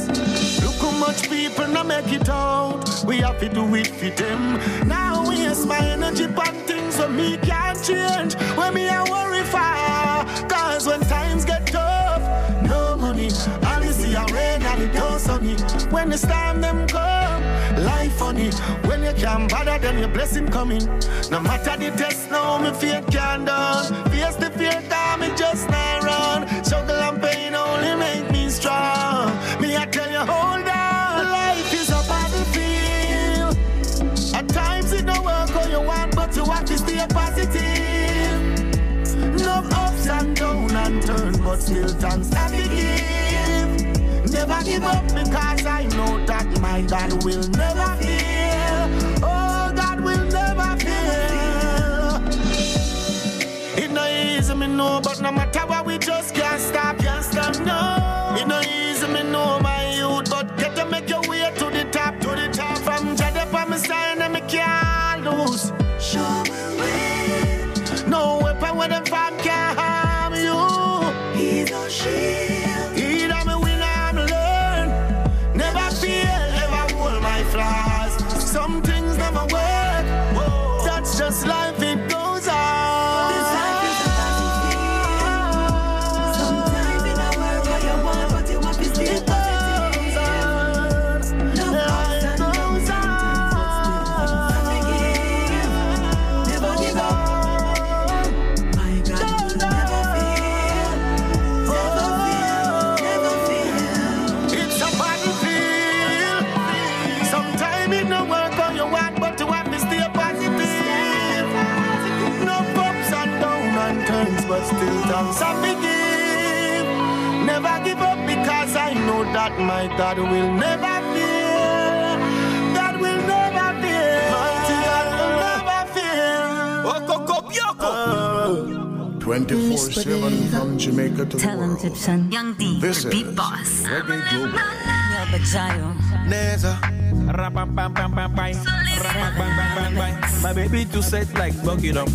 Speaker 20: Look how much people not make it out. We have to do it for them. Now waste my energy on things so me can't change. When me I worry for, cause when times get tough, no money. All you see a rain and it don't sunny. When the storm them come, life funny. When you can't bother, then your blessing coming. No matter the test, no, me faith can't done. Face the fear, cause me just not run. Struggle and pain only make me strong. Me I tell you, hold on. Life is a battlefield. At times it don't work how you want, but you have to stay positive. No ups and down and turn, but still thanks I forgive. Never give up because I know that my God will never fail. Know, but no matter what, we just can't stop, can't stop, no. It no easy, me know, my youth, but get to make your way to the top, to the top. From Jada my side, and me can't lose. Show me way. No weapon with them farm can harm you. He's a shield. Thanks I forgive. Never give up because I know that my God will never fail. God will never fail. Mighty God will never fail.
Speaker 55: 24 7 from Jamaica to the world.
Speaker 56: Talented son. Young D,
Speaker 55: This
Speaker 56: the
Speaker 55: is
Speaker 56: beat boss.
Speaker 55: Reggae Global.
Speaker 56: Neza.
Speaker 43: My baby too set like bucket up.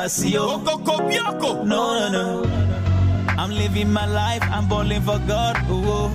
Speaker 43: Kama basi o. Oko bioko. No, no, no. I'm living my life, I'm balling for God. Ooh,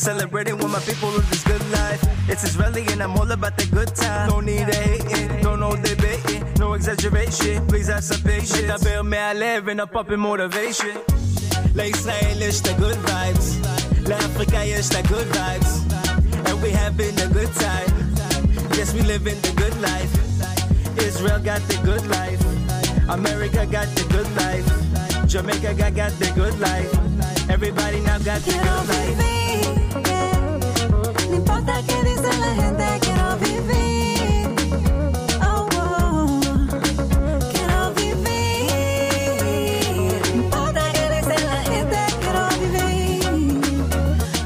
Speaker 43: Celebrating with my people live this good life. It's Israeli and I'm all about the good time. No need to hating, no no debating, no exaggeration. Please have some patience. מדבר מהלב and a popping motivation. לישראל יש את ה-good vibes. לאפריקה יש את ה-good vibes. And we having a good time. Yes, we living the good life. Israel got the good life. America got the good life. Jamaica got, got the good life. Everybody now got the good life.
Speaker 21: I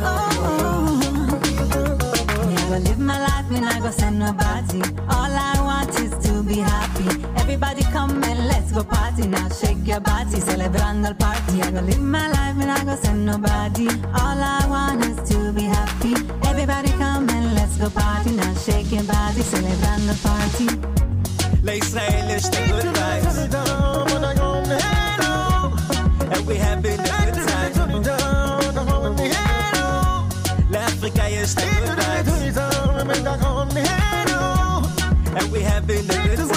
Speaker 21: oh, oh, oh, go live my life, me not go send nobody. All I want is to be happy. Everybody come and let's go party now. Shake your body, celebrando el party. I go live my life, me not go send nobody. All I want party, now shake your body, celebrando the party.
Speaker 43: La Israel is the good vibes. And we having the good time. La Africa is the good vibes. And we having the good time.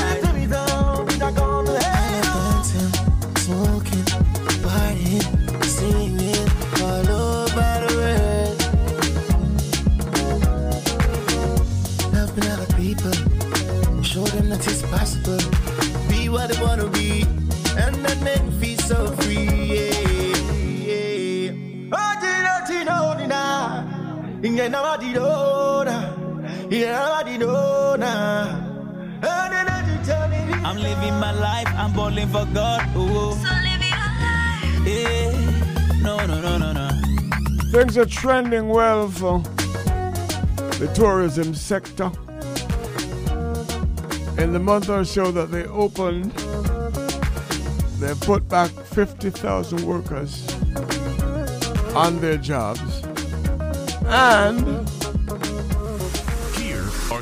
Speaker 43: I'm living my life, I'm balling for God. Ooh. So live your life. Yeah. No, no, no, no, no.
Speaker 2: Things are trending well for the tourism sector. In the month or so that they opened, they put back 50,000 workers on their jobs. And
Speaker 55: Here are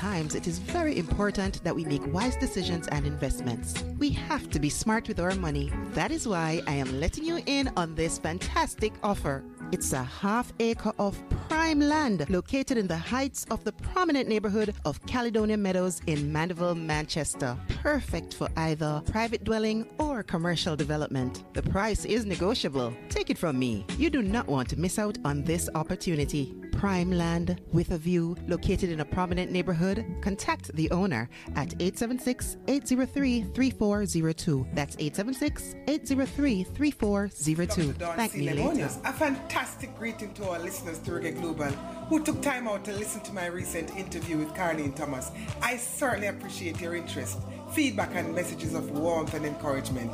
Speaker 57: Times, it is very important that we make wise decisions and investments. We have to be smart with our money. That is why I am letting you in on this fantastic offer.
Speaker 58: It's a half acre of prime land located in the heights of the prominent neighborhood of Caledonia Meadows in Mandeville, Manchester. Perfect for either private dwelling or commercial development. The price is negotiable. Take it from me. You do not want to miss out on this opportunity. Prime land with a view located in a prominent neighborhood. Contact the owner at 876 803 3402. That's 876 803 3402. Thank
Speaker 59: C.
Speaker 58: me later.
Speaker 59: Lemonius. A fantastic greeting to our listeners to Reggae Global who took time out to listen to my recent interview with Carlene Thomas. I certainly appreciate your interest, feedback, and messages of warmth and encouragement.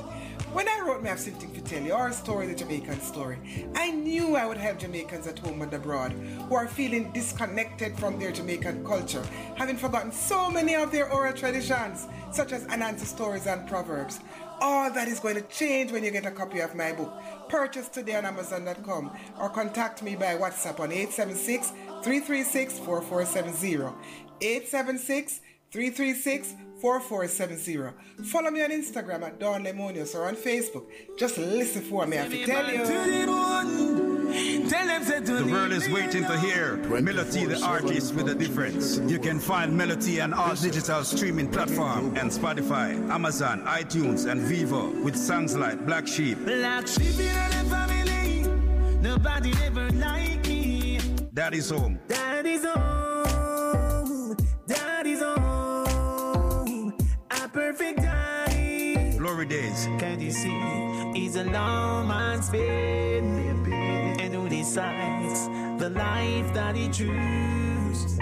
Speaker 59: When I wrote Me Have Something to Tell You, or Story the Jamaican Story, I knew I would help Jamaicans at home and abroad who are feeling disconnected from their Jamaican culture, having forgotten so many of their oral traditions, such as Anansi stories and proverbs. All that is going to change when you get a copy of my book. Purchase today on Amazon.com or contact me by WhatsApp on 876 336 4470. 876 336 4470. Follow me on Instagram at Dawn Lemonius or on Facebook. Just listen for me, I have to tell you.
Speaker 55: The world is waiting to hear Melody the artist with a difference. You can find Melody on all digital streaming platforms and Spotify, Amazon, iTunes, and Vivo with songs like Black Sheep,
Speaker 20: Black sheep in the family. Nobody ever like me.
Speaker 55: Daddy's Home,
Speaker 20: Daddy's home.
Speaker 55: Glory Days,
Speaker 20: Can't you see? He's a long man's bed. And who decides the life that he chooses?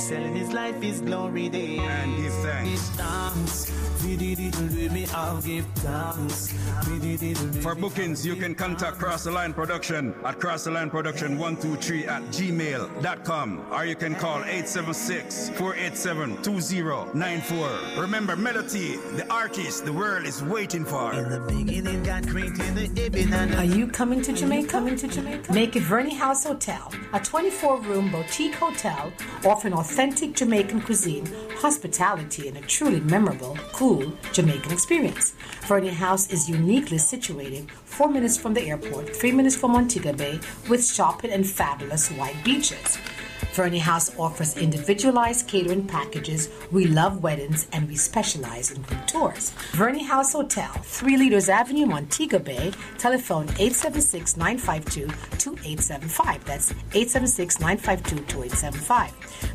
Speaker 20: Selling his life is glory days. And
Speaker 55: give thanks.
Speaker 20: thanks.
Speaker 55: For bookings, you can contact Cross the Line Production at Cross the Line Production 123 at gmail.com or you can call 876 487 2094. Remember, Melody, the artist the world is waiting for.
Speaker 20: In the beginning, God created the
Speaker 60: Are you coming to Jamaica? Coming to Jamaica? Make it Verney House Hotel, a 24-room boutique hotel offering authentic Jamaican cuisine, hospitality, and a truly memorable, cool Jamaican experience. Verney House is uniquely situated four minutes from the airport, three minutes from Montego Bay, with shopping and fabulous white beaches. Verney House offers individualized catering packages. We love weddings and we specialize in group tours. Verney House Hotel, 3 Leaders Avenue, Montego Bay. Telephone 876 952 2875. That's 876 952 2875.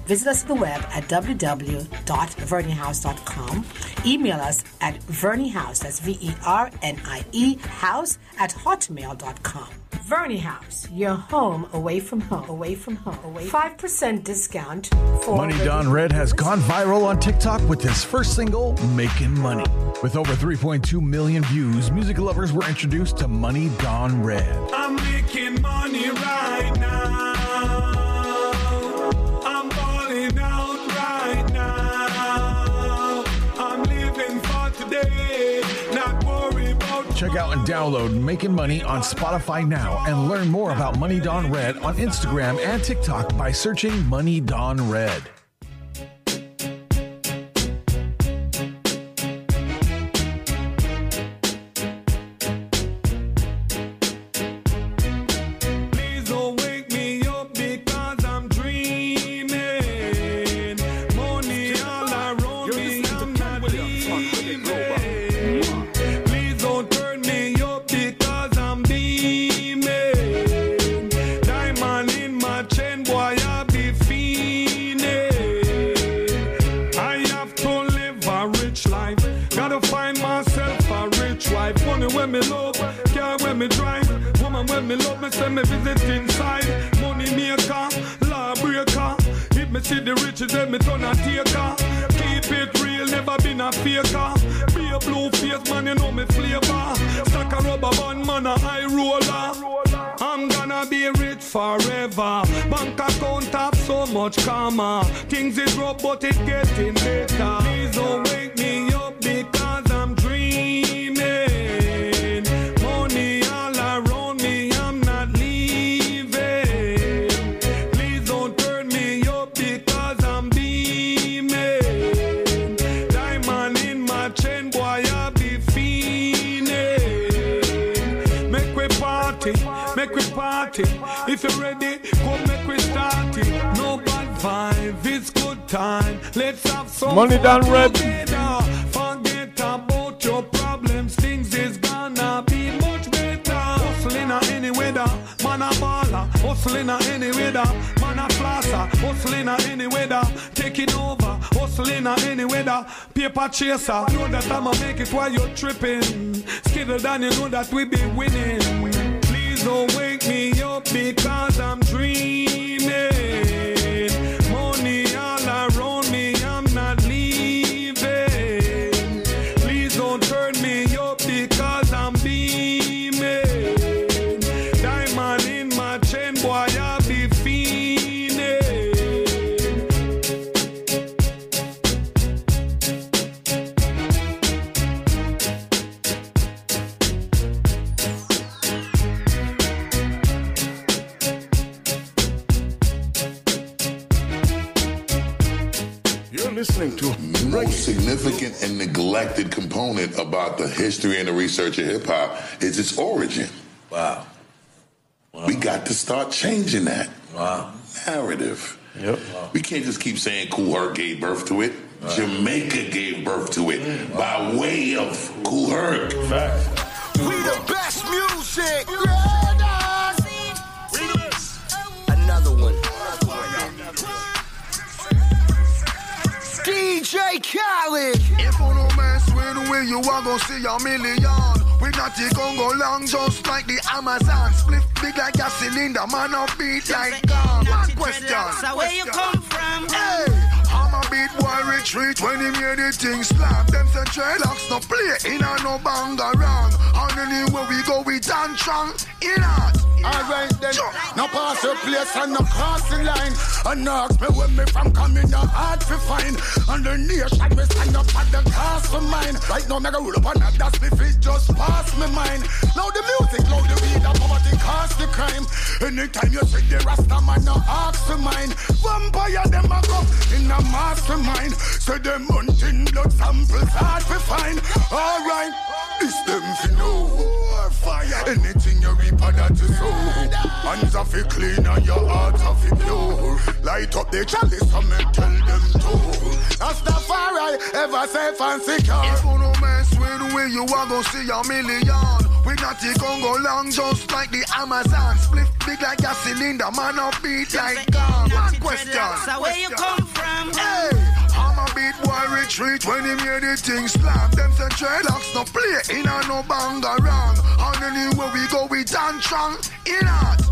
Speaker 60: Visit us on the web at www.verneyhouse.com. Email us at verneyhouse, that's V E R N I E, house at hotmail.com. Verney House, your home away from home, away from home, away. Five percent discount for
Speaker 61: Money Don Red has gone viral on TikTok with his first single, Making Money. With over 3.2 million views, music lovers were introduced to Money Don Red.
Speaker 20: I'm making money right now.
Speaker 61: Check out and download Making Money on Spotify now and learn more about Money Don Red on Instagram and TikTok by searching Money Don Red. Chaser. Know that I'ma make it while you're tripping. Skittle down, you know that we be winning. Please don't wake me up because
Speaker 62: changing that. Wow. Narrative.
Speaker 63: Yep.
Speaker 62: We can't just keep saying Kool Herc gave birth to it. Jamaica gave birth to it by way of Kool Herc.
Speaker 42: We the best music. Another one. DJ Khaled.
Speaker 57: If you no mess with we, you are gonna see a million. We not the Congo long, just like the Amazon. Split big like a cylinder, man, up beat like gum. One question.
Speaker 42: So where you come from?
Speaker 57: Hey, I'm a beat boy retreat when he made the thing slap. Them say dreadlocks no play in a no bang around. And anywhere we go, we dance strong in art.
Speaker 42: Alright then,
Speaker 57: no pass the place and no cross the line. And ask me where me from coming, no hard to find. And the nation we stand up at the cast for mine. Right now, me go roll up on that, that's me fit just pass me mind. Now the music, now the weed, the poverty cause the crime. Anytime you see the Rasta man, no ask for mine. Vampire them a come in a mastermind. Say them hunting blood samples hard to find. Alright, this them fi know. Fire. Anything you reap, that is so. Hands are fi clean and your heart are fi pure. Light up the chalice and me tell them to. Rastafari, ever safe and secure. If you no mess with we, you are gonna see a million. We not the Congo long, just like the Amazon. Split big like a cylinder, man up beat like gum. One question.
Speaker 42: So where you come from?
Speaker 57: Hey, Beat boy retreat when he made the thing slap. Them say dreadlocks no play in a no bang around. And anywhere we go, we dance strong in art.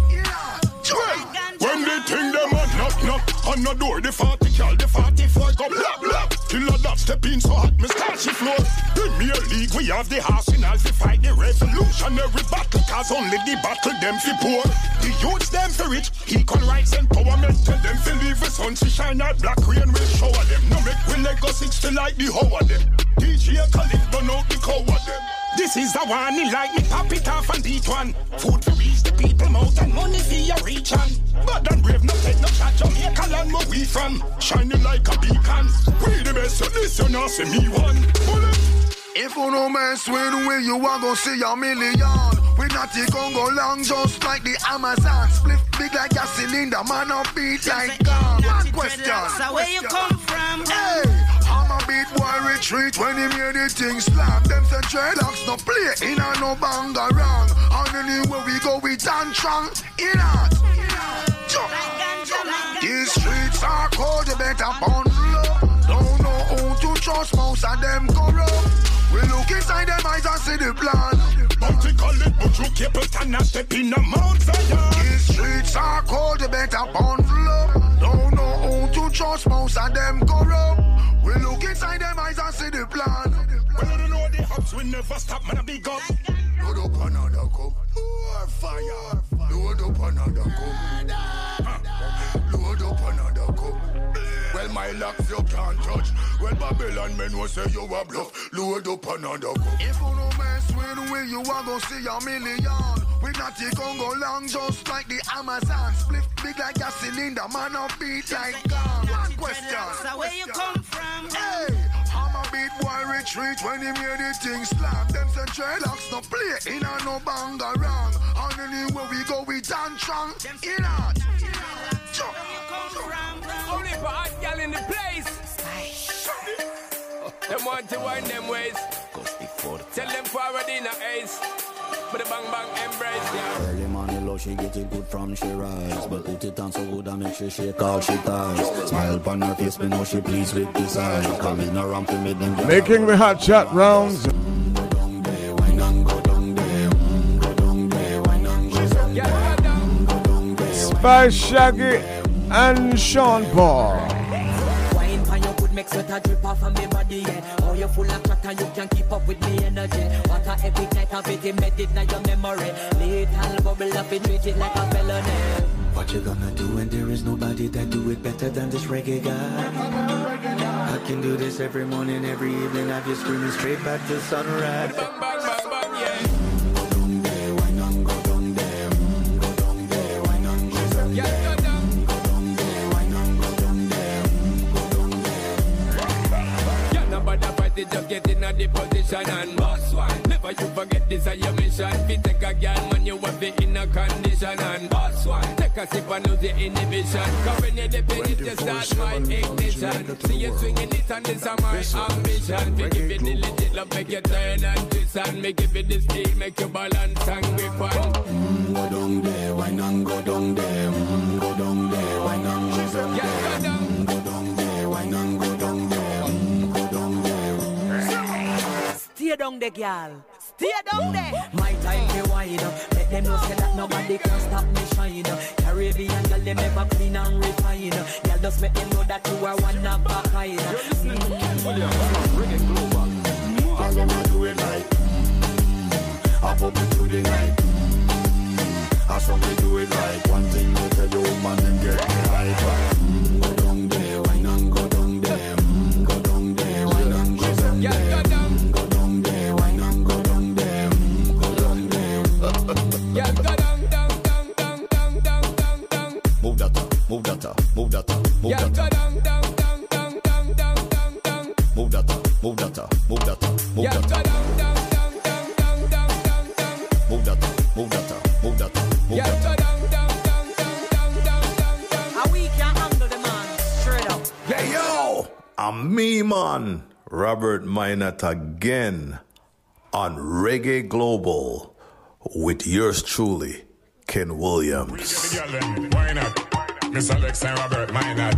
Speaker 64: When they think them a knock knock on the door, the 40 cal, the 44 go blap blap. Killer that step in so hot, me start she floor. Premier League, we have the arsenal to fight the revolutionary battle, cause only the battle them fi poor. The youths them fi rich, he can equal rights empowerment, tell them fi leave the sun to shine out, black rain will shower them. No make we let go six to like the hoe of them. DJ Khaled burn out the cow of them. This is the one, he like me pop it off and beat one. Food for reach the people mouth and money for your reach on. But don't brave no take no chat, Jamaica land where we from. Shining like a beacon. We the best, so listen, now see me one. Bullet.
Speaker 57: If you no mess with we, you are gonna see a million. We not the Congo long, just like the Amazon. Split big like a cylinder, man up beat like gum. One question.
Speaker 42: So where you come from?
Speaker 57: Hey, I'm boy retreat when he made the thing slap. Them say dreadlocks no play in a no bang around. And anywhere we go, we dance strong in art. These streets are cold, you better bundle up. Don't know who to trust, most of them corrupt. We look inside them eyes and see the plan.
Speaker 64: Bounty call it, but you keep it and a step in the Mount Zion.
Speaker 57: These streets are cold, you better bundle up. To trust, most of them corrupt. We look inside them eyes and see the plan.
Speaker 64: Well, I don't know the hubs we never stop, man, a big up.
Speaker 57: Load up another cup. More fire. Load up another cup. Load up another cup. Well, my locks you can't touch. Well, Babylon men will say you a bluff. Load up another cup. If you no mess with we, you are gonna see a million. We not the Congo long, just like the Amazon. Split big like a cylinder, man up beat like gum. One question.
Speaker 42: So where you come from?
Speaker 57: Hey, I'm a beat boy retreat when he made the thing slap. Them say dreadlocks no play in a no bang around. And anywhere we go, we dance strong. You know.
Speaker 44: Only for hot gal in the place. Them want to wind them ways. Tell them forward in a ace. But the bang bang embrace, yeah.
Speaker 62: Early morning low, she get it good from she rise. But put it on so good I make she shake all she ties. Smile upon her face, me know she pleased with this eye. Coming around to me, them
Speaker 24: Making the hot chat rounds. Spice Shaggy and Sean Paul.
Speaker 65: Make sweat a drip off of me body, yeah. Oh, you full of chatter, you can keep up with me energy. What a epic night of it, embedded in your memory. Little bubble up, it treat it like a felony.
Speaker 62: What you gonna do when there is nobody that do it better than this reggae guy? I can do this every morning, every evening. Have you screaming straight back to sunrise.
Speaker 44: Yeah, nobody just get in a the position and boss one. Never you forget this is your mission. Fi take a girl when you have it in a condition and boss one. Take a sip and lose the inhibition. Cause when you dip in it, you start my ignition. See you swinging it and this is my ambition. Fi give it the legit love, make you turn and twist and make give it the steel, make you balance and grip on.
Speaker 62: Mm, go down there, why not go down there? Mm, go down there, why not go down there? Mm, go down there, why not go down there?
Speaker 65: Stay down there, girl. Stay down there. My time to wine up. Let them know say that nobody can stop me shine. Caribbean girl, them ever clean and refine. Girl, just make them know that you are one of a kind. You're listening to Ken Williams from Reggae Global.
Speaker 57: All I'ma do it like I pop it to the night I saw me do it like One thing to tell you man and get me hyper
Speaker 62: move data, move move
Speaker 44: yeah,
Speaker 62: data.
Speaker 44: Down, down, down, down, down, down, down, down.
Speaker 62: Move move data, move move
Speaker 44: yeah,
Speaker 62: data.
Speaker 44: Down, down, down, down, down, down.
Speaker 62: Move data, move move data,
Speaker 44: yeah,
Speaker 62: up.
Speaker 66: I'm me man, Robert Minott again on Reggae Global with yours truly, Ken Williams.
Speaker 2: Miss Alex and Robert, why not?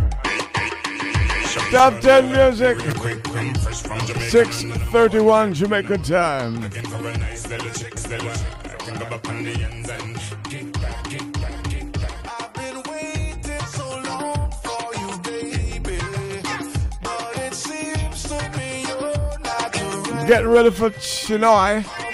Speaker 24: Top 10 music. 631 Jamaica time. Get ready for Chinoy.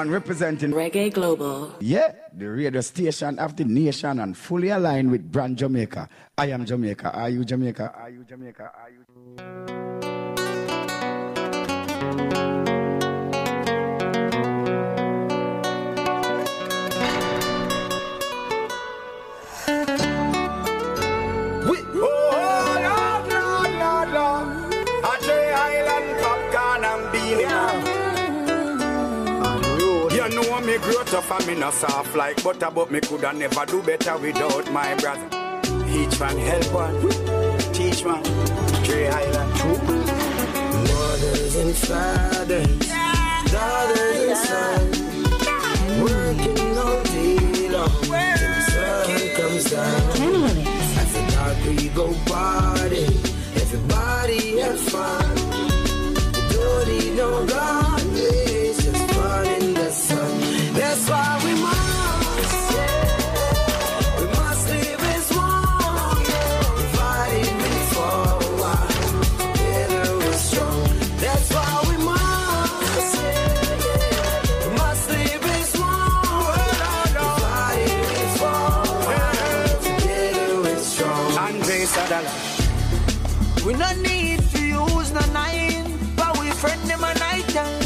Speaker 57: Man
Speaker 62: representing
Speaker 67: Reggae Global.
Speaker 62: Yeah, the radio station of the nation and fully aligned with brand Jamaica. I am Jamaica. Are you Jamaica? Are you Jamaica?
Speaker 68: Soft like butter, but me coulda never do better without my brother. Each one help one, teach one. Dre Island.
Speaker 27: Mothers and fathers, daughters and sons, working all day long till the sun comes down. As the dark we go party, everybody have fun. We don't need no God,
Speaker 68: Sadala.
Speaker 27: We no need to use no nine, but we friend them a night time.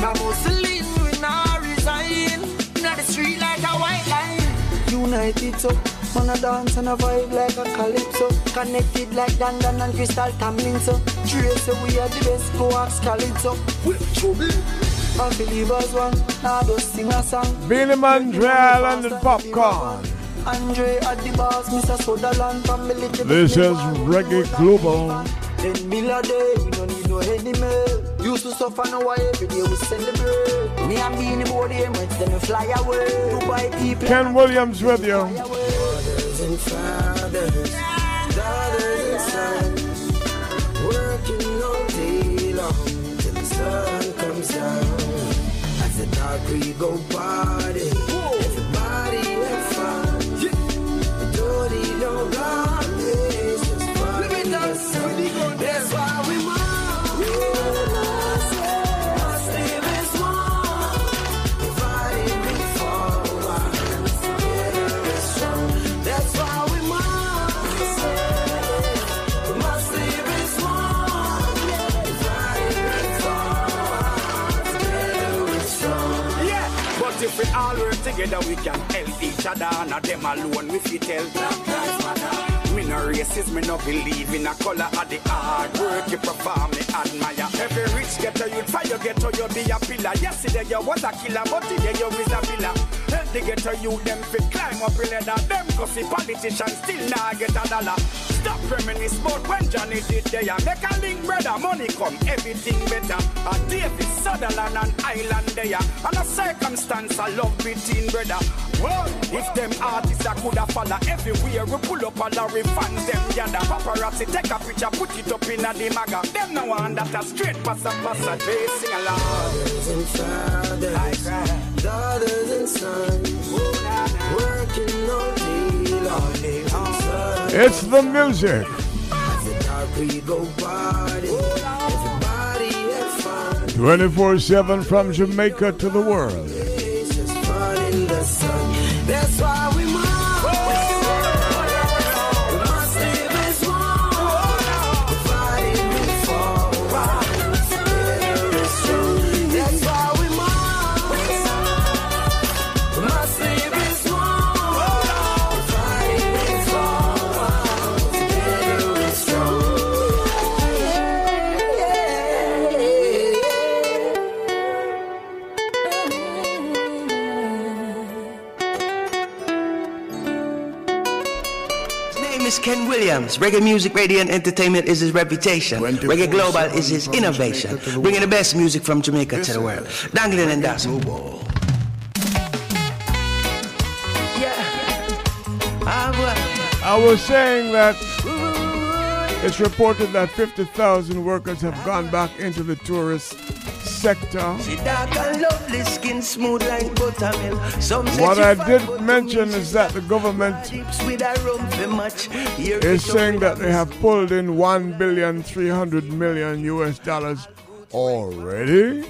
Speaker 27: Now Muslim we not resign. Not the street like a white line. United so, man a dance and a vibe like a calypso. Connected like Dan Dan and Crystal Tamlin so. Trace so we are the best, go ask Khaled so. We trouble. And believers one, now just sing a song.
Speaker 2: Beenie Man, Dre Island, and Popcaan.
Speaker 27: Andre at the boss, Mr. Sutherland, family to
Speaker 2: This is Reggae Global.
Speaker 27: Ten mil a day, we don't need no enemy. Used to suffer, now every day we celebrate. Me and Beanie Boy, the Emirates, then we fly away. Dubai people.
Speaker 2: Ken Williams with you.
Speaker 27: Mothers and fathers, daughters and sons, working all day long till the sun comes down. As the dark we go party, everybody have fun. We the sun. That's why we must,
Speaker 68: we all work together, we can help each other. Not them alone, we fit help Black Lives Matter. Me no racist, me no believe in a color of the hard work you perform, me admire. Every rich ghetto, you you ghetto, you be a pillar. Yesterday you was a killer, but today you is a pillar. Help the ghetto, you them fit climb up the ladder. Them cause the politicians still not get a dollar. Stop reminisce about when Johnny did there. Make a link, brother, money come, everything better. A David Sutherland and Island there. And a circumstance I love between brother. Well, if them artists I could have follow everywhere, we pull up a lorry fans them gather. Paparazzi take a picture, put it up in a the maga. Them no one that a straight passa passa, they sing along.
Speaker 27: Mothers and fathers, daughters and sons, working all day long till the sun
Speaker 2: It's the music. 24 7 from Jamaica to the world.
Speaker 27: Williams. Reggae music, radio, and entertainment is his reputation. Reggae global is his innovation. Bringing the best music from Jamaica to the world. Dangling and dancing.
Speaker 2: I was saying that it's reported that 50,000 workers have gone back into the tourist sector.
Speaker 27: She dark and lovely, skin smooth like buttermilk. Some
Speaker 2: What I did mention is that the government
Speaker 27: lips with a rum for much. Here
Speaker 2: is saying that they have pulled in 1 billion 300 million US dollars already.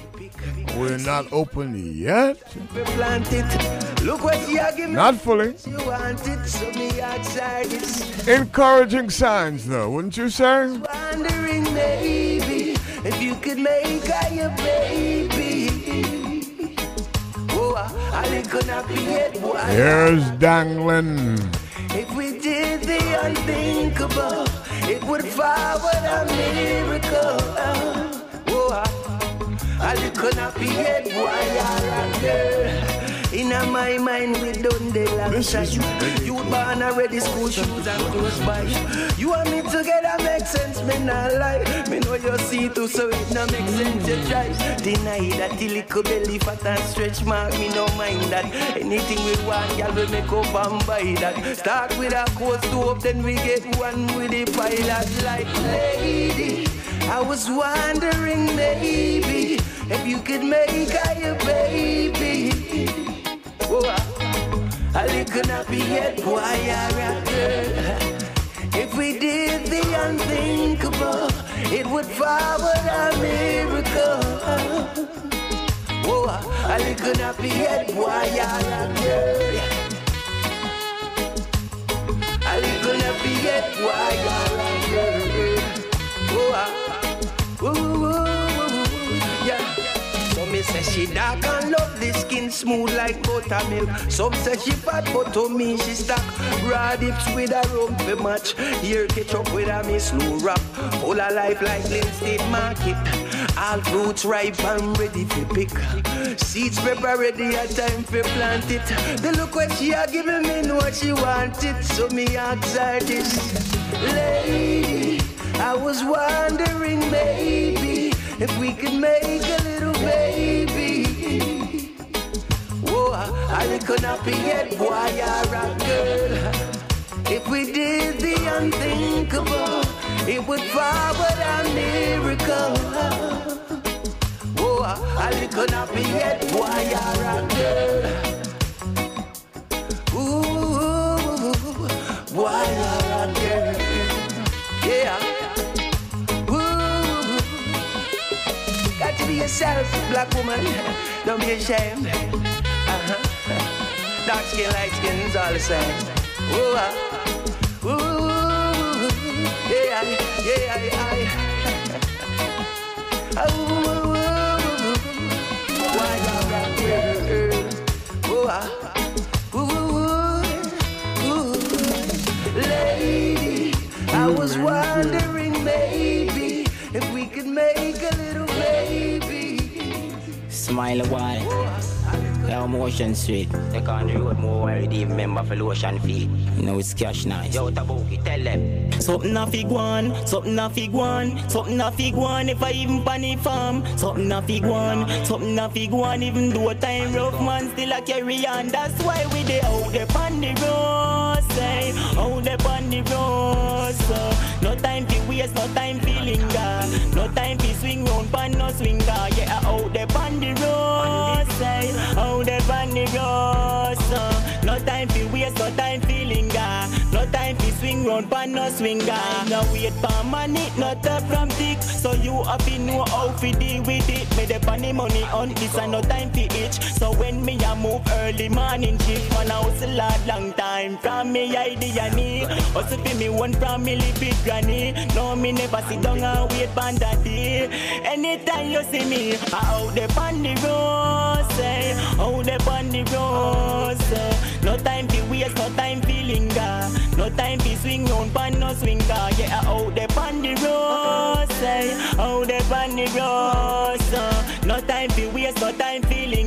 Speaker 2: We're not open yet.
Speaker 27: we plant it. Look what you are giving.
Speaker 2: Not fully.
Speaker 27: You want it, so me outside this.
Speaker 2: Encouraging signs, though, wouldn't you say?
Speaker 27: If you could make her your baby. Oh, I, I not be it. Boy.
Speaker 2: Here's dangling.
Speaker 27: If we did the unthinkable, it would forward a miracle. Oh, I, I could not be it. Boy, you're a girl. In my mind, we done the long time. You born already, school shoes and clothes by. You and me together make sense, me not lie. Me know you see too, so it no make sense. You try deny that till little belly fat and stretch mark. Me no mind that anything we want, y'all will make up and buy that. Start with a cold stove, then we get one with the pilot. Like lady, I was wondering maybe if you could make her your baby. I, I could not be yet, boy, a. If we did the unthinkable, it would forward a miracle. I could not be yet, boy, you're a girl. I could not be yet, boy, you're a girl. Say she dark and lovely, skin smooth like buttermilk. Some say she fat, but to me she stuck. Raw dips with a for match. Here ketchup with a me slow rap. Full of life like Linstead Market. All fruits ripe and ready for pick. Seeds prepare ready, a time for plant it. The look what she a giving me know what she wanted. So me her this, lady. I was wondering maybe if we could make Could not be yet, boy, you're a girl. If we did the unthinkable, it would forward a miracle. Oh, I could not be yet, boy, you're a girl. Ooh, boy, you're a girl. Yeah. Ooh. Got to be yourself, black woman. Don't be ashamed. Dark skin, light skin, it's all the same. Ooh, ah. Ooh, yeah, yeah, yeah. Ooh, why? Ooh, ah. Ooh, ooh, lady, I was wondering maybe if we could make a little baby.
Speaker 19: Smile a while. Your motion on the road more worried even member for lotion feet. You know it's cash nice. Yo, Tabuki, tell them.
Speaker 69: Something a fig one, something a fig one, something a fig one if I even pan the farm. Something a fig one, something a fig one even though a time rough man still a carry on. That's why we dey out there on the road, say out there on the road. So no time for waste, no time for linger, no time for swing round pan no swinger. Yeah, out there on the road, say out there on the road. So no time for waste, no time for linger, no time for swing
Speaker 19: round pan no swinger. No wait for money, not up from dick. So you have to know how to deal with it. Me the money money on this and no time for itch. So when me a move early morning shift, man I hustle hard long time. From me idea me, hustle for me one from me live granny. No me never sit down and wait for daddy. Anytime you see me, I out there on the road, say, out there on the road, say. Eh. No time for waste, no time for linger. No time for swing round pan no swinger. Yeah, out there on the road, say, out there on the road, so. No time for waste, no time for linger.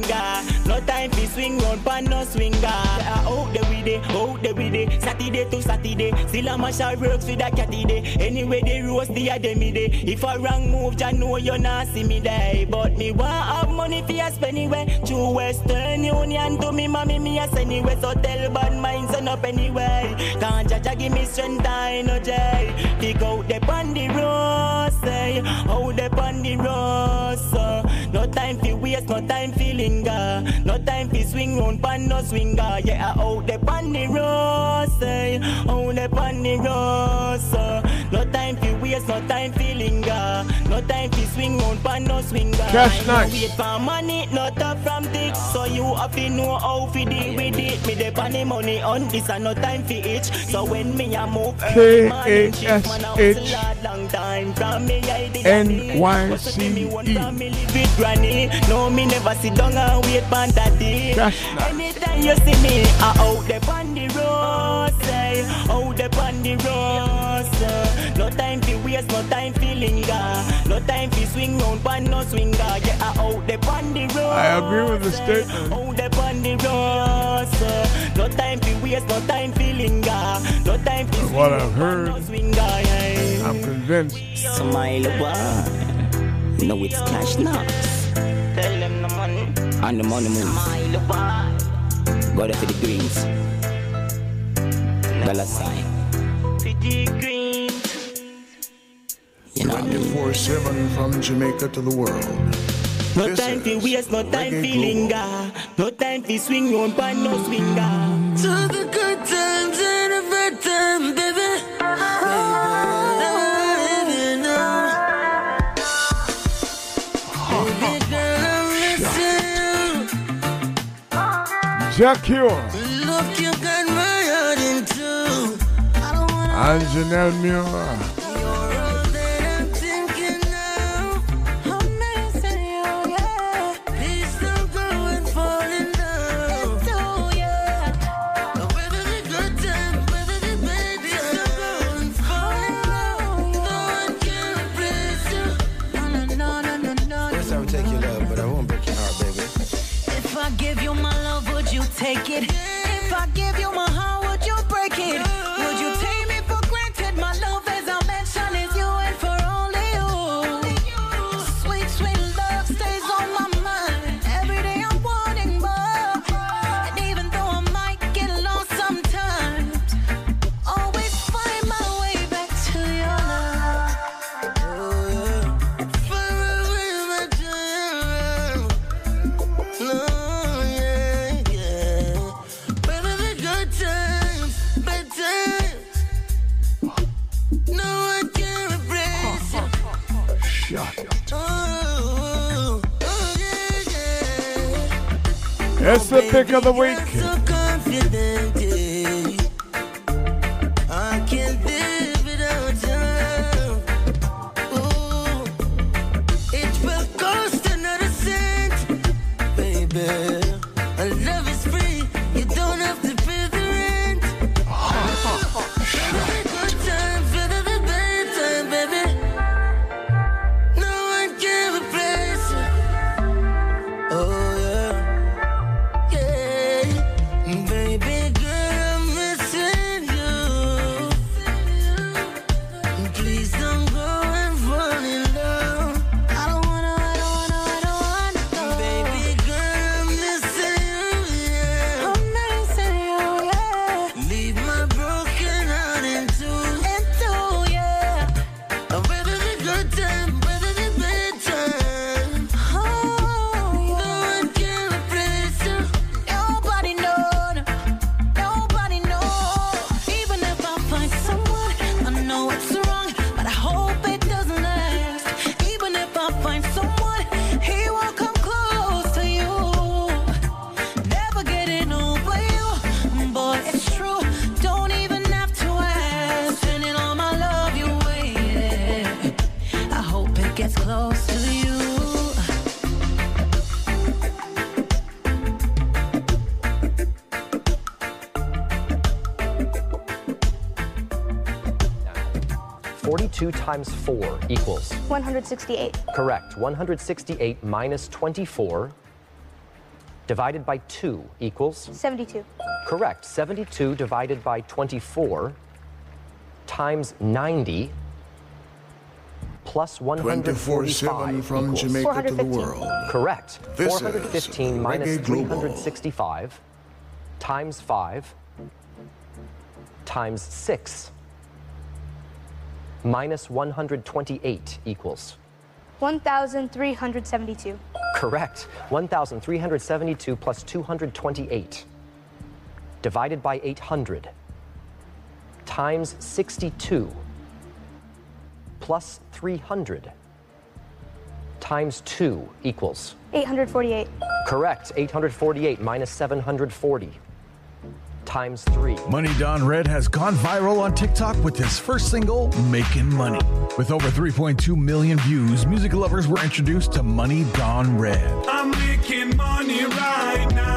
Speaker 19: Swing round pan no swinger. Out there we day, out there we day. Saturday to Saturday, still a mash our works with a catty day. Anyway, they roast the me day. If I wrong move, just know you not see me day. But me want have money for you spend anyway. Through Western Union to me, mommy, me a send anyway. So tell bad minds and up anyway. Can't judge, give me strength, I no jay. Pick out the on the road, say. Out the on the road. No time for waste, no time for linger. No time for swing round pan no swinger. Yeah, out the on eh. the road, say. Out the on the road, so. No time for waste, no time for linger. No time for swing round pan no swinger.
Speaker 21: Cash nice.
Speaker 19: wait for money, not up from dick. So you have to know how to deal with it. Me the money money on this and no time for itch. So when me a move early morning shift, man, I hustle hard long time. From me idea me. Hustle for me one family with granny. No, me never sit down and wait for daddy. Anytime you see me, I out there on the road, say, out there on the road, say. No time for waste, no time for linger. No time for swing round, pan no swinger. Yeah, I out there on the road.
Speaker 21: I agree with the
Speaker 19: say,
Speaker 21: statement.
Speaker 19: Out there on the road, say. No time for waste, no time for linger. No time for swing
Speaker 21: What I've
Speaker 19: round, pan
Speaker 21: heard,
Speaker 19: no swinger. Yeah.
Speaker 21: I'm convinced.
Speaker 19: Smile boy. No, it's cash knocks. Tell them the money.
Speaker 70: And the money moves.
Speaker 19: Smile boy.
Speaker 70: Go there for the greens. Dollar sign.
Speaker 19: Pretty green.
Speaker 70: You know what I mean?
Speaker 2: 24 7 from Jamaica to the world.
Speaker 19: No
Speaker 2: This
Speaker 19: time for waste, no time
Speaker 2: Reggae
Speaker 19: for linger. No time for swing round, pan no swinger.
Speaker 71: To the good times and the bad times, baby. Never You. Look, you got my heart in two.
Speaker 21: and Janelle Muir. It's the pick of the week.
Speaker 71: Times
Speaker 72: 4 equals?
Speaker 73: 168.
Speaker 72: Correct. 168 minus 24 divided by 2 equals?
Speaker 73: 72.
Speaker 72: Correct. 72 divided by 24 times 90 plus 145
Speaker 2: from
Speaker 72: equals?
Speaker 2: Jamaica to the world.
Speaker 72: Correct.
Speaker 2: This
Speaker 72: 415 minus 365 times 5 times 6 minus 128 equals?
Speaker 73: 1,372.
Speaker 72: Correct. 1,372 plus 228 divided by 800 times 62 plus 300 times 2 equals?
Speaker 73: 848.
Speaker 72: Correct. 848 minus 740 times 3.
Speaker 74: Money Don Red has gone viral on TikTok with his first single, Making Money. With over 3.2 million views, music lovers were introduced to Money Don Red.
Speaker 61: I'm making money right now.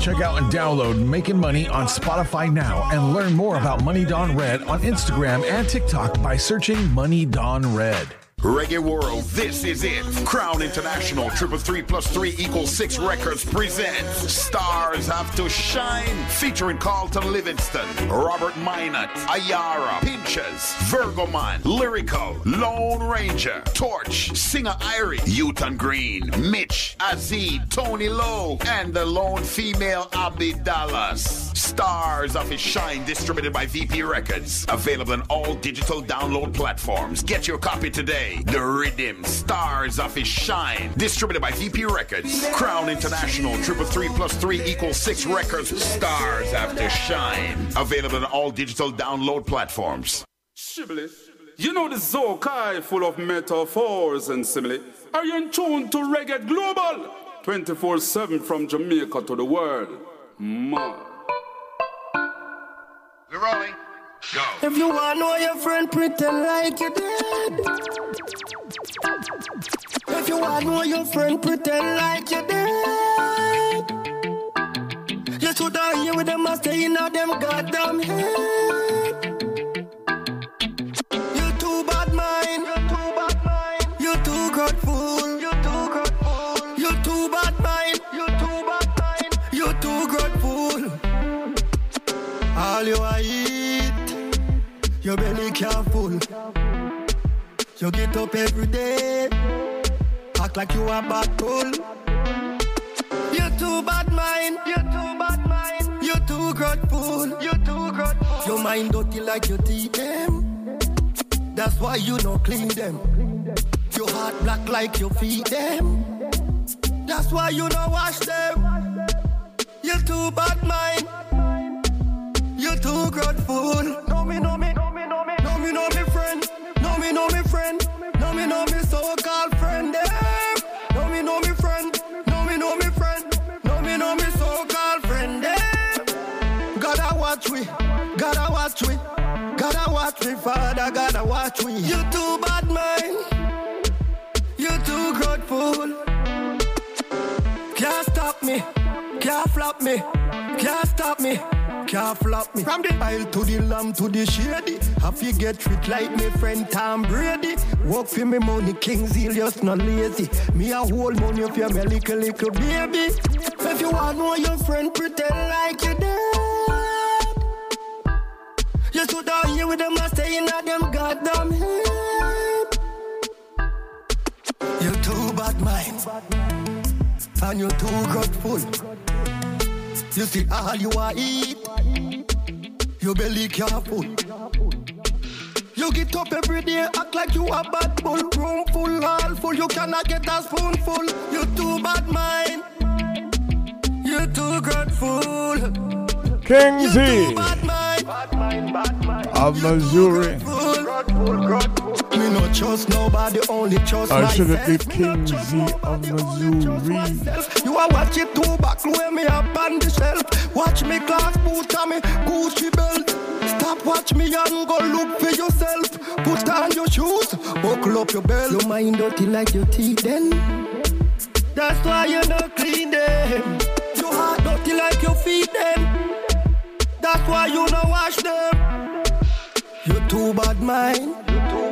Speaker 74: Check out and download Making Money on Spotify now and learn more about Money Don Red on Instagram and TikTok by searching Money Don Red.
Speaker 75: Reggae World, this is it. Crown International, triple three plus three equals six records presents Stars Have to Shine, featuring Carlton Livingston, Robert Minott, Ayara, Pinches, Virgoman, Lyrical, Lone Ranger, Torch, Singer Irie, Uton Green, Mitch, Azid, Tony Lowe, and the lone female Abby Dallas. Stars of His Shine, distributed by VP Records. Available on all digital download platforms. Get your copy today. The Rhythm Stars of His Shine, distributed by VP Records. Crown International, triple three plus three equals six records. Stars After Shine. Available on all digital download platforms.
Speaker 76: Shibboleth. You know the Zokai full of metaphors and simile. Are you in tune to Reggae Global? 24 7 from Jamaica to the world. Man.
Speaker 75: We're rolling. Go.
Speaker 24: If you wanna know your friend, pretend like you dead. If you wanna know your friend, pretend like you dead. You should have here with them, I stay in them goddamn head. You too bad mind. You too bad mind. You too grateful. You too grateful. You too bad mind. You too bad mind. You too grateful. All you a eat, your belly can't full. You get up every day, act like you a bull. You too bad mind, you too bad mind, you too grateful, you too grateful. Your mind dirty like your teeth them. That's why you no clean them. Your heart black like your feet them. That's why you no wash them. You too bad mind. You too grateful. Know me, know me, know me, friend. Know me, know me, so-called friend. Them. Know me, know me, friend. Know me, know me, friend. Know me, know me, so-called friend. Them. Gotta watch we. Gotta watch we. Gotta watch me, Father. Gotta watch we. You too bad, man. You too grateful. Can't stop me. Can't flop me. Can't stop. Can't flop me. From the aisle to the lamb to the shady. Have you get treat like me friend Tom Brady? Work for me money, King Zeal, just not lazy. Me a whole money for me a little, little baby. If you want know your friend, pretend like you dead. You should have here with them, I stay in them goddamn head. You too bad mind. And you too grateful. You see all you are eat. Your belly can't. You get up every day, act like you a bad bull. Room full, all full. You cannot get a spoonful. You too bad mind. You too grateful.
Speaker 2: King
Speaker 24: You
Speaker 2: Z
Speaker 24: too bad mind.
Speaker 2: of Missouri.
Speaker 24: Me no trust nobody, only trust
Speaker 2: I should
Speaker 24: myself.
Speaker 2: have been King Z of Missouri.
Speaker 24: You a watch it too back where me up on the shelf. Watch me class boot and me Gucci belt. Stop watch me and go look for yourself. Put on your shoes, buckle up your belt. Your mind dirty like your teeth then. That's why you not clean them. Your heart dirty like your feet then. That's why you not wash them. You too bad mind.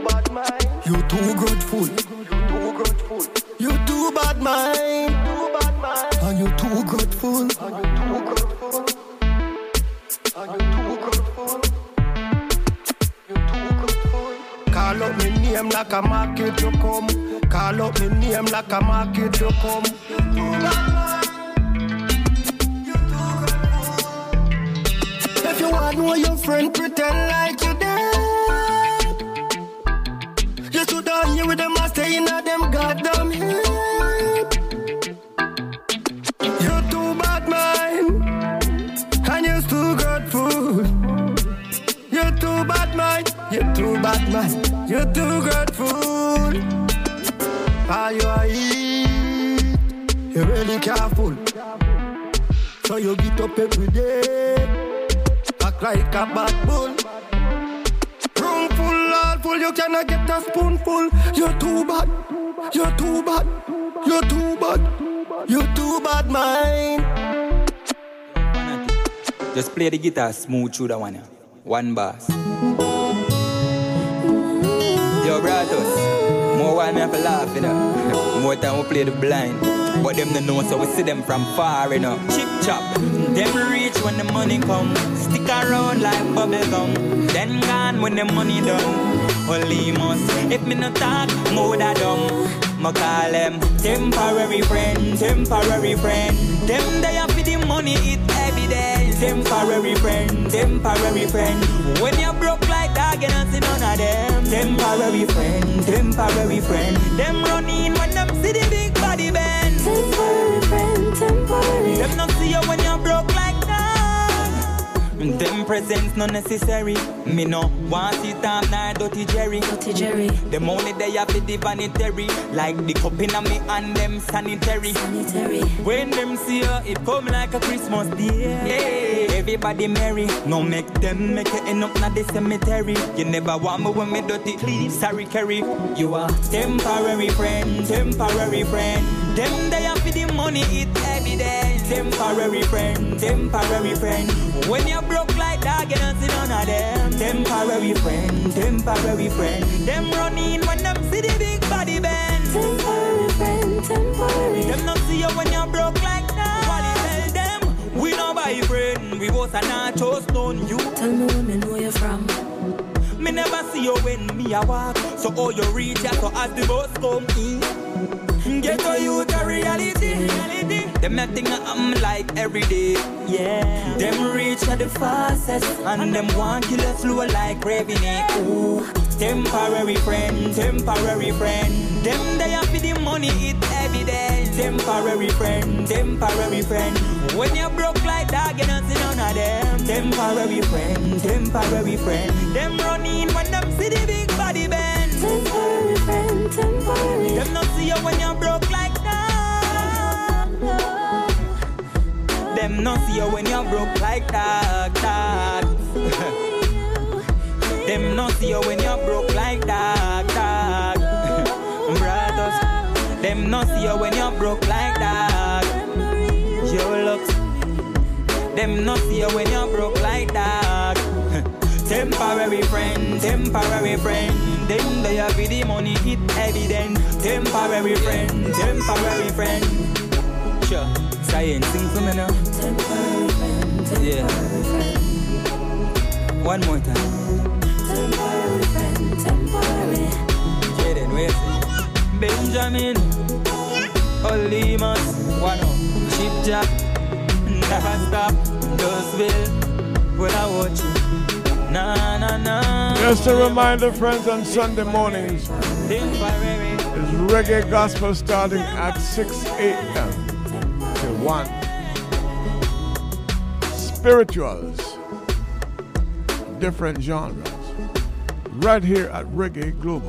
Speaker 24: You too bad mind. You too grateful. You too grateful. You too bad mind. Too bad mind. And you too grateful. And you too grateful. And you too grateful. You too grateful. Call up me name like a market you come. Call up me name like a market you come. You too bad If you want know your friend, pretend like you here with them, I stay in a them goddamn head. You too bad mind, and you too good food. You too bad mind, you're too bad mind, you're too good food. Are you a eat? You really careful. So you get up every day act like a bad bull. Full, you cannot get a spoonful. You're too bad, you're too bad, you're too bad, you're too bad, man.
Speaker 43: Just play the guitar smooth through that one. One bass. Yo, Bratos, more why me have to laugh, you know. More time we play the blind. But them no know, so we see them from far, you know. Chip chop, them reach when the money come. Stick around like bubble gum. Then gone when the money done. Only if me no talk, more da dumb. Ma call them temporary friend, temporary friend. Them they have the money, it evidence. Temporary friend, temporary friend. When you broke like dog, you don't see none of them. Temporary friend, temporary friend. Them running when them see the big body bend. Temporary friend, temporary. Them not see you when you broke like that. Them presents not necessary. Me no want it time nor dirty Jerry. Dirty Jerry. Them only they have the vanitary. Like the cup in me and them sanitary. Sanitary. When them see you, it come like a Christmas day. Yeah. Everybody merry. No make them make it end up na the cemetery. You never want me when me dirty. Please, sorry, Kerry. You are temporary friend, temporary friend. Them they have the money, it evidence. Temporary friend, temporary friend. When you broke like dog, you don't see none of them. Temporary friend, temporary friend. Them running when them see the big body bend. Temporary friend, temporary. Them not see you when you're broke like that. What tell them? We no buy friend, we was a nachos stone you. Tell me where me know you from. Me never see you when me a walk. So all you reach out so as the bus come in. Get to you the reality. reality. Them a thing I'm like every day. Yeah. Them reach at the fastest. And them want kill us slow like Ravenite. Ooh. Temporary friend, temporary friend. Them they have the money, it evident. Temporary friend, temporary friend. When you broke like that, you don't see none of them. Temporary friend, temporary friend. Them running when them see the big. Temporary friend, temporary. Them not see you when you broke like that. Them not see you when you broke like that. that. Them not see you when you broke like that. that. Brothers, them not see you when you broke like that. Your looks, them not see you when you broke like that. Temporary friend, temporary friend. Them they have the money, it evident. Temporary friend, temporary friend. Sure, science sing for me now. Temporary friend, yeah. One more time. Temporary friend, temporary. Jaden? Benjamin, Olimas, one up, Chip Jack, never stop, when I watch you.
Speaker 2: Just a reminder, friends, on Sunday mornings is reggae gospel starting at 6 a.m. to 1. Spirituals, different genres, right here at Reggae Global.